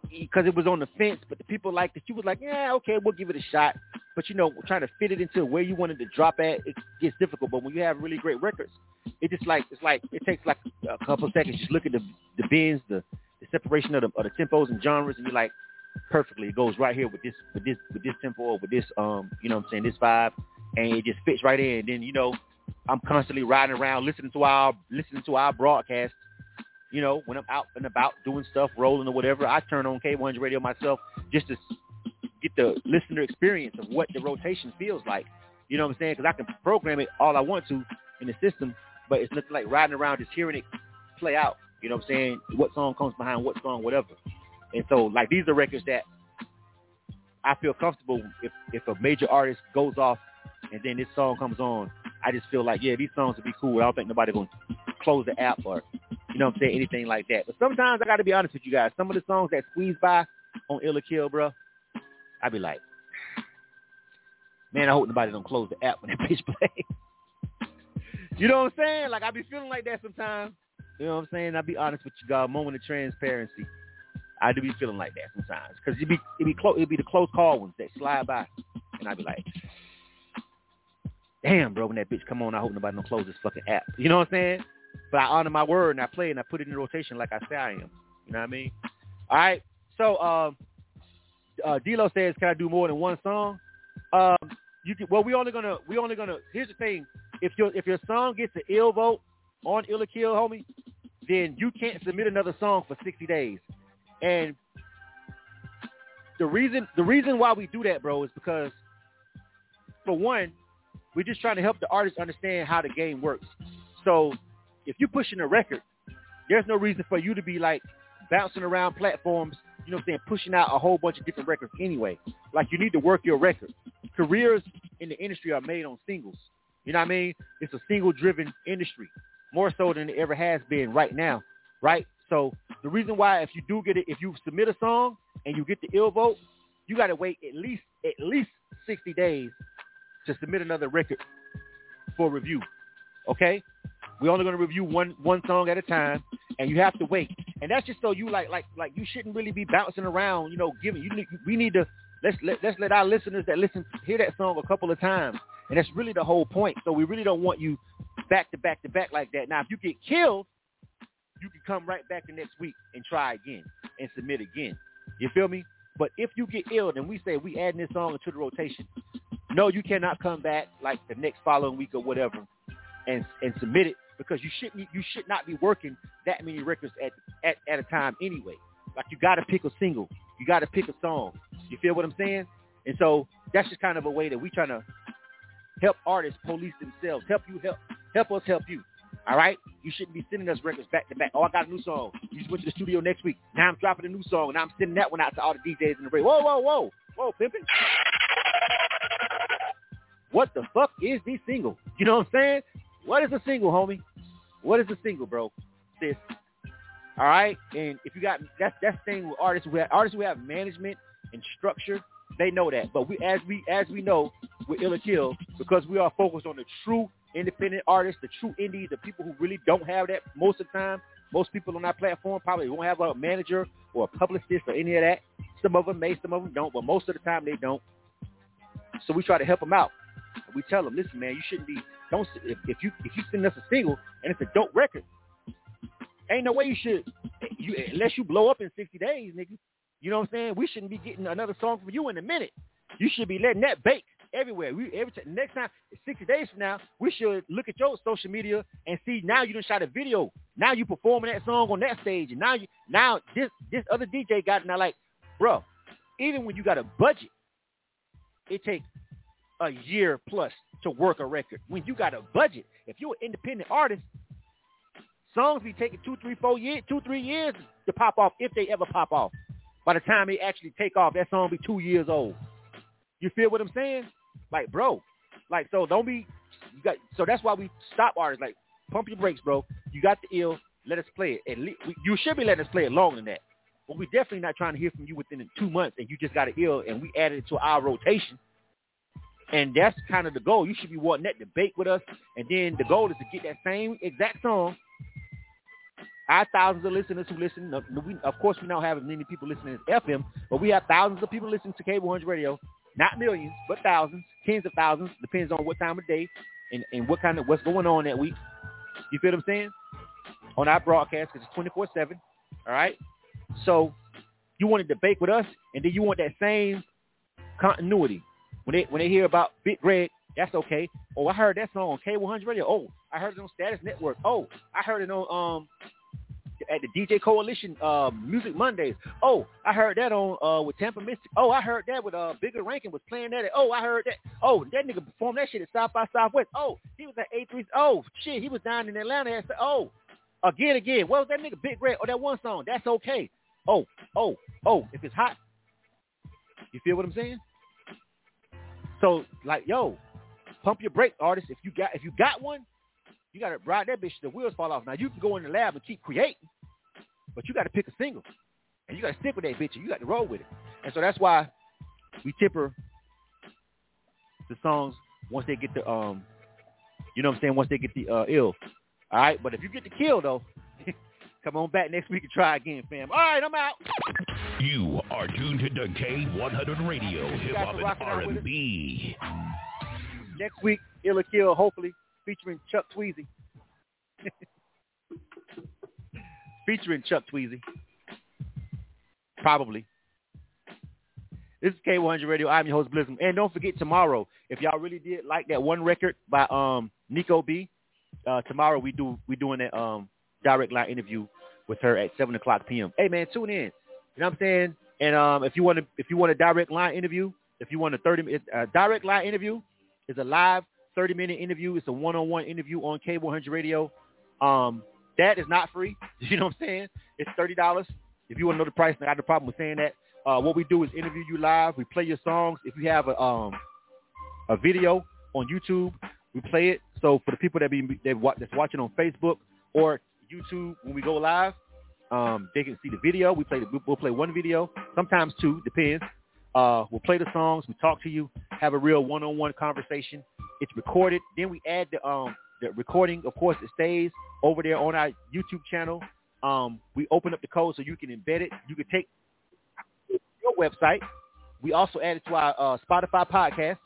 because it was on the fence, but the people liked it. You was like, yeah, okay, we'll give it a shot. But you know, trying to fit it into where you wanted to drop at, it gets difficult. But when you have really great records, it just like it's like it takes like a couple seconds. Just look at the the bends, the the separation of the, of the tempos and genres, and you're like, perfectly. It goes right here with this with this with this tempo or with this um you know what I'm saying this vibe, and it just fits right in. And then you know, I'm constantly riding around listening to our listening to our broadcast you know, when I'm out and about doing stuff, rolling or whatever, I turn on K100 Radio myself just to get the listener experience of what the rotation feels like. You know what I'm saying? Because I can program it all I want to in the system, but it's nothing like riding around just hearing it play out. You know what I'm saying? What song comes behind what song, whatever. And so, like, these are records that I feel comfortable if if a major artist goes off and then this song comes on. I just feel like, yeah, these songs would be cool. I don't think nobody gonna close the app or you know what I'm saying, anything like that. But sometimes I got to be honest with you guys. Some of the songs that squeeze by on Ill or Kill, bro, I be like, man, I hope nobody don't close the app when that [laughs] bitch play. you know what I'm saying? Like I be feeling like that sometimes. You know what I'm saying? I'll be honest with you, God. Moment of transparency. I do be feeling like that sometimes because it be it be close. It be the close call ones that slide by, and I be like, damn, bro, when that bitch come on, I hope nobody don't close this fucking app. You know what I'm saying? But I honor my word and I play and I put it in rotation like I say I am. You know what I mean? All right. So um, uh, D'Lo says, "Can I do more than one song?" Um, you can, well, we only gonna we only gonna. Here's the thing: if your if your song gets an ill vote on Ill or Kill, homie, then you can't submit another song for 60 days. And the reason the reason why we do that, bro, is because for one, we're just trying to help the artist understand how the game works. So if you're pushing a record, there's no reason for you to be like bouncing around platforms, you know what I'm saying, pushing out a whole bunch of different records anyway. Like you need to work your record. Careers in the industry are made on singles. You know what I mean? It's a single driven industry, more so than it ever has been right now, right? So the reason why if you do get it, if you submit a song and you get the ill vote, you got to wait at least at least 60 days to submit another record for review. Okay? We're only going to review one one song at a time, and you have to wait. And that's just so you like like like you shouldn't really be bouncing around. You know, giving you we need to let's let let's let our listeners that listen hear that song a couple of times, and that's really the whole point. So we really don't want you back to back to back like that. Now, if you get killed, you can come right back the next week and try again and submit again. You feel me? But if you get ill and we say we adding this song into the rotation, no, you cannot come back like the next following week or whatever and and submit it because you shouldn't you should not be working that many records at at, at a time anyway. Like you got to pick a single, you got to pick a song. You feel what I'm saying? And so that's just kind of a way that we trying to help artists police themselves, help you help help us help you. All right, you shouldn't be sending us records back to back. Oh, I got a new song. You just went to the studio next week. Now I'm dropping a new song, and I'm sending that one out to all the DJs in the radio. Whoa, whoa, whoa, whoa, pimping. What the fuck is this single? You know what I'm saying? What is a single, homie? What is a single, bro? This. All right, and if you got that's that's the thing with artists We have artists who have management and structure, they know that. But we as we as we know Ill or Kill, because we are focused on the true independent artists, the true indie, the people who really don't have that most of the time. Most people on that platform probably won't have a manager or a publicist or any of that. Some of them may, some of them don't, but most of the time they don't. So we try to help them out. We tell them, listen, man, you shouldn't be. Don't if, if you if you send us a single and it's a dope record, ain't no way you should. You unless you blow up in 60 days, nigga. You know what I'm saying? We shouldn't be getting another song from you in a minute. You should be letting that bake everywhere. We every time next time, 60 days from now, we should look at your social media and see now you done shot a video. Now you performing that song on that stage, and now you now this this other DJ got. Now like, bro, even when you got a budget, it takes a year plus to work a record. When you got a budget, if you're an independent artist, songs be taking two, three, four years, two, three years to pop off if they ever pop off. By the time they actually take off, that song be two years old. You feel what I'm saying? Like, bro, like so don't be you got so that's why we stop artists. Like, pump your brakes, bro. You got the ill. Let us play it. At least you should be letting us play it longer than that. But we're definitely not trying to hear from you within two months, and you just got an ill, and we added it to our rotation. And that's kind of the goal. You should be wanting that debate with us, and then the goal is to get that same exact song. Our thousands of listeners who listen. Uh, we, of course, we don't have as many people listening as FM, but we have thousands of people listening to K100 Radio. Not millions, but thousands, tens of thousands. Depends on what time of day and, and what kind of what's going on that week. You feel what I'm saying? On our broadcast, because it's 24/7. All right. So you want to debate with us, and then you want that same continuity. When they when they hear about Big Red, that's okay. Oh, I heard that song on K100 Radio. Oh, I heard it on Status Network. Oh, I heard it on um at the DJ Coalition uh, Music Mondays. Oh, I heard that on uh with Tampa Mystic. Oh, I heard that with uh Bigga Rankin was playing that. At, oh, I heard that. Oh, that nigga performed that shit at South by Southwest. Oh, he was at A3. Oh, shit, he was down in Atlanta. At, oh, again, again. What was that nigga Big Red? Oh, that one song. That's okay. Oh, oh, oh. If it's hot, you feel what I'm saying? So, like, yo, pump your brake, artist. If you got if you got one, you got to ride that bitch the wheels fall off. Now you can go in the lab and keep creating, but you got to pick a single, and you got to stick with that bitch, and you got to roll with it. And so that's why we tipper the songs once they get the um, you know what I'm saying? Once they get the uh, ill. All right, but if you get the kill though, [laughs] come on back next week and try again, fam. All right, I'm out. You are tuned to K100 Radio, Hip Hop and R&B. Next week, Ill or Kill, hopefully featuring Chuck Tweezy. [laughs] featuring Chuck Tweezy. Probably. This is K100 Radio. I'm your host, Blizzum. And don't forget tomorrow, if y'all really did like that one record by um Nico B, uh, tomorrow we do we doing that um direct line interview with her at seven o'clock p.m. Hey man, tune in. You know what I'm saying? And um if you want to if you want a direct line interview, if you want a thirty minute uh, direct line interview, is a live 30 minute interview. It's a one-on-one interview on K100 Radio. Um, that is not free. [laughs] You know what I'm saying? It's $30. If you want to know the price, I got no problem with saying that. Uh, what we do is interview you live. We play your songs. If you have a, um, a video on YouTube, we play it. So for the people that be that's watching on Facebook or YouTube when we go live, um, they can see the video. We play the, we'll play one video, sometimes two, depends. Uh, we'll play the songs. We talk to you, have a real one-on-one conversation. It's recorded. Then we add the um the recording. Of course, it stays over there on our YouTube channel. Um, we open up the code so you can embed it. You can take your website. We also add it to our uh, Spotify podcast.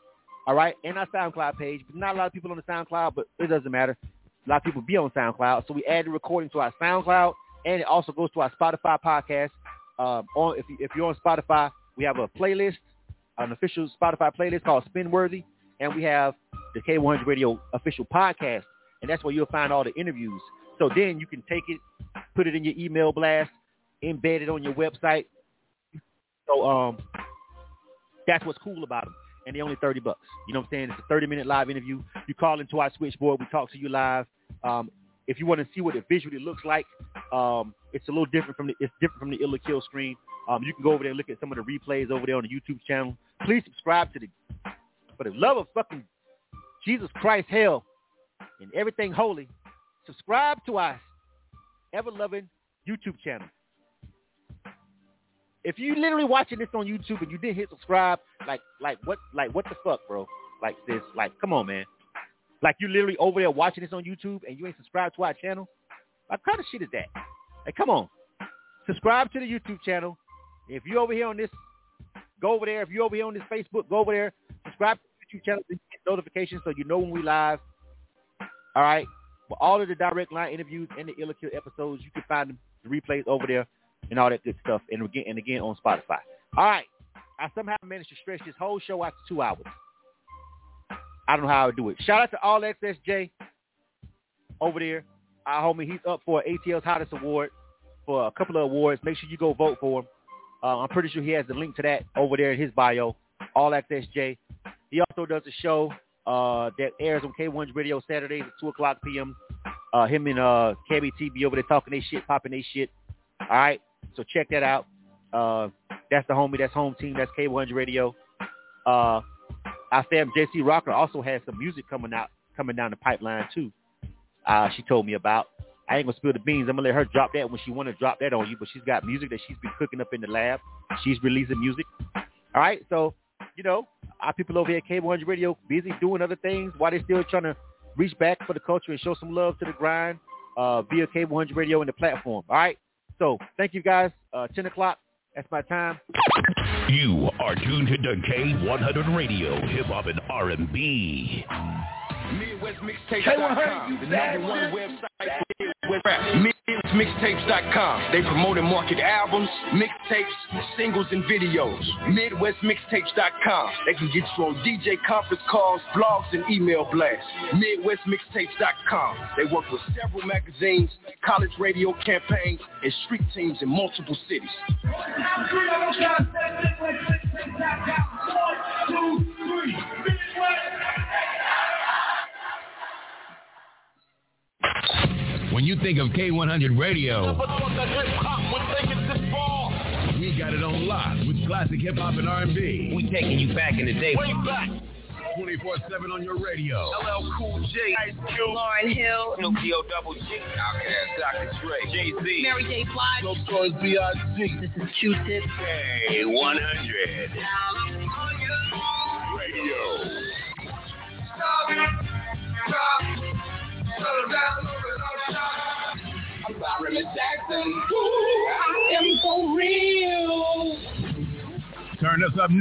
All right, and our SoundCloud page. But not a lot of people on the SoundCloud, but it doesn't matter. A lot of people be on SoundCloud, so we add the recording to our SoundCloud, and it also goes to our Spotify podcast. Um, on if, you, if you're on Spotify, we have a playlist, an official Spotify playlist called Spinworthy, and we have the K100 Radio official podcast, and that's where you'll find all the interviews. So then you can take it, put it in your email blast, embed it on your website. So um, that's what's cool about them. And they're only 30 bucks. You know what I'm saying? It's a 30-minute live interview. You call into our switchboard. We talk to you live. Um, if you want to see what it visually looks like, um, it's a little different from the it's different from the Ill or Kill screen. Um, you can go over there and look at some of the replays over there on the YouTube channel. Please subscribe to the for the love of fucking Jesus Christ, hell, and everything holy, subscribe to our ever-loving YouTube channel. If you literally watching this on YouTube and you didn't hit subscribe, like, like what, like what the fuck, bro? Like this, like, come on, man. Like you literally over there watching this on YouTube and you ain't subscribed to our channel. What kind of shit is that? Like, come on, subscribe to the YouTube channel. If you over here on this Go over there. If you're over here on this Facebook, go over there. Subscribe to the YouTube channel you get notifications so you know when we live. All right. For all of the direct line interviews and the Ill or Kill episodes, you can find the replays over there and all that good stuff. And again, and again on Spotify. All right. I somehow managed to stretch this whole show out to two hours. I don't know how I do it. Shout out to All Access J over there. Our homie, he's up for ATL's Hottest Award for a couple of awards. Make sure you go vote for him. Uh, I'm pretty sure he has the link to that over there in his bio. All Access J. He also does a show uh, that airs on K100 Radio Saturdays at 2 o'clock p.m. Uh, him and uh, be over there talking their shit, popping their shit. All right, so check that out. Uh, that's the homie. That's home team. That's K100 Radio. Uh, our fam JC Rocker also has some music coming out, coming down the pipeline too. Uh, she told me about. I ain't gonna spill the beans. I'm gonna let her drop that when she want to drop that on you. But she's got music that she's been cooking up in the lab. She's releasing music. All right, so you know our people over here at K100 Radio busy doing other things while they're still trying to reach back for the culture and show some love to the grind uh, via K100 Radio and the platform. All right, so thank you guys. Uh, 10 o'clock. That's my time. You are tuned to K100 Radio, Hip Hop and R&B. MidwestMixtapes.com, the number one website Midwest rap. MidwestMixtapes.com. They promote and market albums, mixtapes, singles, and videos. MidwestMixtapes.com. They can get you on DJ conference calls, blogs, and email blasts. MidwestMixtapes.com. They work with several magazines, college radio campaigns, and street teams in multiple cities. When you think of K100 Radio, we got it on lock with classic hip hop and R&B. We taking you back in the day. Way back. 24-7 on your radio. LL Cool J, Ice Cube, Lauryn Hill, Snoop D-O Double G, Outkast, Dr. Dre, Jay-Z, Mary J. Blige, No Stories B.I.G. This is Q-Tip. K100 Radio. I am for real. Turn us up